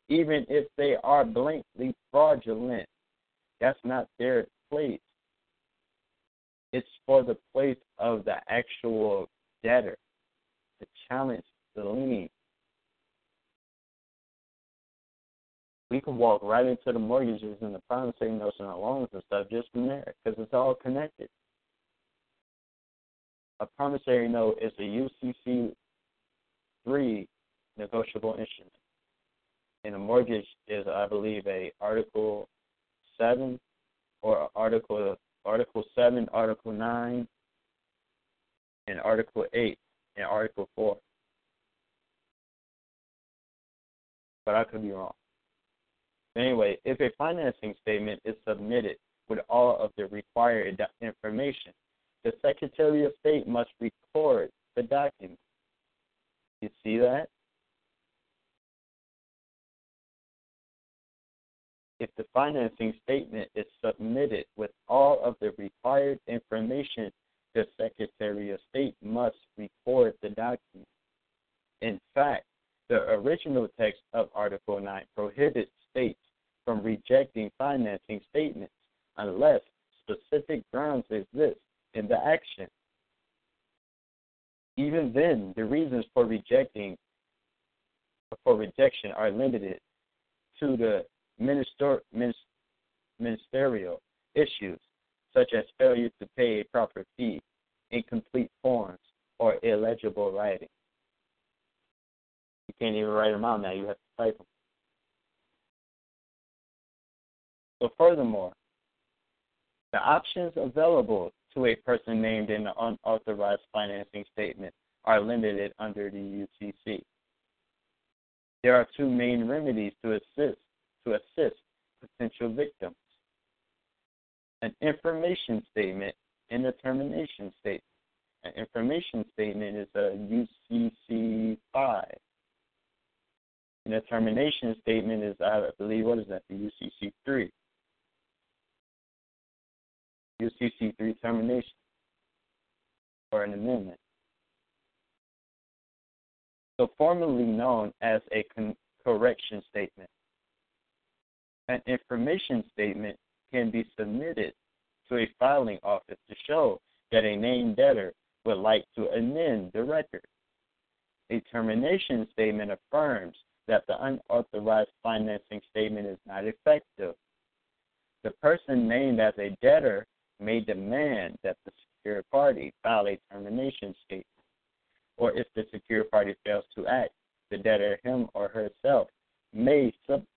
even if they are blatantly fraudulent. That's not their place. It's for the place of the actual debtor to challenge the lien we can walk right into the mortgages and the promissory notes and our loans and stuff just from there because it's all connected. A promissory note is a UCC three negotiable instrument, and a mortgage is, I believe, a Article seven or Article Article seven, Article nine, and Article eight and Article four. But I could be wrong. Anyway, if a financing statement is submitted with all of the required information, the Secretary of State must record the document. You see that? If the financing statement is submitted with all of the required information, the Secretary of State must record the document. In fact, the original text of Article 9 prohibits states from rejecting financing statements unless specific grounds exist in the action. Even then, the reasons for rejecting for rejection are limited to the minister, ministerial issues, such as failure to pay a proper fee, incomplete forms, or illegible writing. You can't even write them out now, you have to type them. So, furthermore, the options available to a person named in the unauthorized financing statement are limited under the UCC. There are two main remedies to assist to assist potential victims: an information statement and a termination statement. An information statement is a UCC five. And a termination statement is, I believe, what is that? The UCC three. UCC3 termination or an amendment. So, formerly known as a con- correction statement. An information statement can be submitted to a filing office to show that a named debtor would like to amend the record. A termination statement affirms that the unauthorized financing statement is not effective. The person named as a debtor may demand that the secure party file a termination statement, or if the secure party fails to act, the debtor, him or herself, may submit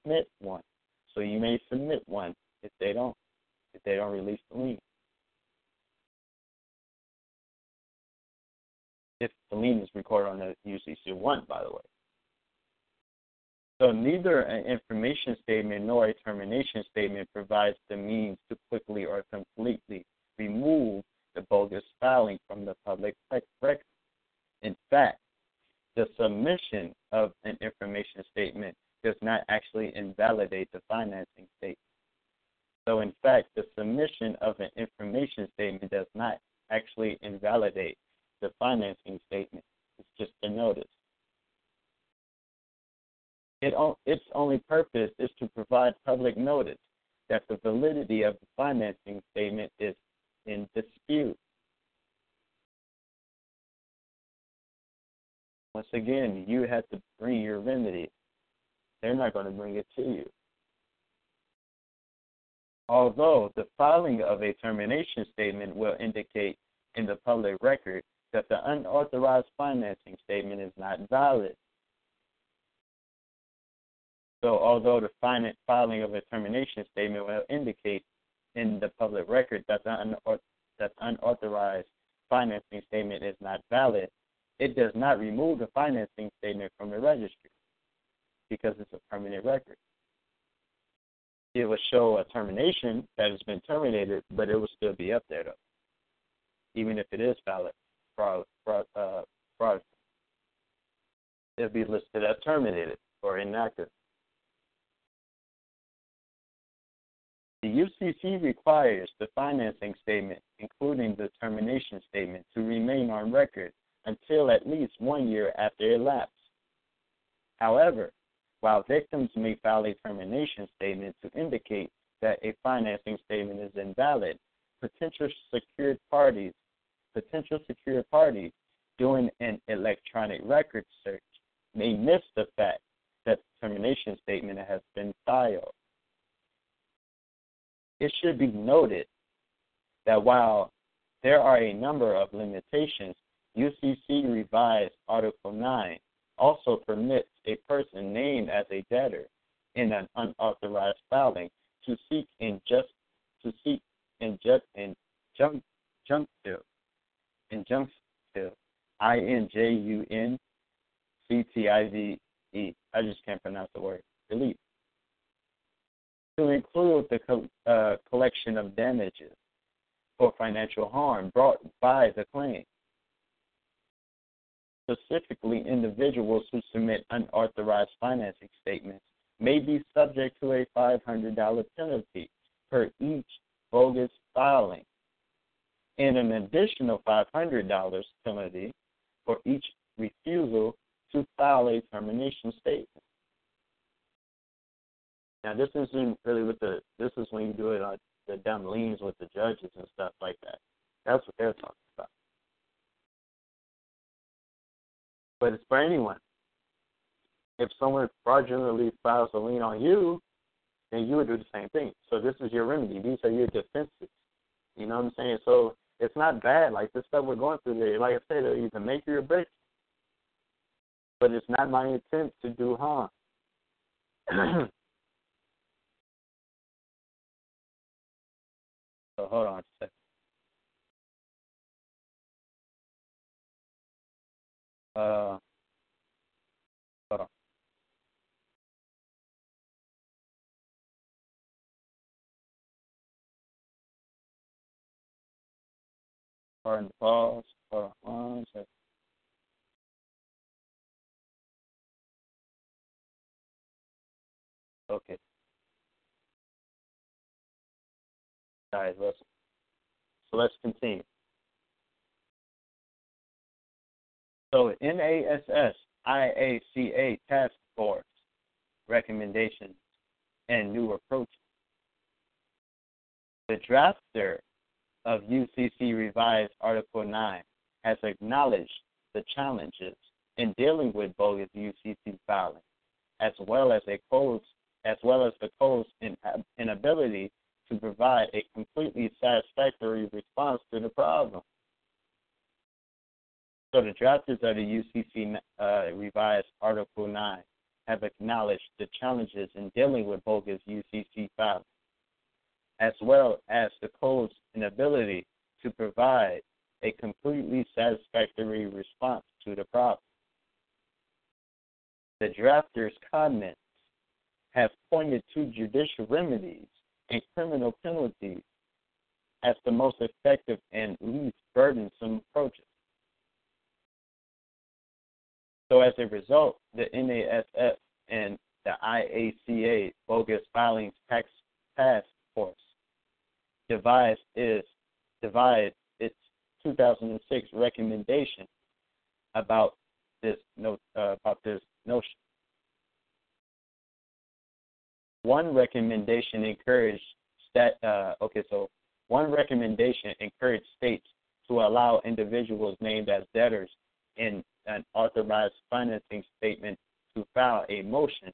Uh, okay, so one recommendation encouraged states to allow individuals named as debtors in an authorized financing statement to file a motion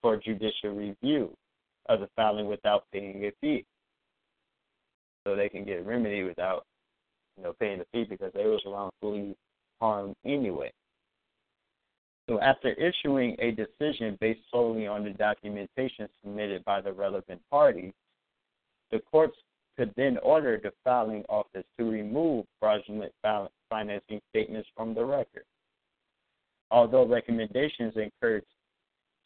for judicial review of the filing without paying a fee. So they can get remedy without, you know, paying the fee because they was wrongfully harmed anyway. So after issuing a decision based solely on the documentation submitted by the relevant party, the courts could then order the filing office to remove fraudulent financing statements from the record. Although recommendations encourage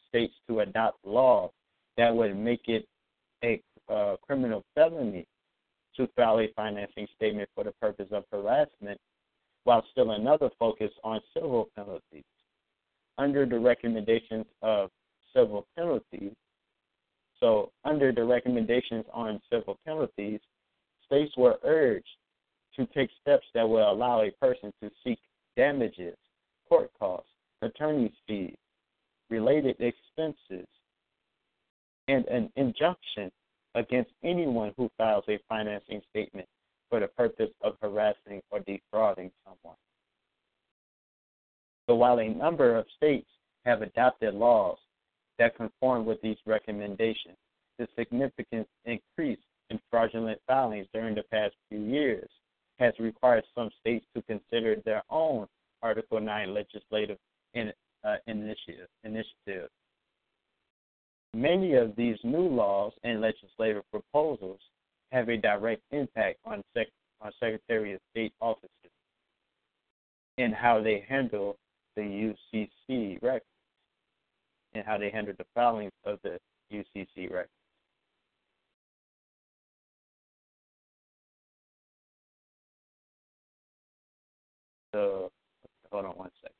states to adopt laws that would make it a uh, criminal felony to file a financing statement for the purpose of harassment, while still another focus on civil penalties. Under the recommendations of civil penalties, so, under the recommendations on civil penalties, states were urged to take steps that will allow a person to seek damages, court costs, attorney's fees, related expenses, and an injunction against anyone who files a financing statement for the purpose of harassing or defrauding someone. So, while a number of states have adopted laws that conform with these recommendations. The significant increase in fraudulent filings during the past few years has required some states to consider their own Article 9 legislative in, uh, initiative, initiative. Many of these new laws and legislative proposals have a direct impact on, sec- on Secretary of State offices and how they handle the UCC records and how they handled the filings of the UCC records. So, hold on one second.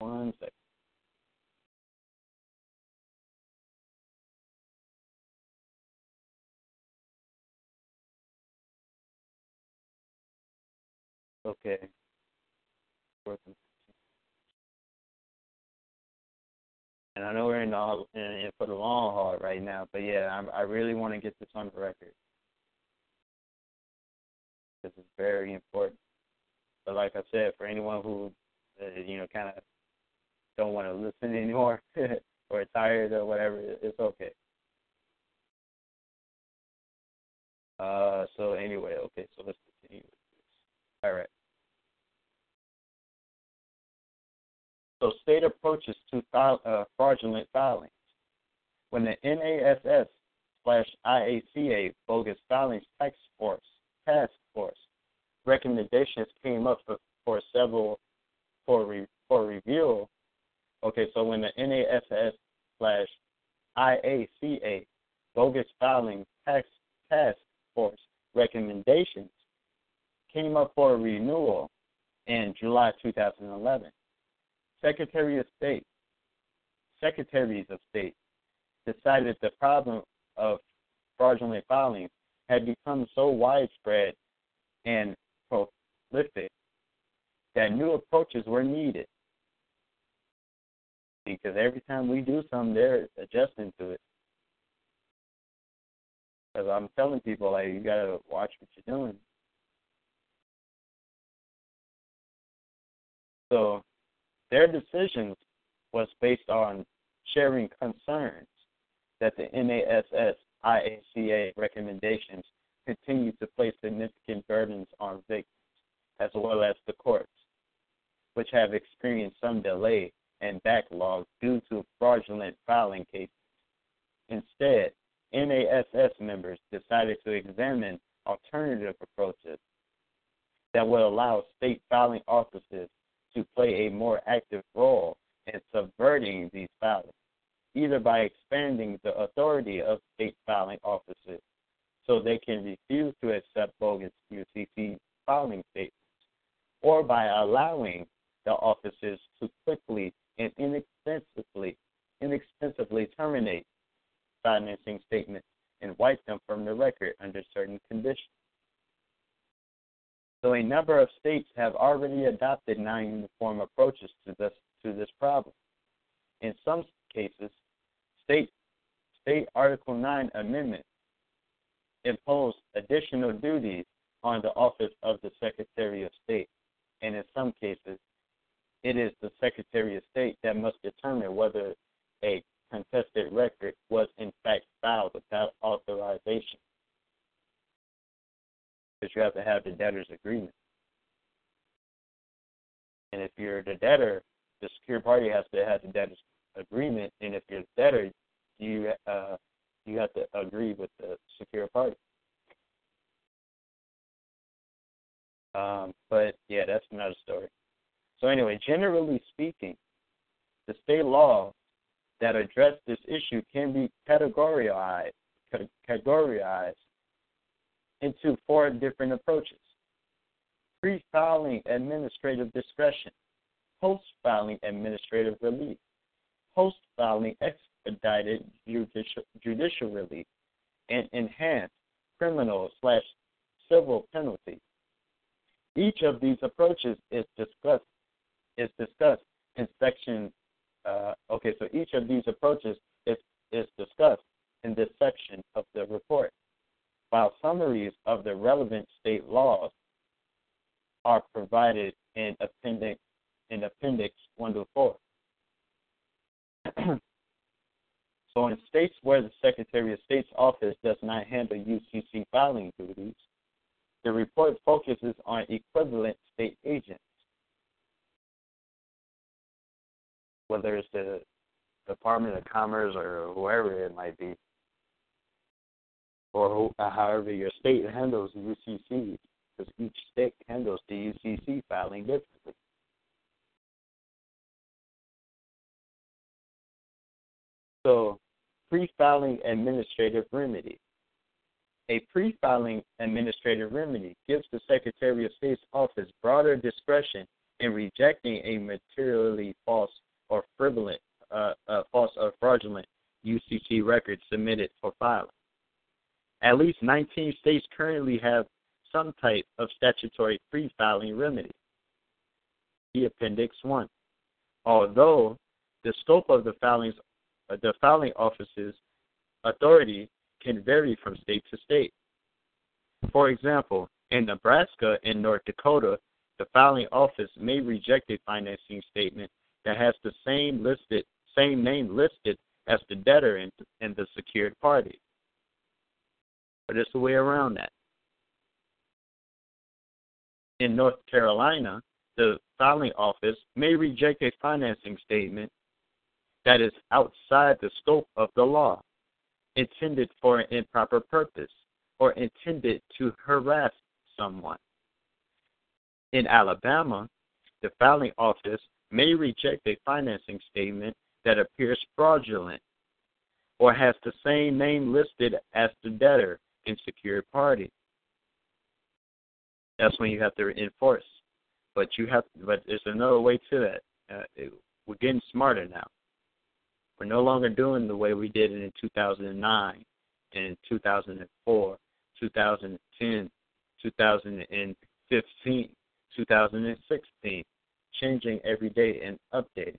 One second. Okay. And I know we're in, the, in, in for the long haul right now, but yeah, I, I really want to get this on the record. This is very important. But like I said, for anyone who, uh, you know, kind of don't want to listen anymore or tired or whatever, it's okay. Uh, so anyway, okay, so let's. All right. So state approaches to uh, fraudulent filings. When the NASS slash IACA bogus filings task force task force recommendations came up for, for several for re, for review. Okay, so when the NASS slash IACA bogus filing task task force recommendations came up for a renewal in July 2011. Secretary of State, secretaries of state decided the problem of fraudulent filings had become so widespread and prolific that new approaches were needed. Because every time we do something, they're adjusting to it. Because I'm telling people, like, you gotta watch what you're doing. So their decisions was based on sharing concerns that the NASS IACA recommendations continue to place significant burdens on victims as well as the courts, which have experienced some delay and backlog due to fraudulent filing cases. Instead, NASS members decided to examine alternative approaches that would allow state filing offices to play a more active role in subverting these filings, either by expanding the authority of state filing offices so they can refuse to accept bogus UCC filing statements, or by allowing the offices to quickly and inexpensively, inexpensively terminate financing statements and wipe them from the record under certain conditions. So a number of states have already adopted non-uniform approaches to this to this problem. In some cases, state state Article 9 amendments impose additional duties on the office of the Secretary of State. And in some cases, it is the Secretary of State that must determine whether a contested record was in fact filed without authorization. Because you have to have the debtor's agreement. And if you're the debtor, the secure party has to have the debtor's agreement. And if you're the debtor, you uh, you have to agree with the secure party. Um, but yeah, that's another story. So anyway, generally speaking, the state laws that address this issue can be categorized categorized into four different approaches. Pre-filing administrative discretion, post-filing administrative relief, post-filing expedited judicial, judicial relief, and enhanced criminal slash civil penalties. Each of these approaches is discussed is discussed in section. Uh, okay, so each of these approaches is is discussed in this section of the report, while summaries of the relevant state laws are provided in appendix in appendix one to four. so in states where the Secretary of State's office does not handle UCC filing duties, the report focuses on equivalent state agents, whether it's the Department of Commerce or whoever it might be, or uh, however your state handles the UCC, because each state handles the UCC filing differently. So, pre-filing administrative remedy. A pre filing administrative remedy gives the Secretary of State's office broader discretion in rejecting a materially false or frivolous, uh, uh, false or fraudulent UCC record submitted for filing. At least 19 states currently have some type of statutory pre filing remedy. The Appendix 1. Although the scope of the filings, uh, the filing office's authority can vary from state to state. For example, in Nebraska and North Dakota, the filing office may reject a financing statement that has the same listed same name listed as the debtor and, and the secured party. But it's a way around that. In North Carolina, the filing office may reject a financing statement that is outside the scope of the law intended for an improper purpose or intended to harass someone. In Alabama, the filing office may reject a financing statement that appears fraudulent or has the same name listed as the debtor in secured party. That's when you have to enforce. But you have, but there's another way to that. Uh, it, we're getting smarter now. We're no longer doing the way we did it in 2009 and 2004, 2010, 2015, 2016, changing every day and updating.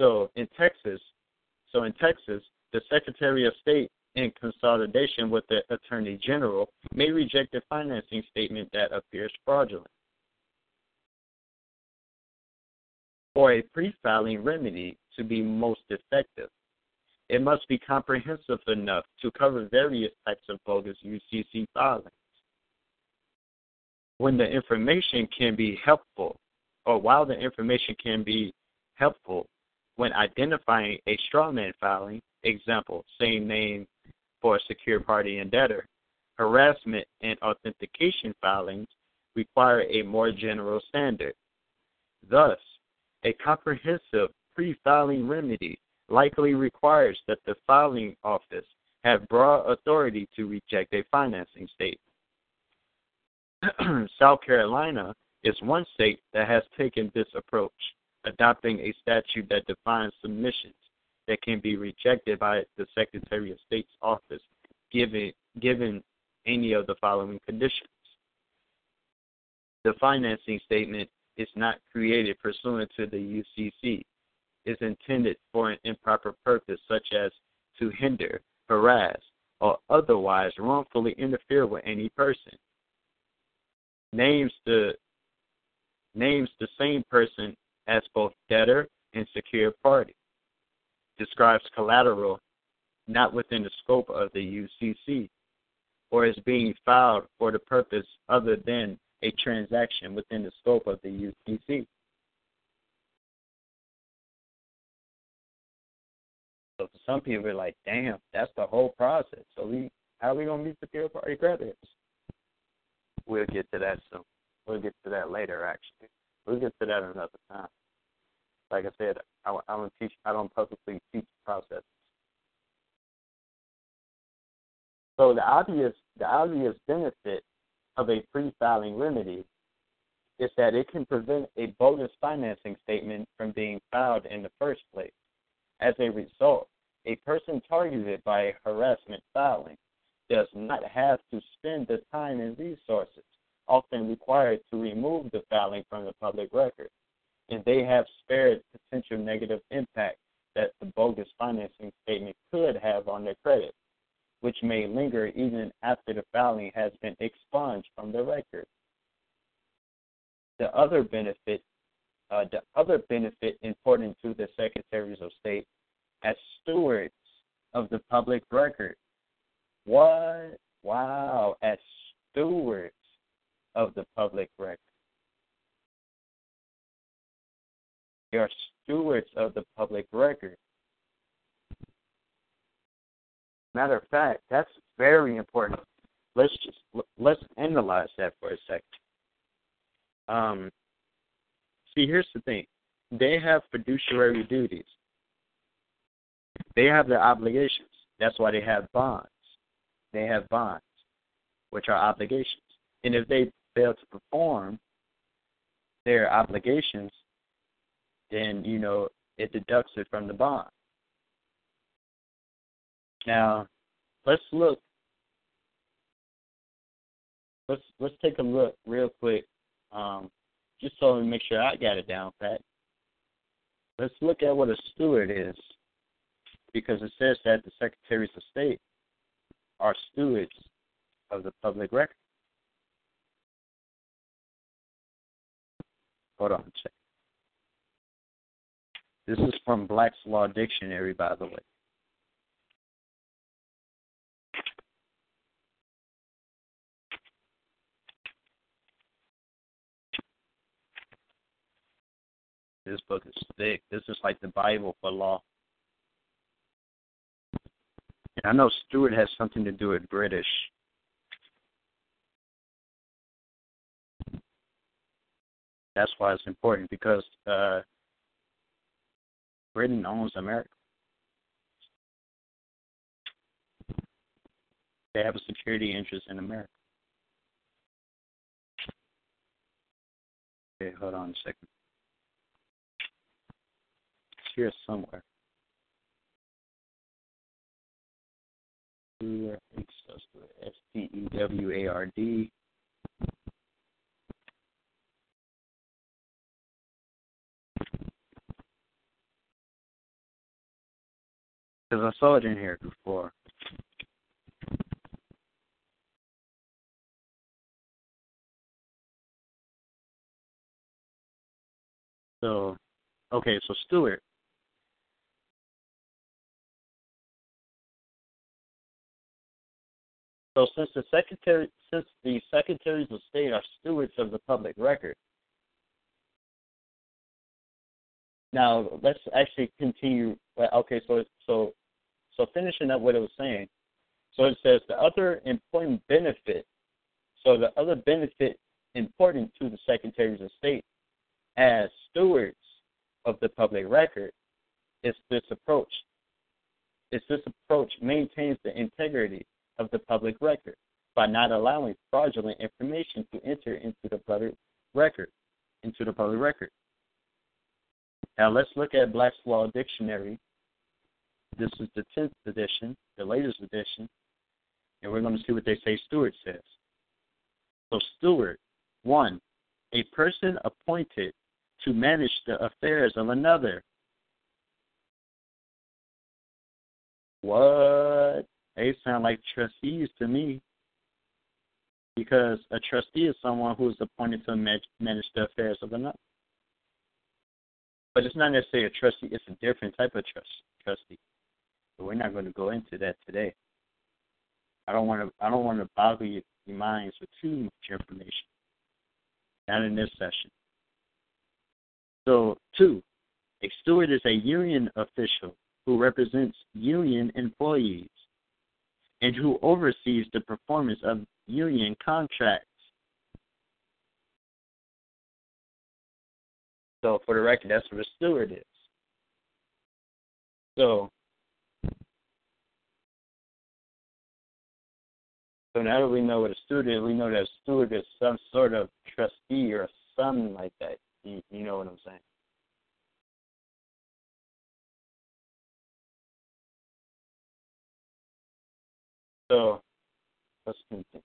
So in Texas, so in Texas, the Secretary of State, in consolidation with the Attorney General, may reject a financing statement that appears fraudulent. for a pre-filing remedy to be most effective. It must be comprehensive enough to cover various types of bogus UCC filings. When the information can be helpful, or while the information can be helpful when identifying a strawman filing, example, same name for a secure party and debtor, harassment and authentication filings require a more general standard. Thus, a comprehensive pre filing remedy likely requires that the filing office have broad authority to reject a financing state. South Carolina is one state that has taken this approach, adopting a statute that defines submissions that can be rejected by the Secretary of State's office given given any of the following conditions. The financing statement is not created pursuant to the UCC, is intended for an improper purpose, such as to hinder, harass, or otherwise wrongfully interfere with any person. Names the names the same person as both debtor and secured party. Describes collateral not within the scope of the UCC or as being filed for the purpose other than a transaction within the scope of the UCC. So for some people, are like, damn, that's the whole process. So we, how are we gonna be secure party creditors? We'll get to that soon. We'll get to that later. Actually, we'll get to that another time. Like I said, I, I don't teach. I don't publicly teach processes. So the obvious, the obvious benefit of a pre-filing remedy is that it can prevent a bogus financing statement from being filed in the first place. As a result, a person targeted by harassment filing does not have to spend the time and resources often required to remove the filing from the public record, and they have spared potential negative impact that the bogus financing statement could have on their credit, which may linger even after the filing has been expunged from the record. The other benefit, uh, the other benefit important to the secretaries of state as stewards of the public record. What? Wow, as stewards of the public record. They are stewards of the public record. Matter of fact, that's very important. Let's just let's analyze that for a second. Um, see, here's the thing: they have fiduciary duties. They have their obligations. That's why they have bonds. They have bonds, which are obligations. And if they fail to perform their obligations, then you know it deducts it from the bond. Now, let's look. Let's let's take a look real quick, um, just so we make sure I got it down pat. Let's look at what a steward is because it says that the secretaries of state are stewards of the public record. Hold on, check. This is from Black's Law Dictionary, by the way. This book is thick. This is like the Bible for law. And I know Stewart has something to do with British. That's why it's important because uh, Britain owns America. They have a security interest in America. Okay, hold on a second. It's here somewhere. I think S T E W A R D. Because I saw it in here before. So, okay, so steward, So since the secretary since the secretaries of state are stewards of the public record, now let's actually continue. Okay, so so so finishing up what it was saying. So it says the other important benefit. So the other benefit important to the secretaries of state as stewards of the public record is this approach. Is this approach maintains the integrity of the public record by not allowing fraudulent information to enter into the public record. Into the public record. Now let's look at Black's Law Dictionary. This is the tenth edition, the latest edition, and we're going to see what they say steward says. So steward, one, a person appointed to manage the affairs of another. What? they sound like trustees to me. Because a trustee is someone who is appointed to manage the affairs of another. But it's not necessarily a trustee; it's a different type of trust trustee. But we're not going to go into that today. I don't want to. I don't want to boggle your, your minds with too much information. Not in this session. So, two, a steward is a union official who represents union employees and who oversees the performance of union contracts. So, for the record, that's what a steward is. So, so now that we know what a steward is, we know that a steward is some sort of trustee or something like that. You, you know what I'm saying? So let's continue.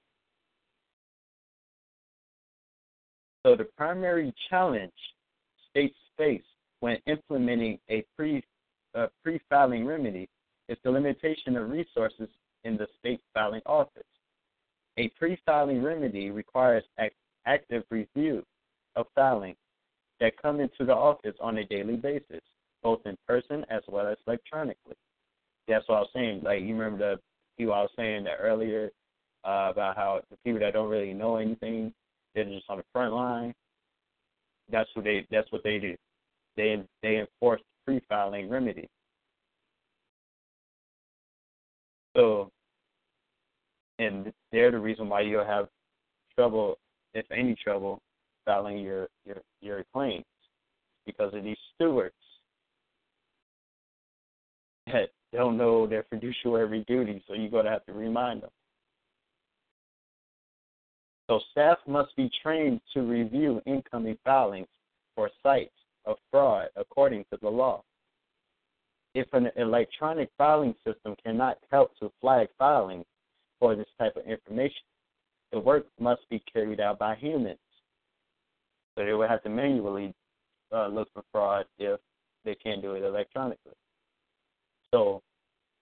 So the primary challenge states face when implementing a pre uh, pre-filing remedy is the limitation of resources in the state filing office. A pre-filing remedy requires active review of filings that come into the office on a daily basis, both in person as well as electronically. That's what I was saying. Like you remember the people I was saying that earlier uh, about how the people that don't really know anything, they're just on the front line. That's what they. That's what they do. They they enforce pre-filing remedy. So, and they're the reason why you'll have trouble, if any trouble, filing your your your claims because of these stewards that don't know their fiduciary duty, so you're to have to remind them. So staff must be trained to review incoming filings for sites of fraud according to the law. If an electronic filing system cannot help to flag filings for this type of information, the work must be carried out by humans. So they would have to manually uh, look for fraud if they can't do it electronically. So,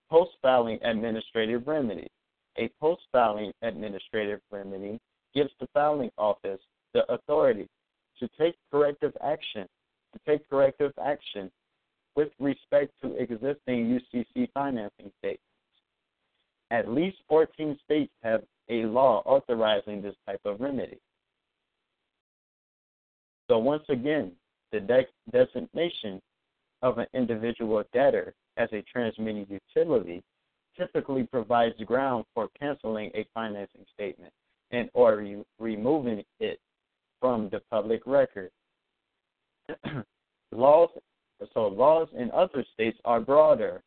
post filing administrative remedy. A post filing administrative remedy gives the filing office the authority to take corrective action, to take corrective action with respect to existing UCC financing statements. At least 14 states have a law authorizing this type of remedy. So once again, the de- designation of an individual debtor as a transmitting utility typically provides ground for canceling a financing statement and or re- removing it from the public record. laws so laws in other states are broader.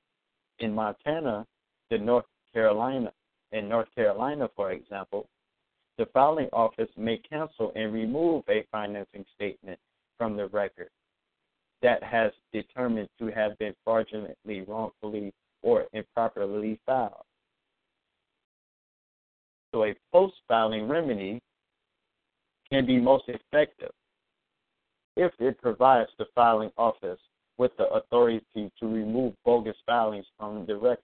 In Montana, the North Carolina in North Carolina, for example, the filing office may cancel and remove a financing statement from the record that has determined to have been fraudulently, wrongfully, or improperly filed. So a post filing remedy can be most effective if it provides the filing office with the authority to remove bogus filings from the record.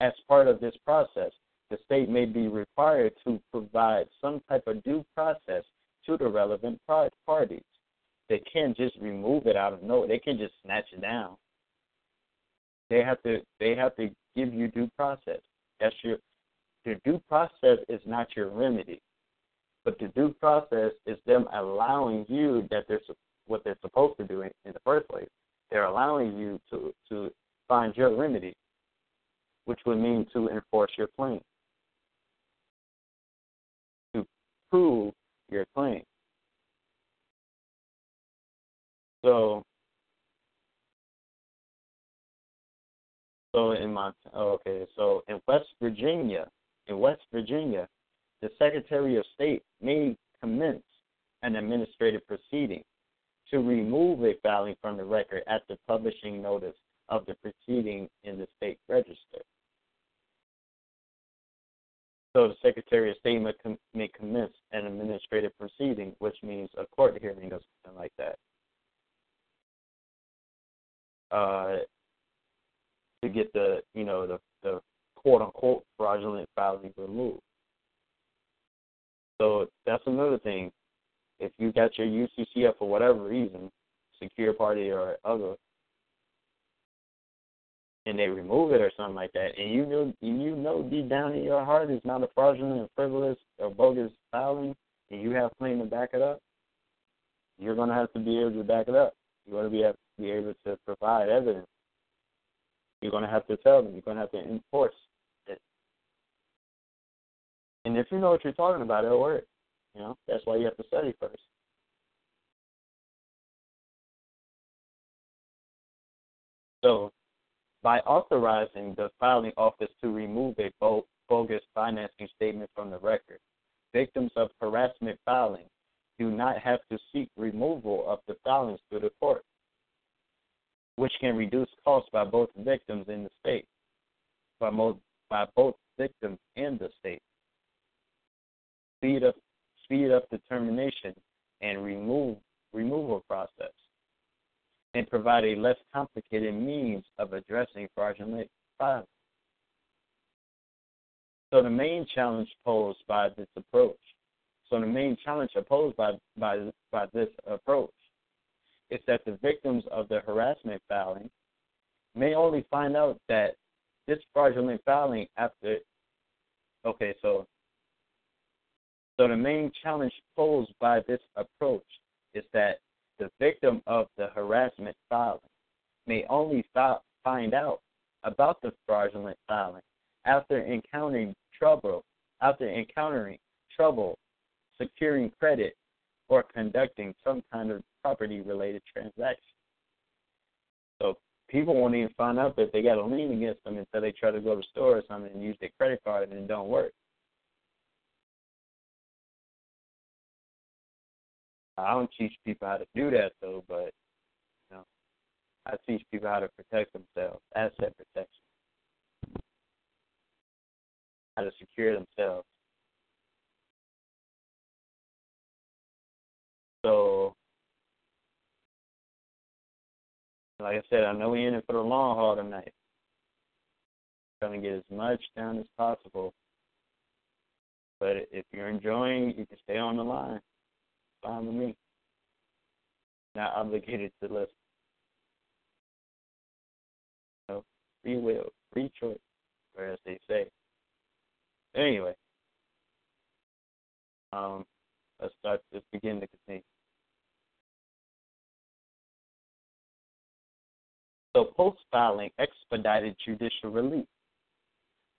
As part of this process, the state may be required to provide some type of due process to the relevant parties. They can't just remove it out of nowhere. They can't just snatch it down. They have to. They have to give you due process. That's your. The due process is not your remedy, but the due process is them allowing you that they're what they're supposed to do in, in the first place. They're allowing you to to find your remedy, which would mean to enforce your claim, to prove your claim. So, so in my oh, okay, so in West Virginia, in West Virginia, the Secretary of State may commence an administrative proceeding to remove a filing from the record the publishing notice of the proceeding in the state register. So the Secretary of State may commence an administrative proceeding, which means a court hearing or something like that, uh, to get the you know the, the quote unquote fraudulent filing removed. So that's another thing. If you got your UCCF for whatever reason, secure party or other, and they remove it or something like that, and you know you know deep down in your heart it's not a fraudulent, frivolous, or bogus filing, and you have claim to back it up, you're to have to be able to back it up. You're to be have to be able to provide evidence. You're to have to tell them. You're to have to enforce it. And if you know what you're talking about, it'll work. You know that's why you have to study first. So by authorizing the filing office to remove a bogus financing statement from the record. Victims of harassment filing do not have to seek removal of the filings to the court, which can reduce costs by both victims and the state, by, by both victims and the state. Speed up, speed up determination and remove removal process and provide a less complicated means of addressing fraudulent filing. So the main challenge posed by this approach, so the main challenge posed by by by this approach is that the victims of the harassment filing may only find out that this fraudulent filing after okay, so so the main challenge posed by this approach is that the victim of the harassment filing may only find out about the fraudulent filing after encountering trouble, after encountering trouble securing credit or conducting some kind of property related transaction. So people won't even find out that they got a lien against them until they try to go to the store or something and use their credit card and it don't work. I don't teach people how to do that though, but you know, I teach people how to protect themselves, asset protection, how to secure themselves. So, like I said, I know we're in it for the long haul tonight. Trying to get as much done as possible. But if you're enjoying, you can stay on the line fine with me. Not obligated to listen. No, free will, free choice, or as they say. Anyway, um, let's start. Let's begin to continue. So, post filing expedited judicial relief.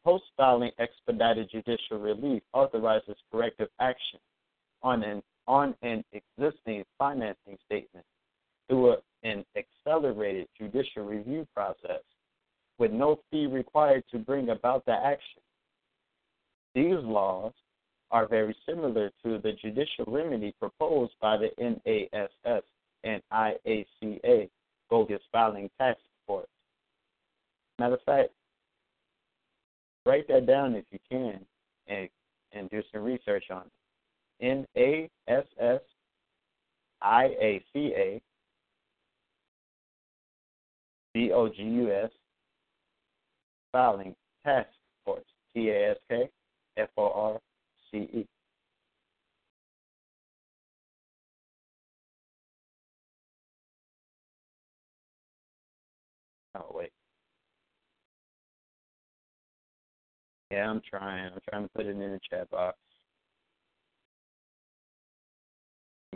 Post filing expedited judicial relief authorizes corrective action on an on an existing financing statement through a, an accelerated judicial review process with no fee required to bring about the action. These laws are very similar to the judicial remedy proposed by the NASS and IACA bogus filing task force. Matter of fact, write that down if you can and, and do some research on it. N A S S I A C A B O G U S filing task force T A S K F O R C E. Oh wait. Yeah, I'm trying. I'm trying to put it in the chat box.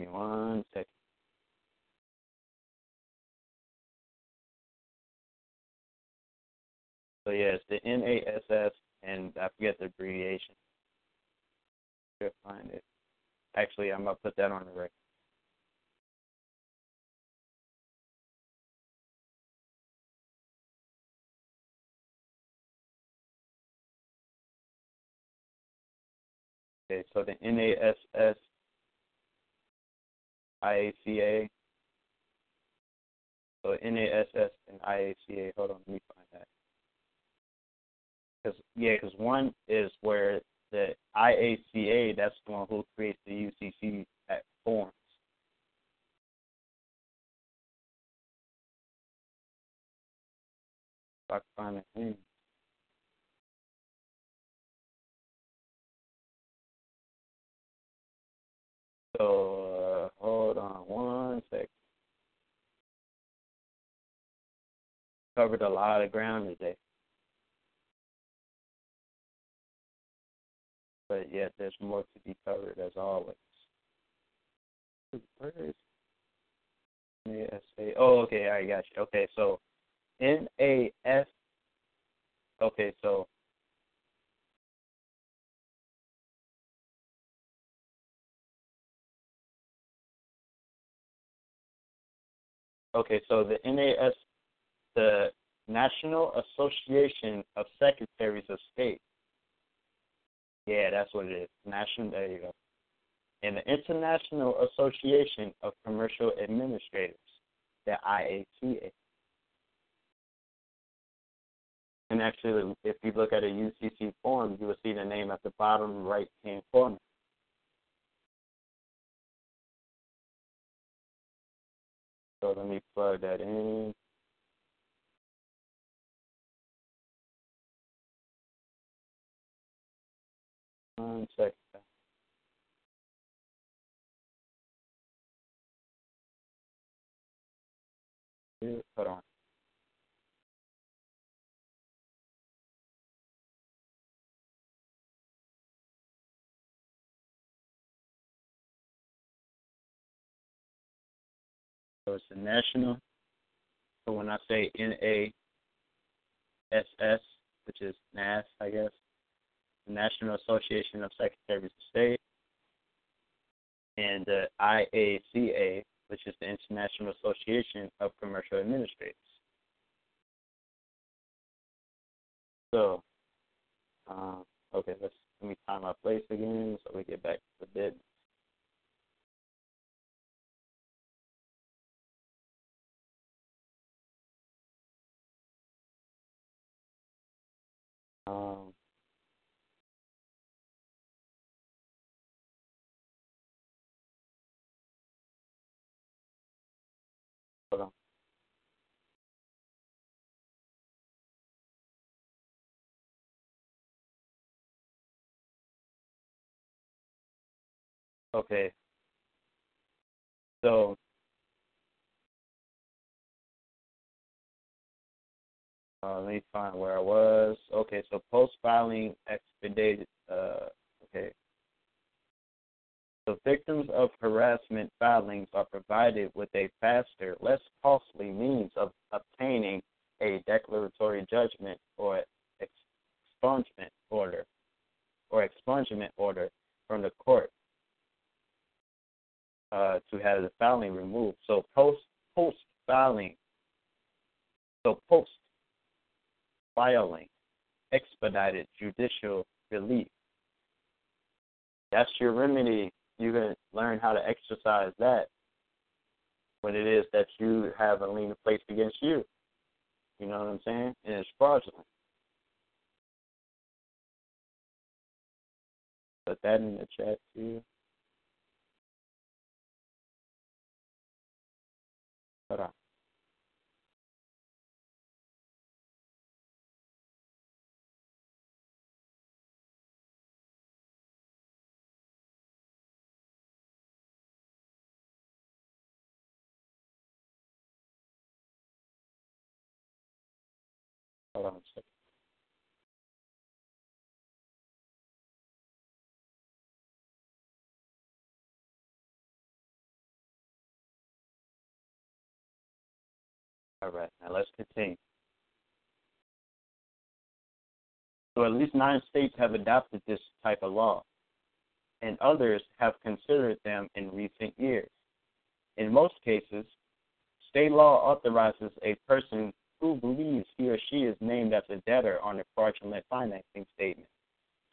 Me one second. So yeah, it's the NASS, and I forget the abbreviation. Should find it. Actually, I'm gonna put that on the record. Okay, so the NASS IACA. So NASS and IACA. Hold on, let me find that. Because yeah, because one is where the IACA, that's the one who creates the UCC at forms. If I can find that So uh, hold on one second. Covered a lot of ground today. But yet there's more to be covered as always. Where is NASS? Oh, okay, I got you. Okay, so NASS. Okay, so Okay, so the NASS, the National Association of Secretaries of State. Yeah, that's what it is. National. There you go. And the International Association of Commercial Administrators, the IACA. And actually, if you look at a UCC form, you will see the name at the bottom right hand corner. So let me plug that in. One second. Hold on. So it's the national. So when I say N A S S, which is NAS, I guess, the National Association of Secretaries of State, and the IACA, which is the International Association of Commercial Administrators. So, um, okay, let's let me time my place again so we get back to the bit. Um, hold on. Okay. So uh, let me find where I was. Okay, so post filing expedited. Uh, okay. So victims of harassment filings are provided with a faster, less costly means of obtaining a declaratory judgment or expungement order or expungement order from the court uh, to have the filing removed. So post post filing, so post filing, expedited judicial relief. That's your remedy. You can learn how to exercise that when it is that you have a lien placed against you. You know what I'm saying? And it's fraudulent. Put that in the chat too. Hold on. Hold on a second. All right, now let's continue. So at least nine states have adopted this type of law, and others have considered them in recent years. In most cases, state law authorizes a person who believes he or she is named as a debtor on a fraudulent financing statement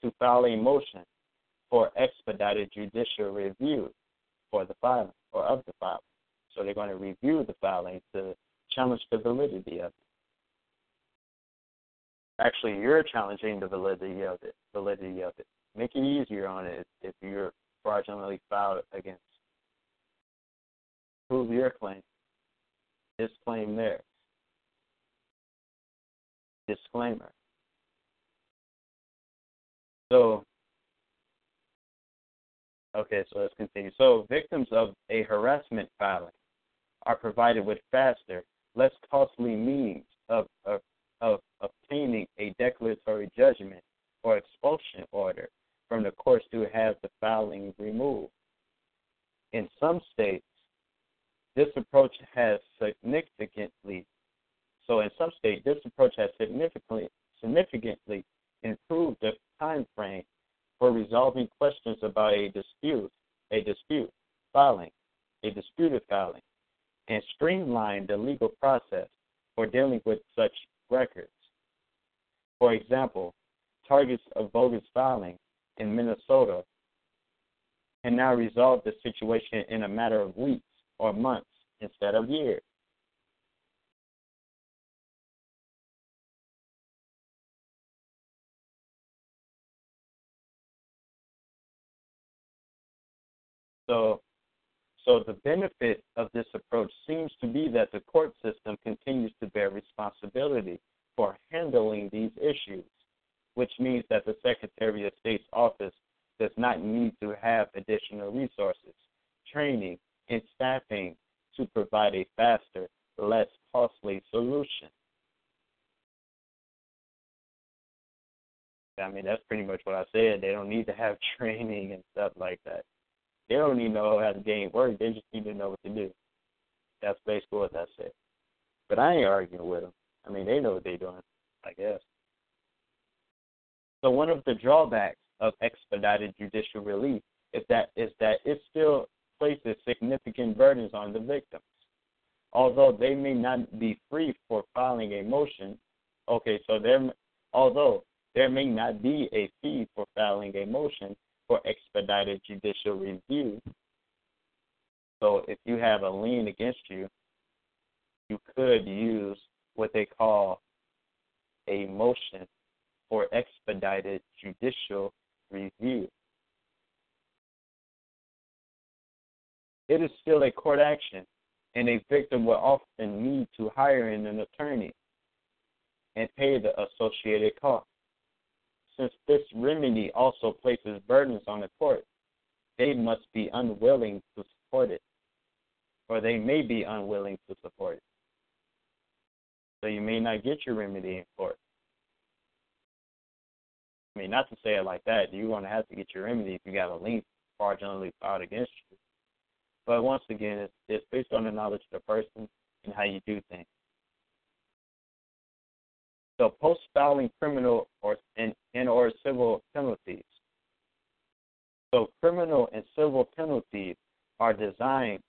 to file a motion for expedited judicial review for the filing or of the filing. So they're going to review the filing to challenge the validity of it. Actually, you're challenging the validity of it. Validity of it. Make it easier on it if you're fraudulently filed against. Prove your claim. Disclaim theirs. Disclaimer. So, Okay, so let's continue. So victims of a harassment filing are provided with faster, less costly means of, of, of obtaining a declaratory judgment or expulsion order from the courts to have the filing removed. In some states, this approach has significantly so in some states this approach has significantly significantly improved the time frame for resolving questions about a dispute, a dispute filing, a disputed filing, and streamlined the legal process for dealing with such records. For example, targets of bogus filing in Minnesota can now resolve the situation in a matter of weeks or months instead of years. So, so the benefit of this approach seems to be that the court system continues to bear responsibility for handling these issues, which means that the Secretary of State's office does not need to have additional resources, training, and staffing to provide a faster, less costly solution. I mean, that's pretty much what I said. They don't need to have training and stuff like that. They don't even know how the game works. They just need to know what to do. That's basically what that said. But I ain't arguing with them. I mean, they know what they're doing, I guess. So one of the drawbacks of expedited judicial relief is that is that it still places significant burdens on the victims. Although they may not be free for filing a motion, okay, so there although there may not be a fee for filing a motion, for expedited judicial review. So if you have a lien against you, you could use what they call a motion for expedited judicial review. It is still a court action, and a victim will often need to hire an attorney and pay the associated costs since this remedy also places burdens on the court, they must be unwilling to support it, or they may be unwilling to support it. So you may not get your remedy in court. I mean, not to say it like that, you're going to have to get your remedy if you got a lien fraudulently filed against you. But once again, it's, it's based on the knowledge of the person and how you do things. So post-filing criminal or and, and or civil penalties. So criminal and civil penalties are designed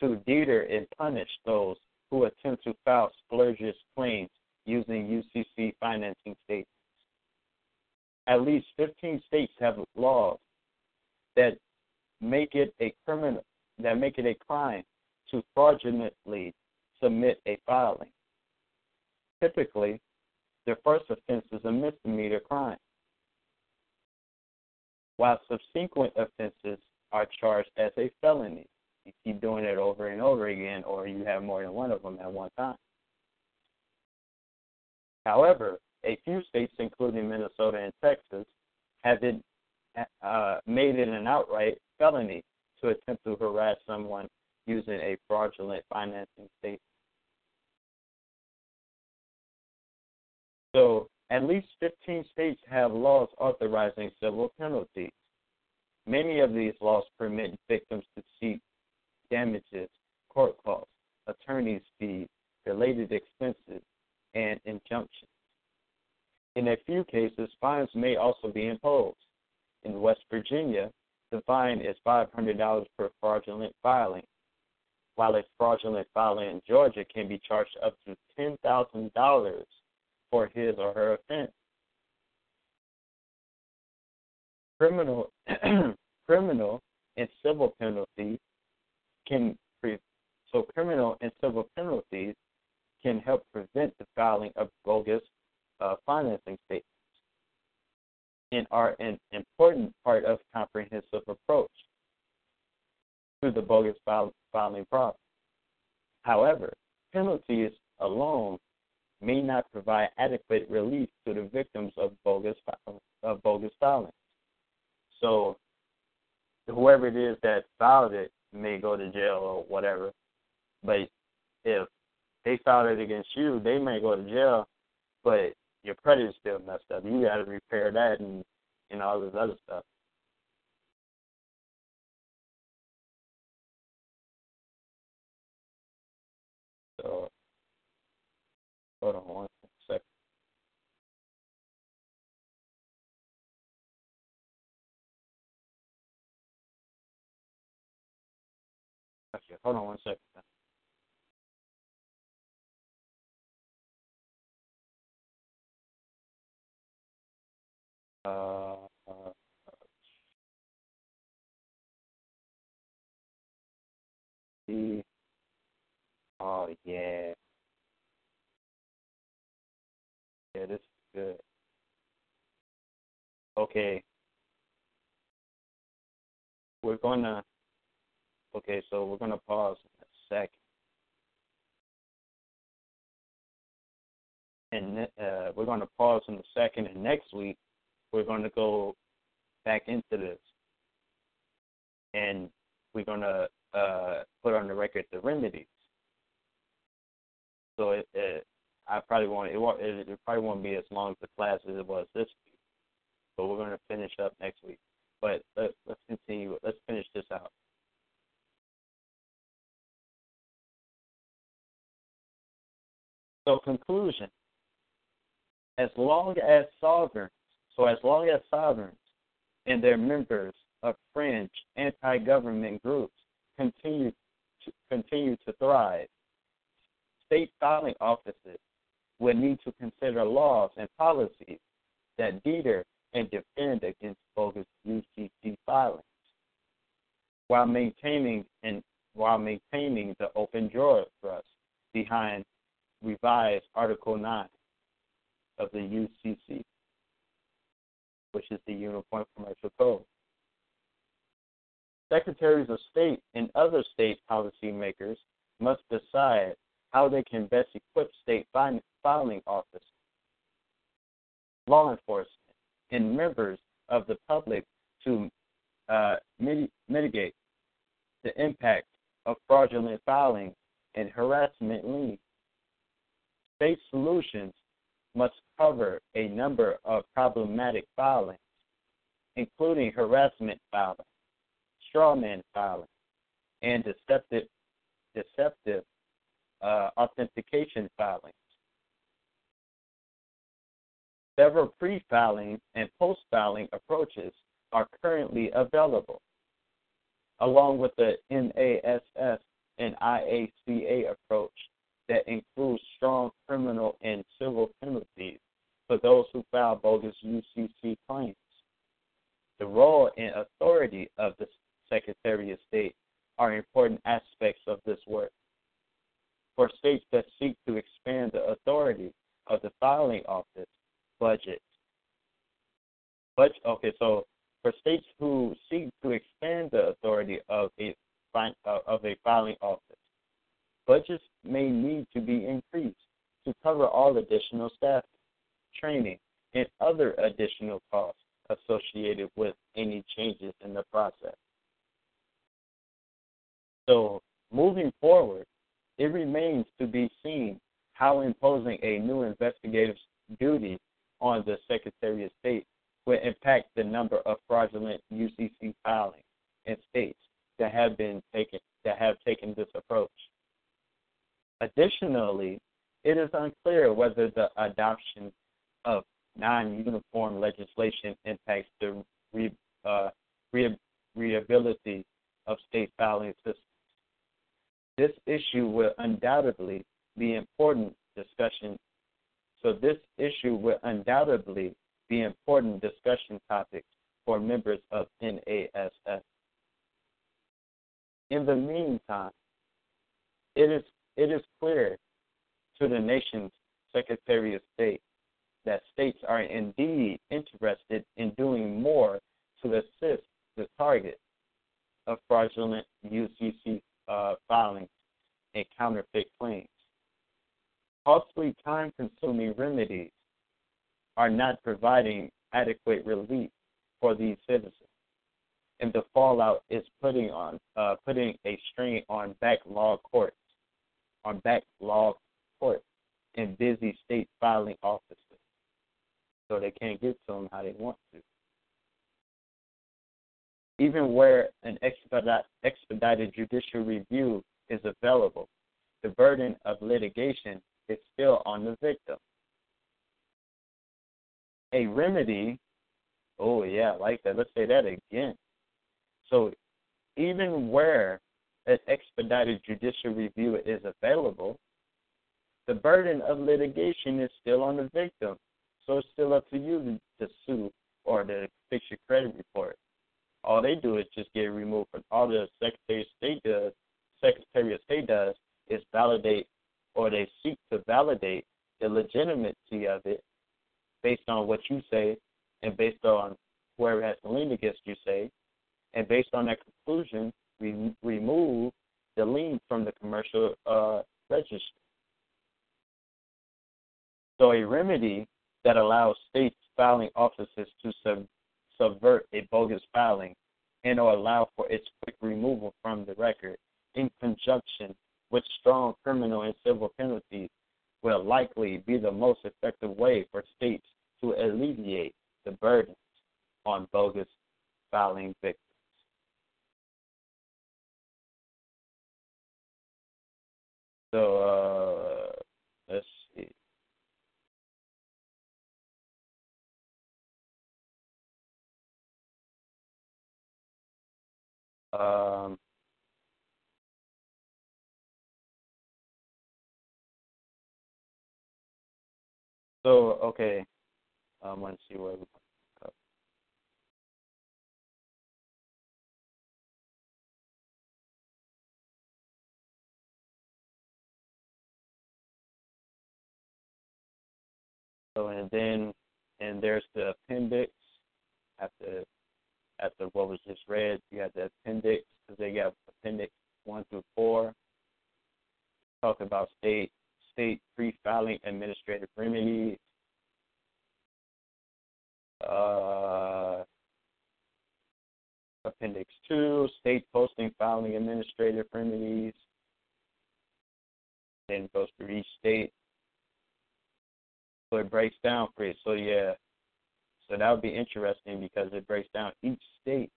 to deter and punish those who attempt to file spurious claims using UCC financing statements. At least 15 states have laws that make it a criminal that make it a crime to fraudulently submit a filing. Typically, their first offense is a misdemeanor crime, while subsequent offenses are charged as a felony. You keep doing it over and over again, or you have more than one of them at one time. However, a few states, including Minnesota and Texas, have it, uh, made it an outright felony to attempt to harass someone using a fraudulent financing statement. So at least 15 states have laws authorizing civil penalties. Many of these laws permit victims to seek damages, court costs, attorney's fees, related expenses, and injunctions. In a few cases, fines may also be imposed. In West Virginia, the fine is $500 per fraudulent filing, while a fraudulent filing in Georgia can be charged up to $10,000 for his or her offense. Criminal, criminal and civil penalties can pre- so criminal and civil penalties can help prevent the filing of bogus uh, financing statements and are an important part of comprehensive approach to the bogus filing problem. However, penalties alone may not provide adequate relief to the victims of bogus of bogus filing. So, whoever it is that filed it may go to jail or whatever. But if they filed it against you, they may go to jail, but your credit is still messed up. You got to repair that and and all this other stuff. So, hold on one second. Okay, hold on one second. Uh, see. Oh yeah. Yeah, this is good. Okay. We're gonna okay, so we're gonna pause in a second. And uh, we're gonna pause in a second and next week we're gonna go back into this. And we're gonna uh, put on the record the remedies. So it, it I probably won't it won't it, probably won't be as long as the class as it was this week. But we're gonna finish up next week. But let's let's continue let's finish this out. So conclusion. As long as sovereigns so as long as sovereigns and their members of fringe anti government groups continue to continue to thrive, state filing offices will need to consider laws and policies that deter and defend against bogus UCC filings, while maintaining and while maintaining the open drawer thrust behind revised Article 9 of the UCC, which is the Uniform Commercial Code. Secretaries of State and other state policymakers must decide how they can best equip state filing officers, law enforcement, and members of the public to uh, mitigate the impact of fraudulent filing and harassment liens. State solutions must cover a number of problematic filings, including harassment filing, strawman filing, and deceptive, deceptive uh, authentication filings. Several pre filing and post filing approaches are currently available, along with the NASS and IACA approach that includes strong criminal and civil penalties for those who file bogus UCC claims. The role and authority of the Secretary of State are important aspects of this work. For states that seek to expand the authority of the filing office budget, but okay, so for states who seek to expand the authority of a uh, of a filing office, budgets may need to be increased to cover all additional staff, training, and other additional costs associated with any changes in the process. So, moving forward, it remains to be seen how imposing a new investigative duty on the Secretary of State will impact the number of fraudulent UCC filings in states that have been taken that have taken this approach. Additionally, it is unclear whether the adoption of non-uniform legislation impacts the re, uh, re, of state filing systems. This issue will undoubtedly be important discussion. So this issue will undoubtedly be important discussion topics for members of NASS. In the meantime, it is it is clear to the nation's Secretary of State that states are indeed interested in doing more to assist the target of fraudulent UCC uh, filings and counterfeit claims. Costly, time consuming remedies are not providing adequate relief for these citizens, and the fallout is putting on uh, putting a strain on backlog courts, on backlog courts and busy state filing offices, so they can't get to them how they want to. Even where an expedited judicial review is available, the burden of litigation is still on the victim. A remedy, oh yeah, I like that. Let's say that again. So even where an expedited judicial review is available, the burden of litigation is still on the victim. So it's still up to you to, to sue or to fix your credit report. All they do is just get removed from all the Secretary of State does Secretary of State does is validate or they seek to validate the legitimacy of it based on what you say and based on whoever has to lien against you say, and based on that conclusion, we remove the lien from the commercial uh, register. So a remedy that allows states filing offices to sub- subvert a bogus filing and or allow for its quick removal from the record in conjunction with strong criminal and civil penalties will likely be the most effective way for states to alleviate the burdens on bogus filing victims. So uh, Um, So okay, I want to see where we. So and then and there's the appendix after what was just read. You have the appendix because they got appendix one through four. Talk about state state pre-filing administrative remedies. Uh, Appendix 2, state posting filing administrative remedies. Then goes through each state. So it breaks down for you. So yeah, so that would be interesting because it breaks down each state,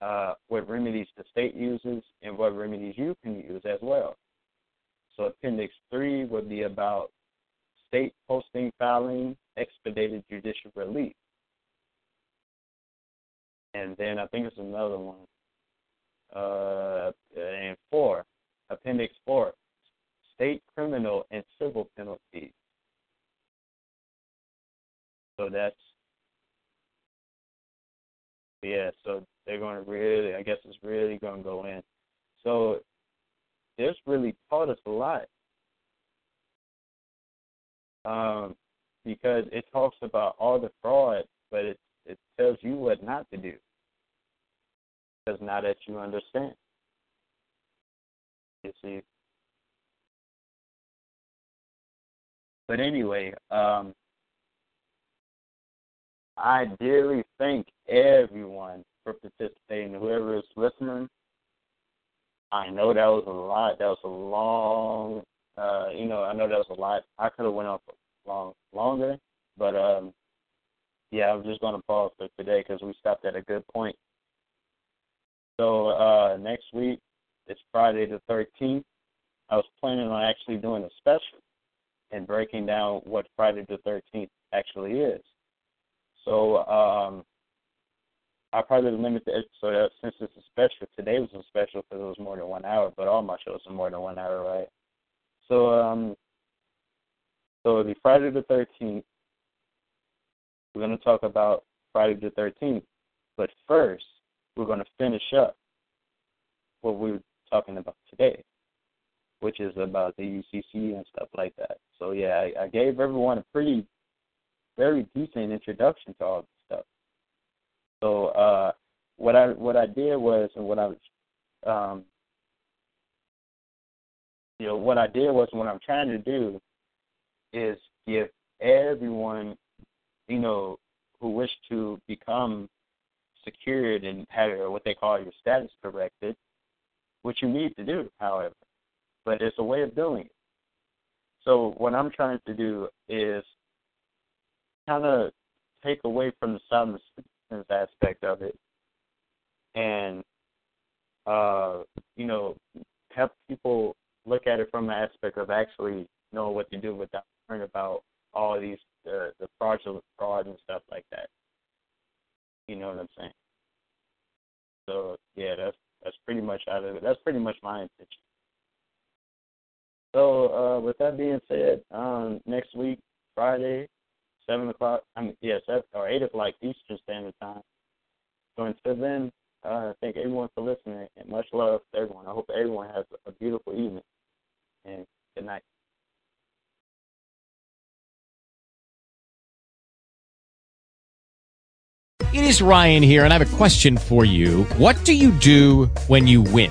uh, what remedies the state uses and what remedies you can use as well. So Appendix 3 would be about state posting filing, expedited judicial relief. And then I think it's another one. Uh, and 4, Appendix 4, state criminal and civil penalties. So that's yeah, so they're going to really, I guess it's really going to go in. So this really taught us a lot um, because it talks about all the fraud, but it it tells you what not to do because now that you understand, you see. But anyway, um, I dearly thank everyone for participating. Whoever is listening, I know that was a lot. That was a long. Uh, you know, I know that was a lot. I could have went on for long longer, but um, yeah, I'm just gonna pause for today because we stopped at a good point. So uh, next week it's Friday the 13th. I was planning on actually doing a special and breaking down what Friday the 13th actually is. So um, I probably limit the episode since it's a special. Today was a special because it was more than one hour, but all my shows are more than one hour, right? So um, so it'll be Friday the thirteenth. We're gonna talk about Friday the thirteenth, but first we're gonna finish up what we were talking about today, which is about the UCC and stuff like that. So yeah, I, I gave everyone a pretty, very decent introduction to all this stuff. so uh, what I what I did was, and what I was, um, you know, what I did was, what I'm trying to do is give everyone, you know, who wish to become secured and have what they call your status corrected, which you need to do, however. But it's a way of doing it. So what I'm trying to do is kind of take away from the sound assistance aspect of it and uh, you know, help people look at it from the aspect of actually know what to do without worrying about all these the the fraudulent fraud and stuff like that. You know what I'm saying? So yeah, that's that's pretty much out of it. That's pretty much my intention. So uh, with that being said, um, next week Friday, seven o'clock. I mean, yeah, seven or eight o'clock Eastern Standard Time. So until then, uh, thank everyone for listening and much love to everyone. I hope everyone has a beautiful evening and good night. It is Ryan here, and I have a question for you. What do you do when you win?